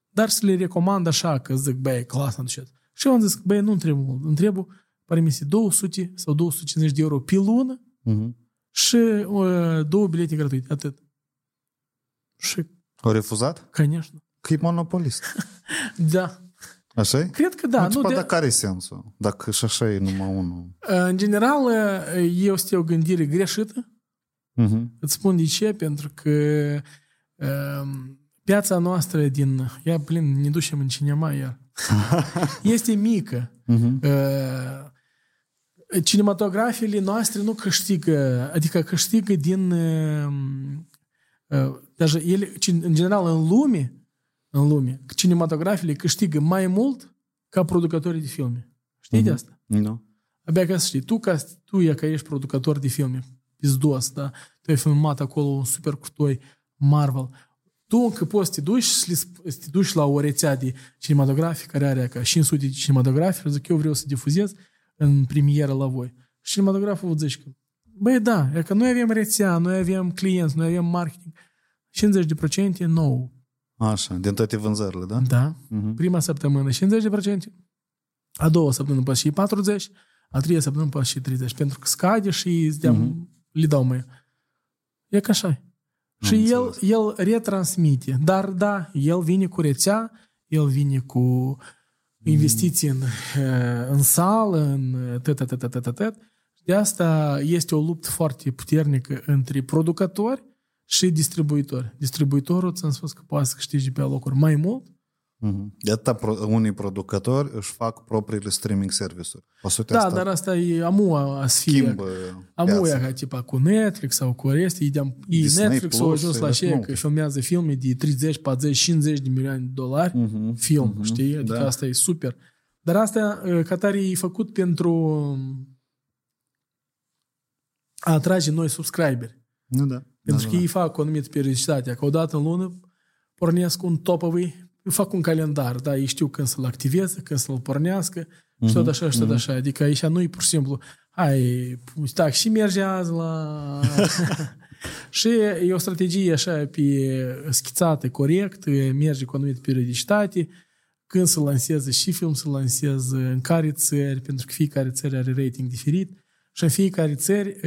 dar să le recomand așa, că zic, băi, clas, am dușeță. Și eu am zis, băi, nu trebuie mult, îmi trebuie, pare mi 200 sau 250 de euro pe lună uh-huh. și uh, două bilete gratuite, atât. Și... Au refuzat? Конечно. Că e monopolist. da. așa e? Cred că da. Nu, nu de... care e sensul? Dacă și așa e numai unul. În general, este o gândire greșită. Uh-huh. Îți spun de ce, pentru că um, piața noastră din... Ia, plin, ne ducem în cinema iar. este mică. Uh-huh. Uh, cinematografiile noastre nu câștigă, adică câștigă din... Uh, uh, даже ele, în general, în lume, în lume, cinematografele câștigă mai mult ca producătorii de filme. Știți uh-huh. de asta? Nu. Abia ca să știi, tu, ca, tu e ca ești producător de filme, pizdos, da? Tu ai filmat acolo un super crutoi Marvel. Tu încă poți să te duci, să te duci la o rețea de cinematografi care are ca 500 de cinematografi, zic, eu vreau să difuzez în premieră la voi. Și cinematograful vă zice că, băi, da, e că noi avem rețea, noi avem clienți, noi avem marketing. 50% nou. Așa, din toate vânzările, da? Da. Uh-huh. Prima săptămână 50%, a doua săptămână poate și 40%, a treia săptămână poate și 30%, pentru că scade și îți uh-huh. le dau mai. E ca așa. Și el, el retransmite. Dar da, el vine cu rețea, el vine cu investiții în, în sală, în tot, tot, tot, tot, tot. De asta este o luptă foarte puternică între producători și distribuitori. Distribuitorul, ți-am spus că poate să câștige pe locuri mai mult, Mm-hmm. De atâta unii producători își fac propriile streaming service-uri. Da, asta dar asta e amua să fie. Amua ca tipa cu Netflix sau cu restul. E Netflix au ajuns la ce că filmează filme de 30, 40, 50 de milioane de dolari mm-hmm. film, mm-hmm. știi? Adică da. asta e super. Dar asta, Qatar e făcut pentru a atrage noi subscriberi. Nu, da. Pentru da, că da, ei fac o anumită periodicitate. Că odată în lună pornesc un topovый eu fac un calendar, da, ei știu când să-l activeze, când să-l pornească mm-hmm. și tot așa și tot mm-hmm. așa. Adică aici nu e pur și simplu, hai, tac, și merge azi la... și e o strategie așa pe schițată corect, merge cu anumită periodicitate, când să lanseze și film, să lanseze în care țări, pentru că fiecare țară are rating diferit și în fiecare țări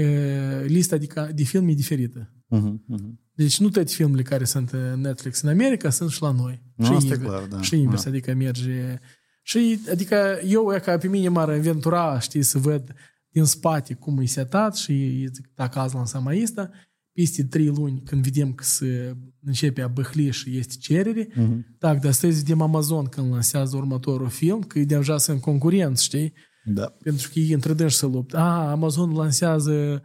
lista de, de film e diferită. Uh-huh, uh-huh. Deci nu toate filmele care sunt în Netflix în America sunt și la noi. Nu, și asta invers, clar, da. Și invers, da. adică merge... Și, adică eu, e ca pe mine m-ar aventura, știi, să văd din spate cum e setat și zic, dacă azi lansăm asta, peste trei luni, când vedem că se începe a băhli și este cerere, uh-huh. dacă de astăzi vedem Amazon când lansează următorul film, că e deja sunt concurenți, știi? Da. Pentru că ei întrădăși să luptă. Ah, Amazon lansează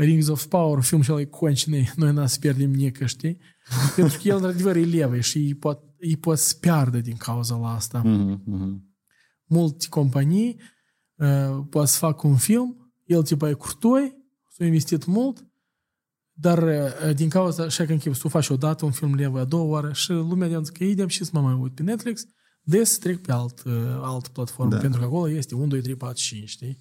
Rings of Power, film și ăla e concinei, noi n-a să pierdem nică, știi? Pentru că el, într-adevăr, e levă și îi pot, îi pot să piardă din cauza la asta. Mm-hmm, mm-hmm. Multe companii uh, pot să facă un film, el tipa e curtoi, s-a investit mult Dar uh, din cauza, așa că închip, tu faci o dată un film levă a doua oară și lumea de că idem și să mă mai uit pe Netflix, des trec pe alt, uh, alt platformă, Da. pentru că acolo este 1, 2, 3, 4, 5, știi?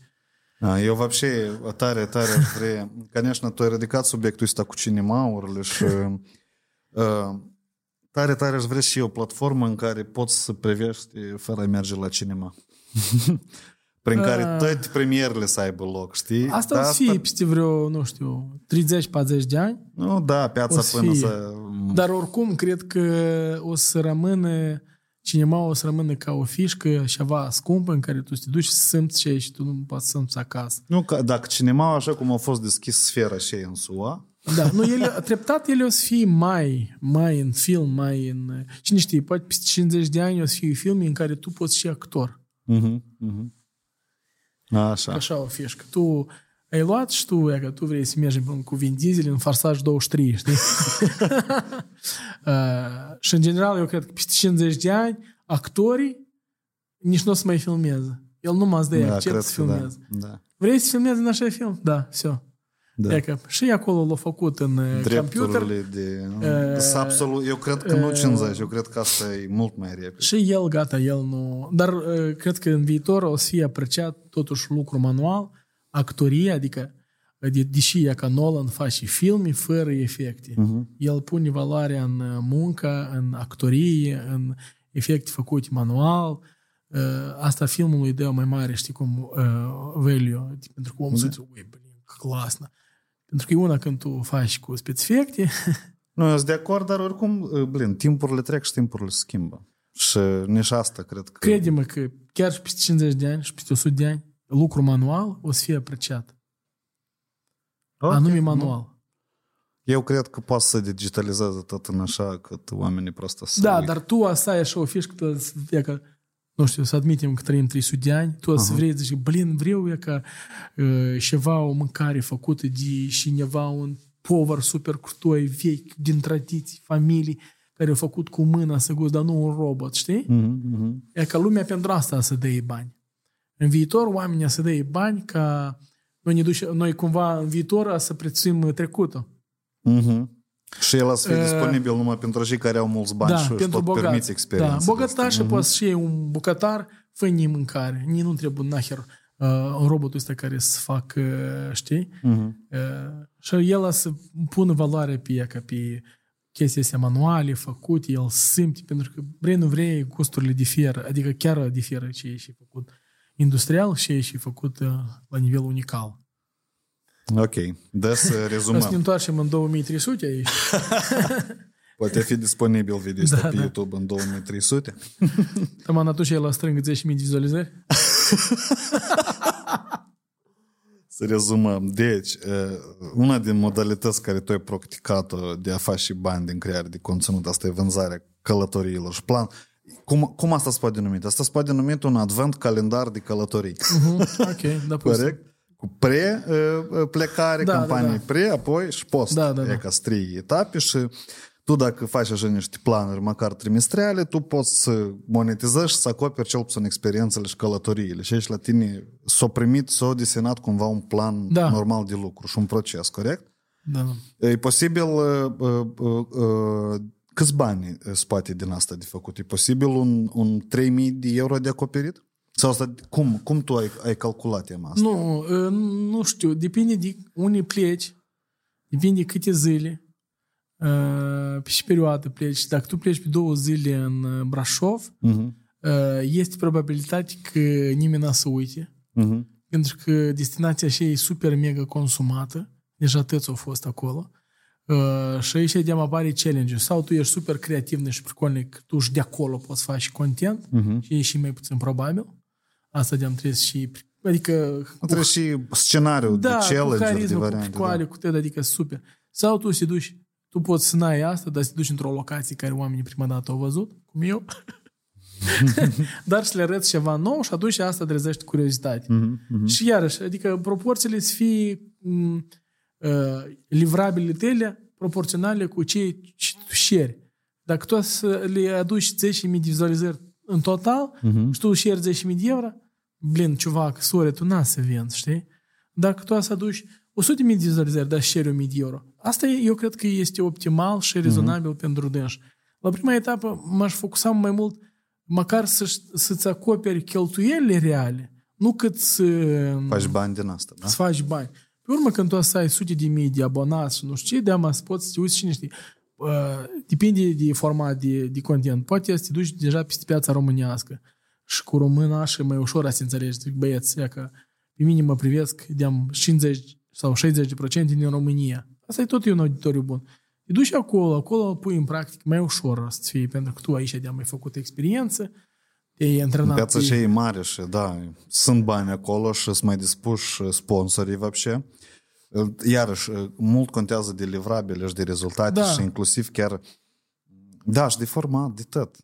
А, Eu вообще tare, tare aș vrea... Конечно, tu ai ridicat subiectul ăsta cu cinemaurile și uh, tare, tare aș vrea și eu o platformă în care poți să privești fără a merge la cinema. Prin care Ah. toate premierele să aibă loc, știi? Asta Dar o să fie peste vreo, nu știu, 30-40 de ani, Nu, da, piața O să până fie. să... dar oricum cred că o să rămână cinema o să rămână ca o fișcă ceva scumpă în care tu să te duci să simți ce e și tu nu poți să simți acasă. Nu, că, dacă cinema, așa cum a fost deschis sfera și în SUA, Da, nu, ele, treptat ele o să fie mai, mai în film, mai în... Cine știe, poate peste 50 de ani o să fie filme în care tu poți și actor. Mhm, mhm. Așa. Așa o fișcă. Tu ai luat și tu, e că tu vrei să mergi împreună cu Vin Diesel în Farsaj 23, știi? uh, și în general, eu cred că peste 50 de ani, actorii nici nu o să mai filmeze. El nu mă dă Da, accept cred să că da. filmeze. da. Vrei să filmezi în așa film? Da, все. da. E că și acolo l-a făcut în uh, computer. Drepturile de... Uh, Uh, absolut, eu cred că nu uh, 50, eu cred că asta e mult mai repede. Și el, gata, el nu... Dar uh, cred că în viitor o să fie apreciat totuși lucru manual, actorie, adică de, deși e ca Nolan face filme fără efecte, uh-huh. el pune valoare în uh, muncă, în actorie, în efecte făcute manual, uh, asta filmului îi dă mai mare, știi cum, uh, value, adică pentru că omul da. zice, ui, clasna. Pentru că e una când tu faci cu spețefecte. nu, eu sunt de acord, dar oricum, uh, blin, timpurile trec și timpurile se schimbă. Și nici asta, cred că... Crede-mă că chiar și peste 50 de ani și peste 100 de ani, lucru manual o să fie apreciat. Ok, anume nu. manual. Eu cred că poate să digitalizeze tot în așa cât oamenii prosto să Da, uită. dar tu asta e așa o fișcă, tu să e că, nu știu, să admitem că trăim 300 de ani, tu să vrei să zici, blin, vreau e ca uh, ceva, o mâncare făcută de cineva, un povăr super crutoi, vechi, din tradiții, familii, care au făcut cu mâna să gust, dar nu un robot, știi? Mhm, mhm. E că lumea pentru asta să dă bani. În viitor, oamenii să dă bani ca noi, ne duce, noi cumva în viitor să prețuim trecutul. Mhm. Și el să fie Uh, disponibil numai pentru cei care au mulți bani da, și își pentru pot permite bogați. Da, experiența. bogătaș poate și un bucătar, fă ni mâncare. Ni nu trebuie naher uh, un robotul ăsta care să facă, uh, știi? Mhm. Uh, și el să pună valoare pe ea, ca pe chestii astea manuale, făcute, el simte, pentru că vrei, nu vrei, gusturile diferă, adică chiar diferă ce e și făcut industrial și e și făcut uh, la nivel unical. Ok, da să Noi să ne rezumăm. întoarcem în 2300 aici. Poate fi disponibil video ăsta Da, pe da. YouTube în 2300. Taman atunci el strâng 10.000 de vizualizări. Să rezumăm. Deci, uh, una din modalități care tu ai practicat-o de a face și bani din creare de conținut, asta e vânzarea călătoriilor și plan. Cum, cum asta se poate numi? Asta se poate numi un advent calendar de călătorii. Mhm, ok, da, pus. Corect? Cu pre-plecare, Da, campanie da, da. pre, apoi și post. Da, da, da. E ca să trei etape și tu dacă faci așa niște planuri măcar trimestriale, tu poți să monetizezi și să acoperi cel puțin experiențele și călătoriile. Și aici la tine s-a primit, s-a desenat cumva un plan Da. normal de lucru și un proces, corect? Da, da. E posibil uh, uh, uh, uh, câți bani uh, spate din asta de făcut? E posibil un, un 3000 de euro de acoperit? Sau asta, cum, cum tu ai, ai calculat tema asta? Nu, uh, nu știu, depinde de unde pleci, depinde câte zile, uh, pe ce perioadă pleci. Dacă tu pleci pe două zile în uh, Brașov, Mhm. uh, este probabilitate că nimeni n-a să uite, Mhm. pentru că destinația așa e super mega consumată, deja tăți au fost acolo. Uh, și aici de apare challenge sau tu ești super creativ și pricolnic, tu și de acolo poți face content Mhm. și e și mai puțin probabil. Asta de-am trebuie și... Adică... Trebuie și scenariu da, de cu challenge de carismă, cu variante. picoare, cu tăi, adică super. Sau tu să duci, tu poți să n-ai asta, dar să te duci într-o locație care oamenii prima dată au văzut, cum eu, dar să le arăți ceva nou și atunci asta trezește curiozitate. Da. Mhm, mhm. Și iarăși, adică proporțiile să fie m, uh, livrabile tale proporționale cu cei ce tu șeri. Dacă tu să le aduci 10.000 de vizualizări în total uh-huh. și tu șeri 10.000 de euro, blin, ceva, că sore, tu n-a să vinzi, știi? Dacă tu să aduci 100.000 de vizualizări, dar șeri 1.000 de euro, asta eu cred că este optimal și rezonabil uh-huh. pentru dânși. La prima etapă m-aș focusa mai mult măcar să, să-ți acoperi cheltuielile reale, nu cât să... Faci bani din asta, da? Să faci bani. Pe urmă, când tu o să ai sute de mii de abonați și nu știu ce, de-ama să poți să te uiți cine știe. Uh, depinde de format de, de content. Poate să te duci deja peste piața românească și cu româna și mai ușor să înțelegi. Zic, băieți, că pe mine mă privesc de 50 sau 60% din România. Asta e tot e un auditoriu bun. Te duci acolo, acolo pui în practic mai ușor să fie, pentru că tu aici de-am mai făcut experiență, te-ai antrenat. Piața și e mare și da, sunt bani acolo și sunt mai dispuși sponsorii вообще. Iarăși, mult contează de livrabile și de rezultate da. și inclusiv chiar da, și de format, de tot.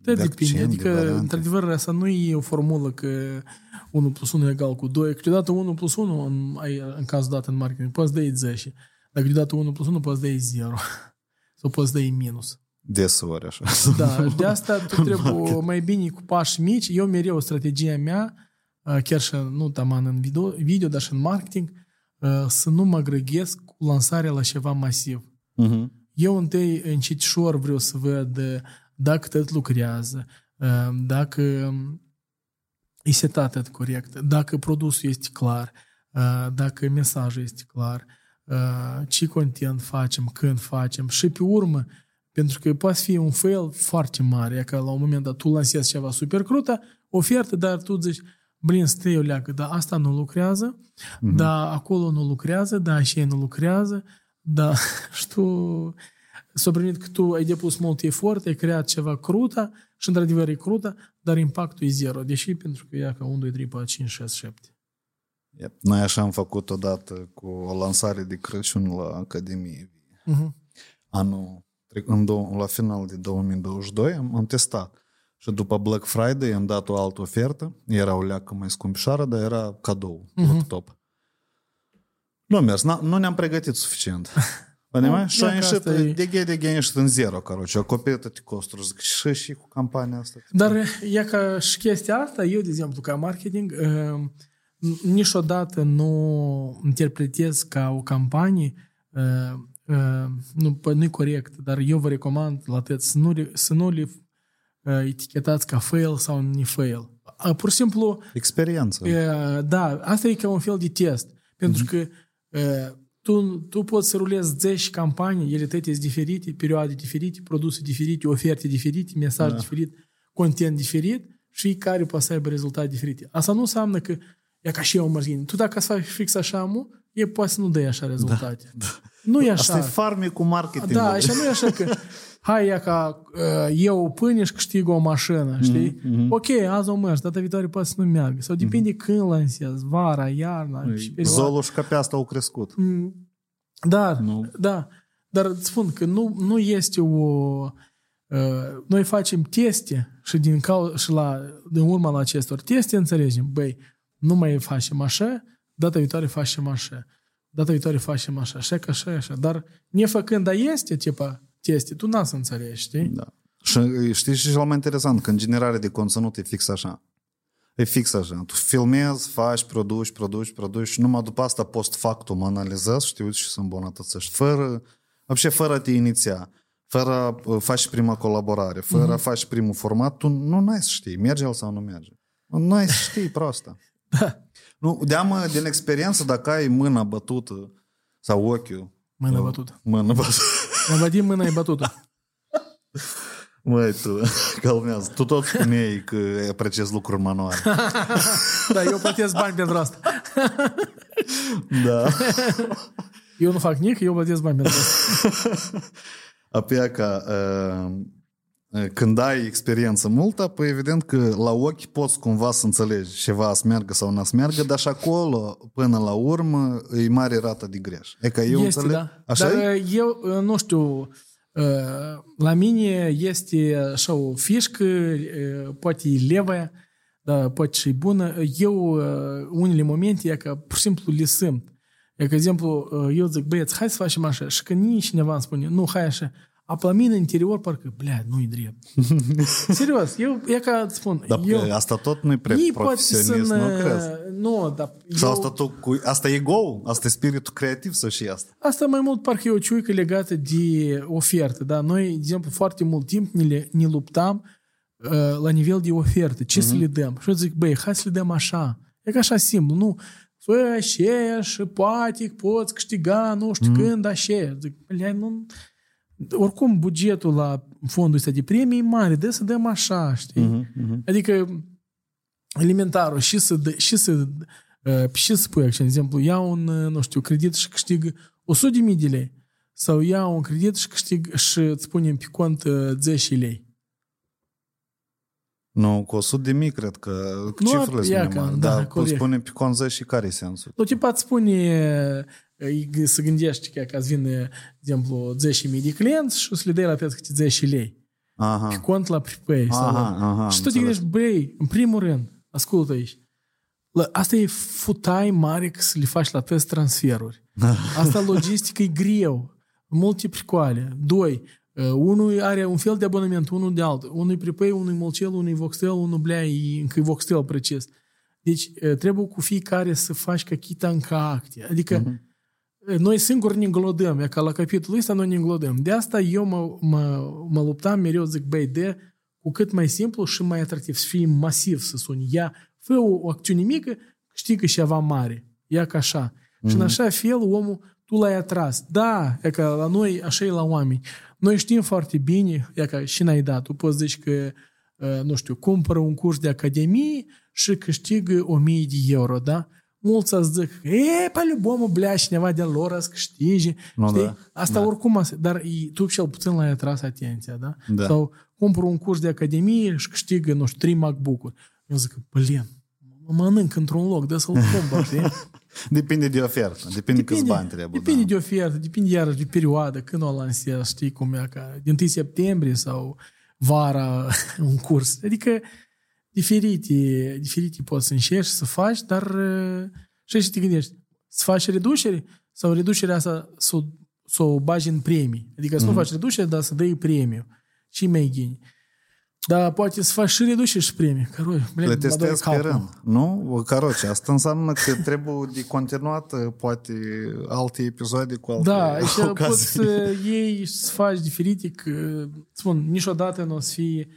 Da, de depinde. Adică, de într-adevăr, asta nu e o formulă că 1 plus 1 e egal cu 2. Câteodată 1 plus 1, în, în cazul dat în marketing, poți să dai 10. Dar câteodată 1 plus 1 poți să dai 0. Sau poți să dai minus. Deseori așa. Da, de asta tu trebuie mai bine cu pași mici. Eu mereu strategia mea, chiar și nu taman în video, video dar și în marketing, să nu mă grăghesc cu lansarea la ceva masiv. Uh-huh. Eu întâi încetișor vreau să văd dacă tot lucrează, dacă e setat corect, dacă produsul este clar, dacă mesajul este clar, ce content facem, când facem și pe urmă, pentru că poate fi un fail foarte mare, că la un moment dat tu lansezi ceva super crută, ofertă, dar tu zici, blin, stai o leacă, dar asta nu lucrează, mm-hmm. dar acolo nu lucrează, dar așa nu lucrează, dar și tu s-a primit că tu ai depus mult efort, ai creat ceva crută și într-adevăr e crută, dar impactul e zero, deși pentru că e ca 1, 2, 3, 4, 5, 6, 7. Yep. Noi așa am făcut odată cu o lansare de Crăciun la Academie. Uh-huh. Anul, în do- la final de 2022 am, am testat. Și după Black Friday am dat o altă ofertă. Era o leacă mai scumpișoară, dar era cadou, uh-huh. laptop. Nu a mers, nu ne-am pregătit suficient. Понимаешь? Și a ieșit de ghe de ghe ieșit în zero, короче, acoperit toate costuri. Zic, și, și cu campania asta. Dar e ca și chestia asta, eu, de exemplu, ca marketing, uh, niciodată nu interpretez ca o campanie uh, uh, nu, nu corect, dar eu vă recomand la tăt să nu, să nu le uh, etichetați ca fail sau ne fail. Uh, pur și simplu... Experiență. Uh, da, asta e ca un fel de test. Pentru mm-hmm. că uh, tu, tu poți să rulezi 10 campanii, ele toate sunt diferite, perioade diferite, produse diferite, oferte diferite, mesaj da. diferit, content diferit și care poate să aibă rezultate diferite. Asta nu înseamnă că e ca și eu mărgine. Tu dacă să faci fix așa, mu, e poate să nu dai așa rezultate. Da, da. Nu e așa. Asta e farme cu marketing. Da, așa nu e așa că hai e ca uh, eu pâine și câștig o mașină, știi? Mm-hmm. Ok, azi o mergi, data viitoare poate să nu meargă. Sau depinde mm-hmm. când lansezi, vara, iarna. Zolușca pe asta au crescut. Mm. Da, nu. da. Dar îți spun că nu, nu este o... Uh, noi facem teste și din, cau- și la, din urma la acestor teste înțelegem, băi, nu mai facem așa, data viitoare facem așa data viitoare facem așa, așa, ca așa, așa. Dar nefăcând, dar este tipa teste, tu n-ați să înțelegi, știi? Da. Și știi și cel mai interesant, că în generare de conținut e fix așa. E fix așa. Tu filmezi, faci, produci, produci, produci și numai după asta post factum analizezi și te uiți și să îmbunătățești. Fără, apșe, fără a te iniția, fără uh, faci prima colaborare, fără mm-hmm. faci primul format, tu nu n-ai să știi, merge sau nu merge. Nu ai să știi proasta. da. Nu, deamă din experiență, dacă ai mâna bătută sau ochiul. Mâna bătută. Mâna bătută. Mă vădim mâna e bătută. Măi, tu, calmează. Tu tot spuneai că apreciezi lucruri manuale. da, eu plătesc bani pentru asta. da. Eu nu fac nic, eu plătesc bani pentru asta. Apoi ca uh, când ai experiență multă, păi evident că la ochi poți cumva să înțelegi ceva să meargă sau nu să meargă, dar și acolo, până la urmă, e mare rată de greș. E că eu este, înțeleg... Da. Așa dar e? eu, nu știu, la mine este așa o fișcă, poate e levă, dar poate și bună. Eu, unele momente, e că pur și simplu le simt. E că, exemplu, eu zic, băieți, hai să facem așa. Și că nici cineva îmi spune, nu, hai așa. A la mine în interior parcă, blea, nu-i drept. Serios, eu, e ca îți spun, Dar eu... asta tot nu e prea Ei poate profesionist, să nu crezi? Nu, dar Sau eu, asta, tu, cu, asta e go Asta e spiritul creativ să și asta? asta mai mult parcă e o ciuică legată de ofertă. Da? Noi, de exemplu, foarte mult timp ne, le- ne luptam uh, la nivel de ofertă. Ce să le dăm? Și eu zic, băi, hai să le dăm așa. E ca așa simplu, nu? Fă așa și poate poți câștiga, nu știu când, așa. Zic, băi, nu... Oricum, bugetul la fondul ăsta de premii e mare, de să dăm așa, știi? Adică elementarul și să, dă- și să, uh, și să pui accent. De exemplu, iau un, uh, nu știu, credit și câștig 100 de mii de lei. Sau iau un credit și câștig și îți punem pe cont uh, 10 lei. Nu, cu 100 de mii, cred că Nu, cifrele sunt ia mai că- mari. da, Dar cum corect. spune pe conză și care e sensul? Nu, tipa îți spune uh, să gândești că ca să vină, de exemplu, 10.000 de clienți și o să le dai la piață câte 10 lei. Pe Aha. cont la prepay. Sau Aha, la... aha, și tu te înțeles. gândești, băi, în primul rând, ascultă aici, la, asta e futai mare că să le faci la test transferuri. Asta logistică e greu. Multe pricoale. Doi, uh, unul are un fel de abonament, unul de altul. Unul e prepay, unul e Molcel, unul e Voxtel, unul blea, e încă e Voxtel precis. Deci uh, trebuie cu fiecare să faci ca chita încă acte. Adică uh, noi singuri ne înglodăm, e ca la capitolul ăsta noi ne înglodăm. De asta eu mă, mă, mă luptam mereu, zic, băi, de cu cât mai simplu și mai atractiv, să fie masiv să suni. Ia, fă o, o acțiune mică, câștigă ceva mare. Ia ca așa. Și în așa fel omul, tu l-ai atras. Da, e ca la noi, așa e la oameni. Noi știm foarte bine, e ca și n-ai dat. Tu poți zici că, uh, nu știu, cumpără un curs de academie și câștigă 1000 de euro, da? mulți să zic, e, păi, pe blea, cineva de lor să câștige. No. Da. Asta da. oricum, dar tu cel puțin l-ai atras atenția, da? da. Sau cumpăr un curs de academie și câștigă, nu știu, trei MacBook-uri. Eu zic, blin, mă mănânc într-un loc, de să-l cumpăr, știi? Depinde de ofertă, depinde, depinde câți bani trebuie. Depinde da. de ofertă, depinde iarăși de perioadă, când o lansez, știi cum e, ca din 1 septembrie sau vara un curs. Adică diferite, diferite poți să încerci să faci, dar uh, și să te gândești, să faci reducere sau reducerea asta să, o- să o bagi în premii. Adică să nu faci reducere, dar să dai premiu. Și mai ghini. Dar poate să faci și reducere și premii. Căroi, Le testezi pe rând. Nu? Caroce, asta înseamnă că trebuie de continuat poate alte episoade cu alte Da, aici poți ocazii. să iei și să faci diferite, că, spun, niciodată nu o să fie...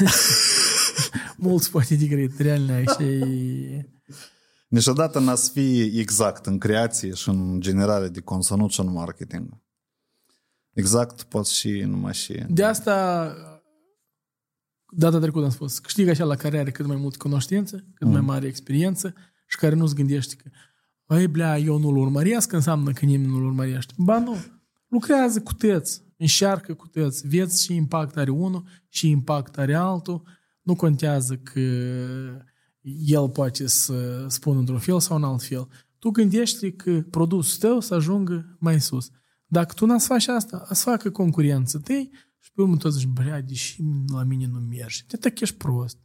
Ai. Mulți poate de great, realne, așa e... Niciodată n-a să fie exact în creație și în generare de conținut și în marketing. Exact poți și numai și... De asta, data trecută am spus, câștigă așa la care are cât mai mult cunoștință, cât mai mare experiență și care nu-ți gândește că Băi, blea, eu nu-l urmăresc, înseamnă că nimeni nu-l urmărește. Ba nu, lucrează cu tăți, înșearcă cu toți. Vieți și impact are unul și impact are altul. Nu contează că el poate să spună într-un fel sau în alt fel. Tu gândește că produsul tău să ajungă mai sus. Dacă tu n-ați face asta, ați facă concurență tăi și pe urmă tot zici, brea, deși la mine nu merge. Te tac ești prost.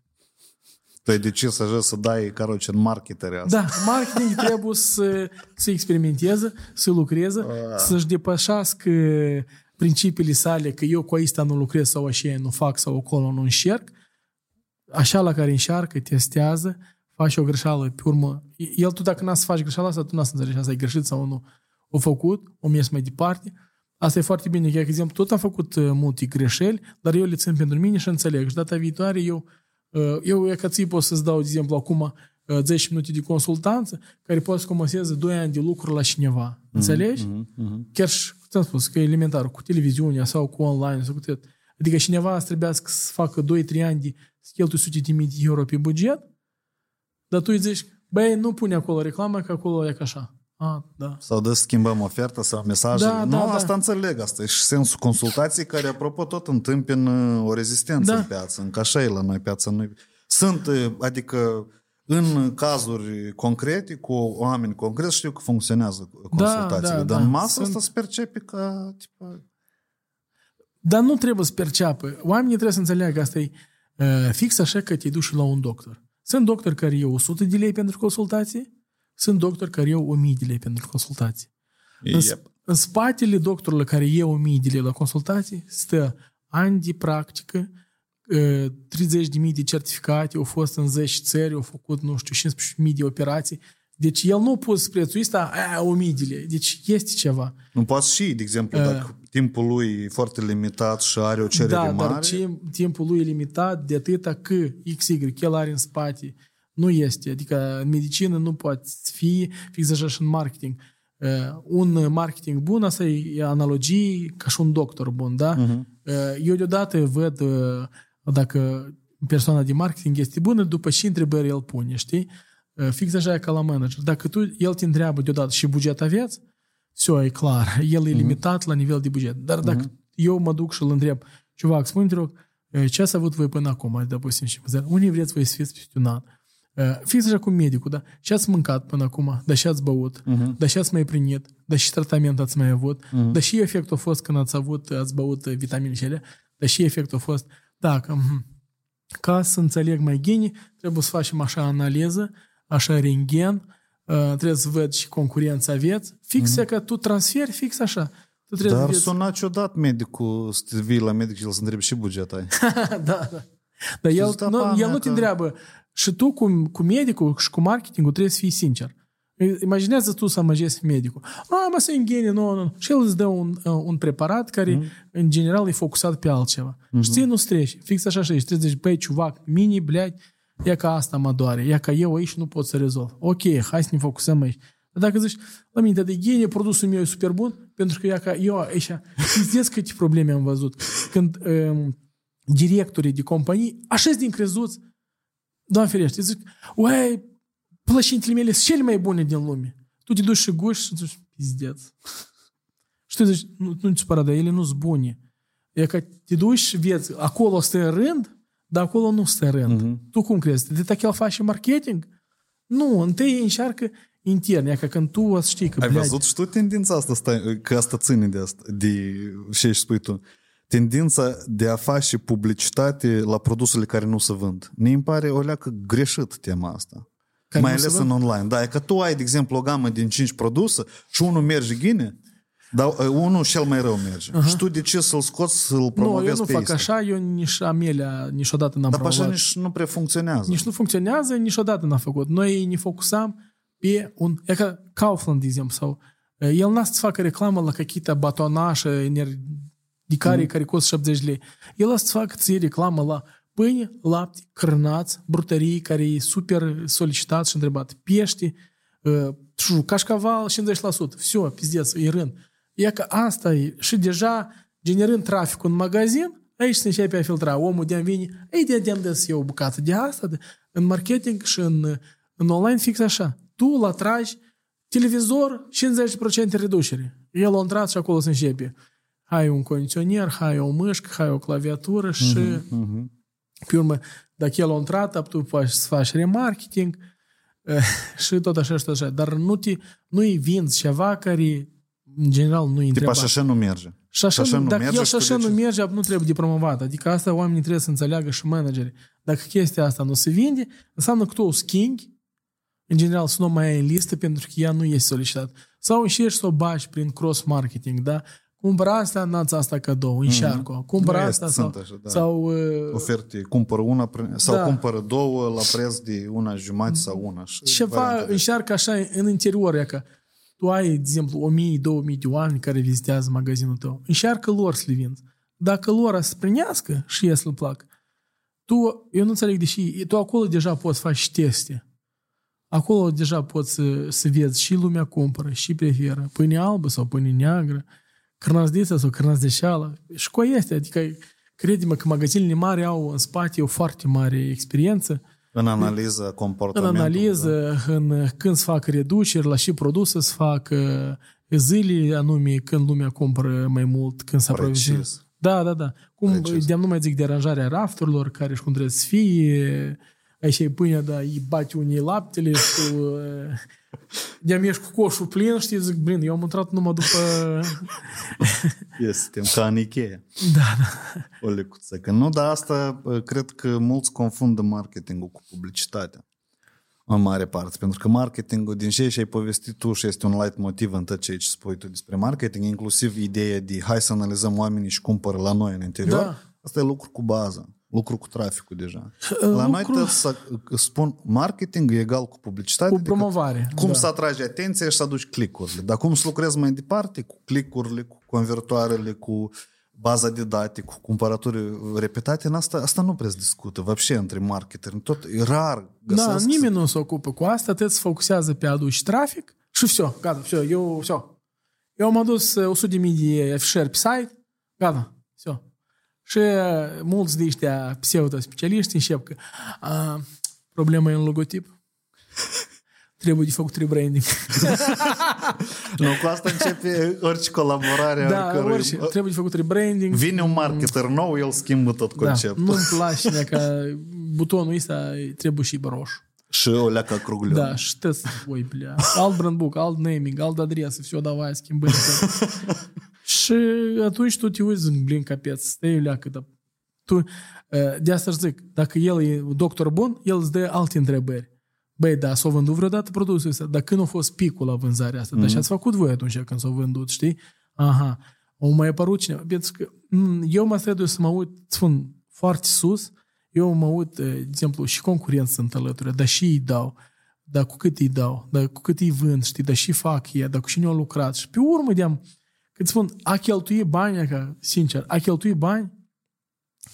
Păi tu ai decis așa să dai, caroci, în marketere asta. Da, marketing trebuie să, să experimenteze, să lucreze, ah. să-și depășească principiile sale că eu cu asta nu lucrez sau așa nu fac sau acolo nu încerc. Așa la care încearcă, testează, face o greșeală, pe urmă, el tu dacă n-a să faci greșeala asta, tu n-a să înțelegi asta e greșit sau nu. O făcut, o mers mai departe. Asta e foarte bine, că, de exemplu, tot am făcut uh, multe greșeli, dar eu le țin pentru mine și înțeleg. Și data viitoare eu, uh, eu e ca ții pot să-ți dau, de exemplu, acum uh, 10 minute de consultanță, care poate să comaseze 2 ani de lucru la cineva. Înțelegi? Mm-hmm. Chiar și, ți-am spus, că e elementar, cu televiziunea sau cu online sau cu tot. Adică cineva să trebuiască să facă 2-3 ani de să cheltui sute de mii de euro pe buget, dar tu îi zici, băi, nu pune acolo reclamă, că acolo e ca așa. A, da. Sau de schimbăm oferta sau mesaje. Da, nu, da, da. asta înțeleg. Asta e și sensul consultației care, apropo, tot întâmpină o rezistență Da. în piață. Încă așa e la noi piața. Noi. Sunt, eh, adică, în cazuri concrete, cu oameni concreți, știu că funcționează consultațiile. da, dar da. în masă Sunt- asta se percepe ca... Tipa, Dar nu trebuie să perceapă. Oamenii trebuie să înțeleagă asta e uh, fix așa că te duci la un doctor. Sunt doctori care iau 100 de lei pentru consultație, sunt doctori care iau 1000 de lei pentru consultație. Însă, Yep. în spatele doctorului care e o mii de lei la consultații stă ani de practică, 30.000 de certificate, au fost în 10 țări, au făcut, nu știu, 15.000 de operații. Deci el nu a pus prețul ăsta, a, 1000 de lei. Deci este ceva. Nu poate și, de exemplu, Uh. dacă timpul lui e foarte limitat și are o cerere Da, mare, dar ce, timpul lui e limitat de atâta că XY, el are în spate, nu este. Adică în medicină nu poate fi fix așa și în marketing. Uh, un marketing bun, asta e analogii ca și un doctor bun, da? Mhm. Uh, eu deodată văd uh, dacă persoana de marketing este bună după ce întrebări el pune, știi? Uh, Fix așa e ca la manager. Dacă tu, el te întreabă deodată și buget aveți, все, e clar, el e limitat la nivel de buget. Dar dacă eu mă duc și îl întreb, Чувак, spune te rog, uh, ce ați avut voi până acum, допустим, și vă zic, unde vreți voi să fiți peste un an? Uh, Fix așa cu medicul, da? Ce ați mâncat până acum? Da și ați băut? Da și ați mai primit? Da și tratament ați mai avut? Da și efectul a fost când ați avut, ați băut uh, vitamine și ele? Da și efectul a fost? Dacă, mhm. ca să înțeleg mai bine, trebuie să facem așa analiză, așa rentgen, uh, trebuie să văd și concurența aveți, fix mm-hmm. că tu transferi fix așa. Tu trebuie dar să vezi... suna ciudat medicul să te vii la medic și el să întrebi și buget ai. da, da. Dar el, zici, da, nu, pa, el mea nu te că- întreabă. Și tu cu, cu medicul și cu marketingul trebuie să fii sincer. Imaginează tu să amăgești medicul. Mamă, să înghene, nu, nu. Și el îți dă un, uh, un preparat care, mm. în general, e focusat pe altceva. Mm-hmm. Și mhm. nu-ți. Fix așa și aici. Trebuie să băi, ciuvac, mini, bleat, ia ca asta mă doare, ia ca eu aici nu pot să rezolv. Ok, hai să ne focusăm aici. Dar dacă zici, la minte de genie, produsul meu e super bun, pentru că ia ca eu aici, știți câte probleme am văzut. Când um, directorii de companii, așa din crezuți, doamne ferește, zic, uai, plășintele mele sunt cele mai bune din lume. Tu te duci și guși și zici, pizdeț. Și tu zici, nu, nu te supăra, dar ele nu sunt bune. E că te duci și vezi, acolo stă în rând, dar acolo nu stă în rând. Mhm. Tu cum crezi? De dacă el face marketing? Nu, întâi încearcă intern. E ca când tu o să știi că, Ai bleagi, văzut și tu tendința asta, stai, că asta ține de asta, de ce își spui tu. Tendința de a face publicitate la produsele care nu se vând. Ne îmi pare o leacă greșit tema asta. Care mai ales în online. Da, e că tu ai, de exemplu, o gamă din 5 produse și unul merge gine, dar unul cel mai rău merge. Uh-huh. Și tu de ce să-l scoți, să-l promovezi Nu, eu nu fac Insta? așa, eu nici Amelia niciodată n-am Dar promovat. așa nici nu prea funcționează. Nici nu funcționează, niciodată n-a făcut. Noi ne focusam pe un... E ca Kaufland, de exemplu, sau... El n-a să facă reclamă la cachita batonașă, energie, de care, mm. care costă 70 lei. El a să facă ție reclamă la pâine, lapte, crânați, brutării, care e super solicitat și întrebat. Pește, uh, șu, cașcaval, 50%. Все, pizdeț, e rând. E că asta e. Și deja, generând traficul în magazin, aici se începe a filtra. Omul de vine, ei de de des eu o bucată de asta, de, în marketing și în, în online fix așa. Tu îl atragi, televizor, 50% reducere. El a intrat și acolo se începe. Hai un condiționer, hai o mâșcă, hai o claviatură și Mhm. pe urmă, dacă el a intrat, tu faci, să faci remarketing eh, și tot așa și tot așa. Dar nu, te, nu-i vinzi ceva care în general nu-i Tipa întrebat. și așa nu merge. Și așa, așa nu, nu dacă merge el și și tu așa de nu ce? merge, nu trebuie de promovat. Adică asta oamenii trebuie să înțeleagă și managerii. Dacă chestia asta nu se vinde, înseamnă că tu o schimbi, în general să nu o mai ai în listă pentru că ea nu este solicitat. Sau încerci să o bagi prin cross-marketing, da? Cumpără asta, nați asta cadou, încearcă. Cumpără Nu asta este, sau, sunt așa, da. sau uh, Oferte, cumpără una pre- sau Da. cumpără două la preț de una jumătate sau una. Și ceva varianta de- încearcă așa în interior, e că tu ai, de exemplu, 1000-2000 de oameni care vizitează magazinul tău. Încearcă lor să le vinzi. Dacă lor să primească și ei să-l plac, tu, eu nu înțeleg de ce, tu acolo deja poți face teste. Acolo deja poți să, să vezi și lumea cumpără, și preferă. Pâine albă sau pâine neagră, crnazdiță sau crnazdeșeală. Și cu este, adică crede-mă că magazinele mari au în spate o foarte mare experiență În analiza în comportamentului. analiză, în când se fac reduceri, la și produse se fac uh, zile anume când lumea cumpără mai mult, când se aprovizionează. Precis. Da, da, da. Cum Precis. de nu mai zic deranjarea rafturilor, care și cum trebuie să fie, aici e pâinea, da, îi bate unii laptele și tu uh, de-am ești cu coșul plin, știi, zic, blin, eu am intrat numai după... Este ca în Ikea. Da, da. O lecuță. Că nu, dar asta uh, cred că mulți confundă marketingul cu publicitatea. În mare parte, pentru că marketingul, din ce ai povestit tu și este un light motiv în tot ce spui tu despre marketing, inclusiv ideea de hai să analizăm oamenii și cumpără la noi în interior, Da. asta e lucru cu bază, lucru cu traficul deja. Uh, La noi lucru- tot să spun marketing e egal cu publicitate, Cu adică promovare. cum da. să atragi atenția și să aduci click-urile. Dar cum să lucrezi mai departe cu click-urile, cu convertoarele, cu baza de date, cu cumpărături repetate, în asta, asta nu prea se discută, вообще, între marketeri. Tot e rar Da, găsesc nimeni nu se ocupă cu asta, trebuie să focusează pe a aduce trafic și все, gata, все, eu, все. Eu am adus uh, 100 de mii de afișări pe site, gata, все. Și uh, mulți de ăștia pseudo-specialiști încep că a, problema e în logotip. Trebuie de făcut rebranding. Nu, cu asta începe orice colaborare. a da, oricărui- orice. Trebuie de făcut rebranding. Vine un marketer nou, el schimbă tot Da, conceptul. nu-mi place că butonul ăsta trebuie și roșu. Și o leacă crugliu. Да, что с ой, бля. Alt brandbook, alt naming, alt adresă, все, давай, schimbăm. Și atunci tu te uiți, zic, blin, capeț, stai leacă, dar tu, eh, de asta își zic, dacă el e doctor bun, el îți dă alte întrebări. Băi, da, s-a vândut vreodată produsul ăsta, dar când a fost picul la vânzarea asta, dar și ați făcut voi atunci când s-a vândut, știi? Aha, o mai apărut cineva. Pentru că mm, eu mă trebuie să mă uit, spun, foarte sus, eu mă uit, eh, de exemplu, și concurenți sunt alături, dar și îi dau, dar cu cât îi dau, dar cu cât îi vând, știi, dar și fac ea, dar cu cine au lucrat. Și pe urmă, de-am, cât spun, a cheltui bani, ca, sincer, a cheltui bani,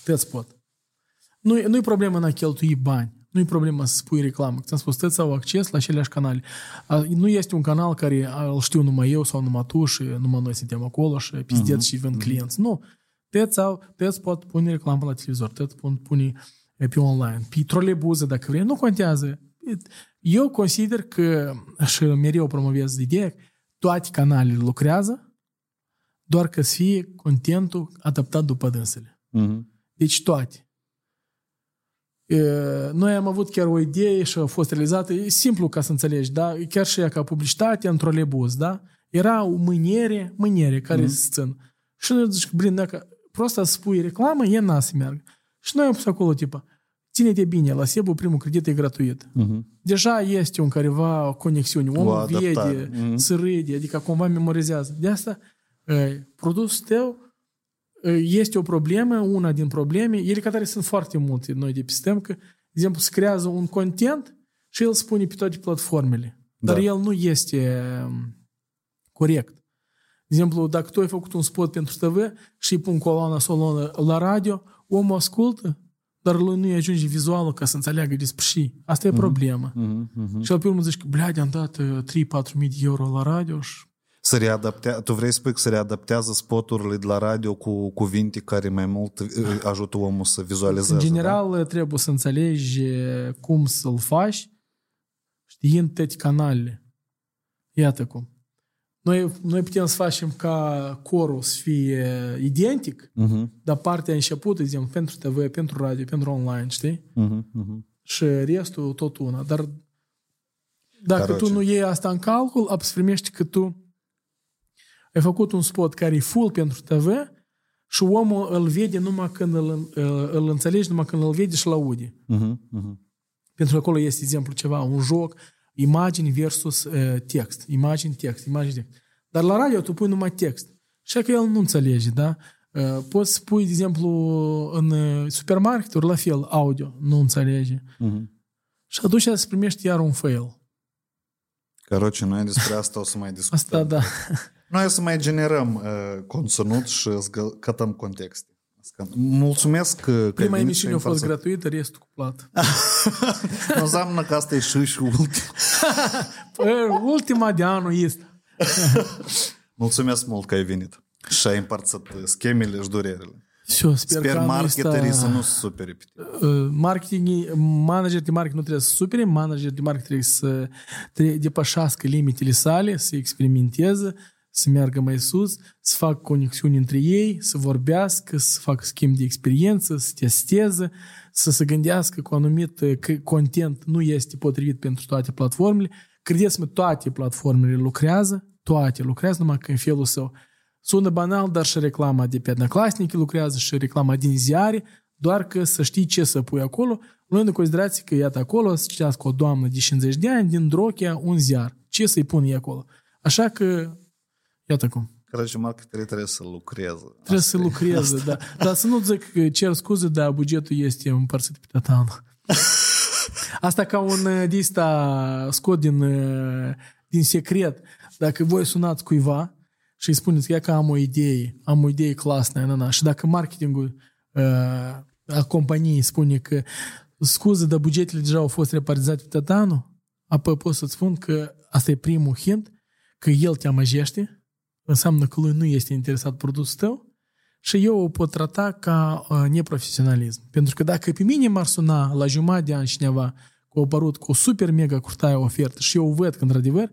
te pot. Nu, nu-i problemă în a cheltui bani. Nu-i problemă să spui reclamă. Ți-am spus, toți au acces la aceleași canale. A, Nu este un canal care a, îl știu numai eu sau numai tu și numai noi suntem acolo și pizdeți și vând clienți. Nu. Toți, au, toți pot pune reclamă la televizor, toți pot pune e, pe online, pe trolebuze dacă vrei. Nu contează. Eu consider că, și mereu promovez ideea, toate canalele lucrează, doar că să fie contentul adaptat după dânsele. Mhm. Deci toate. E, Noi am avut chiar o idee și a fost realizată, e simplu ca să înțelegi, da? Chiar și ea ca publicitate în trolebuz, da? Era o mâniere, mâniere care mm. se țin. Și noi zici, blin, dacă prost să spui reclamă, e n să meargă. Și noi am pus acolo, tipa, ține-te bine, la Sebu primul credit e gratuit. Mhm. Deja este un careva conexiune, omul adaptare. vede, Mhm. se râde, adică cumva memorizează. De asta, e, produsul tău e, este o problemă, una din probleme, ele ca tare sunt foarte multe noi de pe sistem, că, de exemplu, se creează un content și el spune pe toate platformele. Dar Da. el nu este um, corect. De exemplu, dacă tu ai făcut un spot pentru TV și îi pun coloana solonă la radio, omul ascultă, dar lui nu-i ajunge vizualul ca să înțeleagă despre și. Asta e problema. Mhm. Mhm. Și el pe urmă zici că, blea, am dat uh, 3-4 mii de euro la radio și să readaptea, tu vrei să spui că se readaptează spoturile de la radio cu cuvinte care mai mult uh, ajută omul să vizualizeze. În da? general, da? trebuie să înțelegi uh, cum să-l faci știind toate canalele. Iată cum. Noi, noi putem să facem ca corul să fie identic, uh-huh. dar partea începută, zicem, pentru TV, pentru radio, pentru online, știi? Uh-huh, uh-huh. Și restul tot una. Dar dacă Caroce. tu nu iei asta în calcul, ați primești că tu ai făcut un spot care e full pentru TV și omul îl vede numai când îl, îl înțelegi, numai când îl vede și îl aude. Mhm. Mhm. Pentru că acolo este, de exemplu, ceva, un joc, imagini versus uh, text. Imagini, text, imagini, text. Dar la radio tu pui numai text. Și că el nu înțelege, da? Uh, poți să pui, de exemplu, în uh, supermarketuri, la fel, audio, nu înțelege. Mhm. Și atunci să primești iar un fail. Короче, noi despre asta o să mai discutăm. Asta, da. Noi o să mai generăm uh, conținut și să gă- cătăm contexte. Mulțumesc că, că Prima ai venit emisiune a și fost ai gratuită, restul cu plată. împărțit. Nu înseamnă că asta e și și ultim. Păi, Ultima de anul este. Mulțumesc mult că ai venit. Și ai împărțit uh, schemele și durerile. Все, sper, Sper că anul marketerii ăsta- să nu se supere pe tine. Uh, marketing, manager de marketing nu trebuie să supere, manager de marketing trebuie să tre- depășească limitele sale, să experimenteze, să meargă mai sus, să facă conexiuni între ei, să vorbească, să facă schimb de experiență, să testeze, să se gândească cu anumit că content nu este potrivit pentru toate platformele. Credeți-mă, toate platformele lucrează, toate lucrează, numai că în felul său. Sună banal, dar și reclama de pe Adnaclasnic lucrează și reclama din ziare, doar că să știi ce să pui acolo, luând în considerație că iată acolo să citească o doamnă de 50 de ani din Drochia un ziar. Ce să-i pun ei acolo? Așa că Iată cum. Care zice Marc trebuie să lucreze. Trebuie asta să lucreze, asta. da. Dar să nu zic că cer scuze, dar bugetul este împărțit pe tatan. Asta ca un uh, dista da, scot din, uh, din secret. Dacă voi sunați cuiva și îi spuneți, că am o idee, am o idee clasă, na, na. și dacă marketingul uh, a companiei spune că scuze, dar bugetele deja au fost repartizate pe tatanul, apoi pot să-ți spun că asta e primul hint, că el te amăjește, înseamnă că lui nu este interesat produsul tău și eu o pot trata ca uh, neprofesionalism. Pentru că dacă pe mine m-ar suna la jumătate de ani cineva cu apărut cu o super mega curtaie ofertă și eu văd că într-adevăr,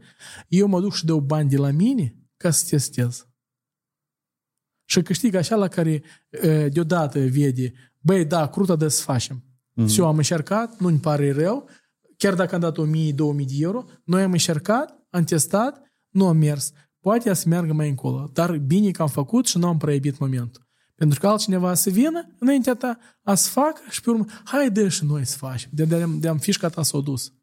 eu mă duc și dau bani de la mine ca să testez. Și câștig așa la care uh, deodată vede, băi, da, cruta de să facem. Mm-hmm. Și eu am încercat, nu-mi pare rău, chiar dacă am dat 1000-2000 de euro, noi am încercat, am testat, nu a mers. Poate să meargă mai încolo, dar bine că am făcut și nu am proibit momentul. Pentru că altcineva să vină înaintea ta, a să facă și pe urmă, haide și noi să facem. De, de, de am fișca ta s-o dus.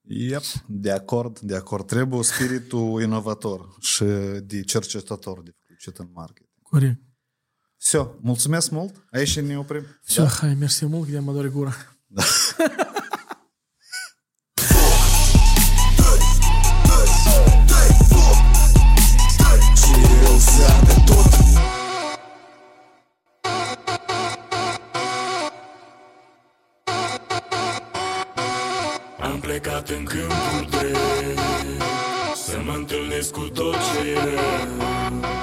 Yep, de acord, de acord. Trebuie spiritul inovator și de cercetător de făcut în marketing. Corect. Все, mulțumesc mult. Aici ne oprim. Все, da. hai, mersi mult, că mă doare gura. Da. Am plecat în câmpul drept Să mă întâlnesc cu tot ce e rău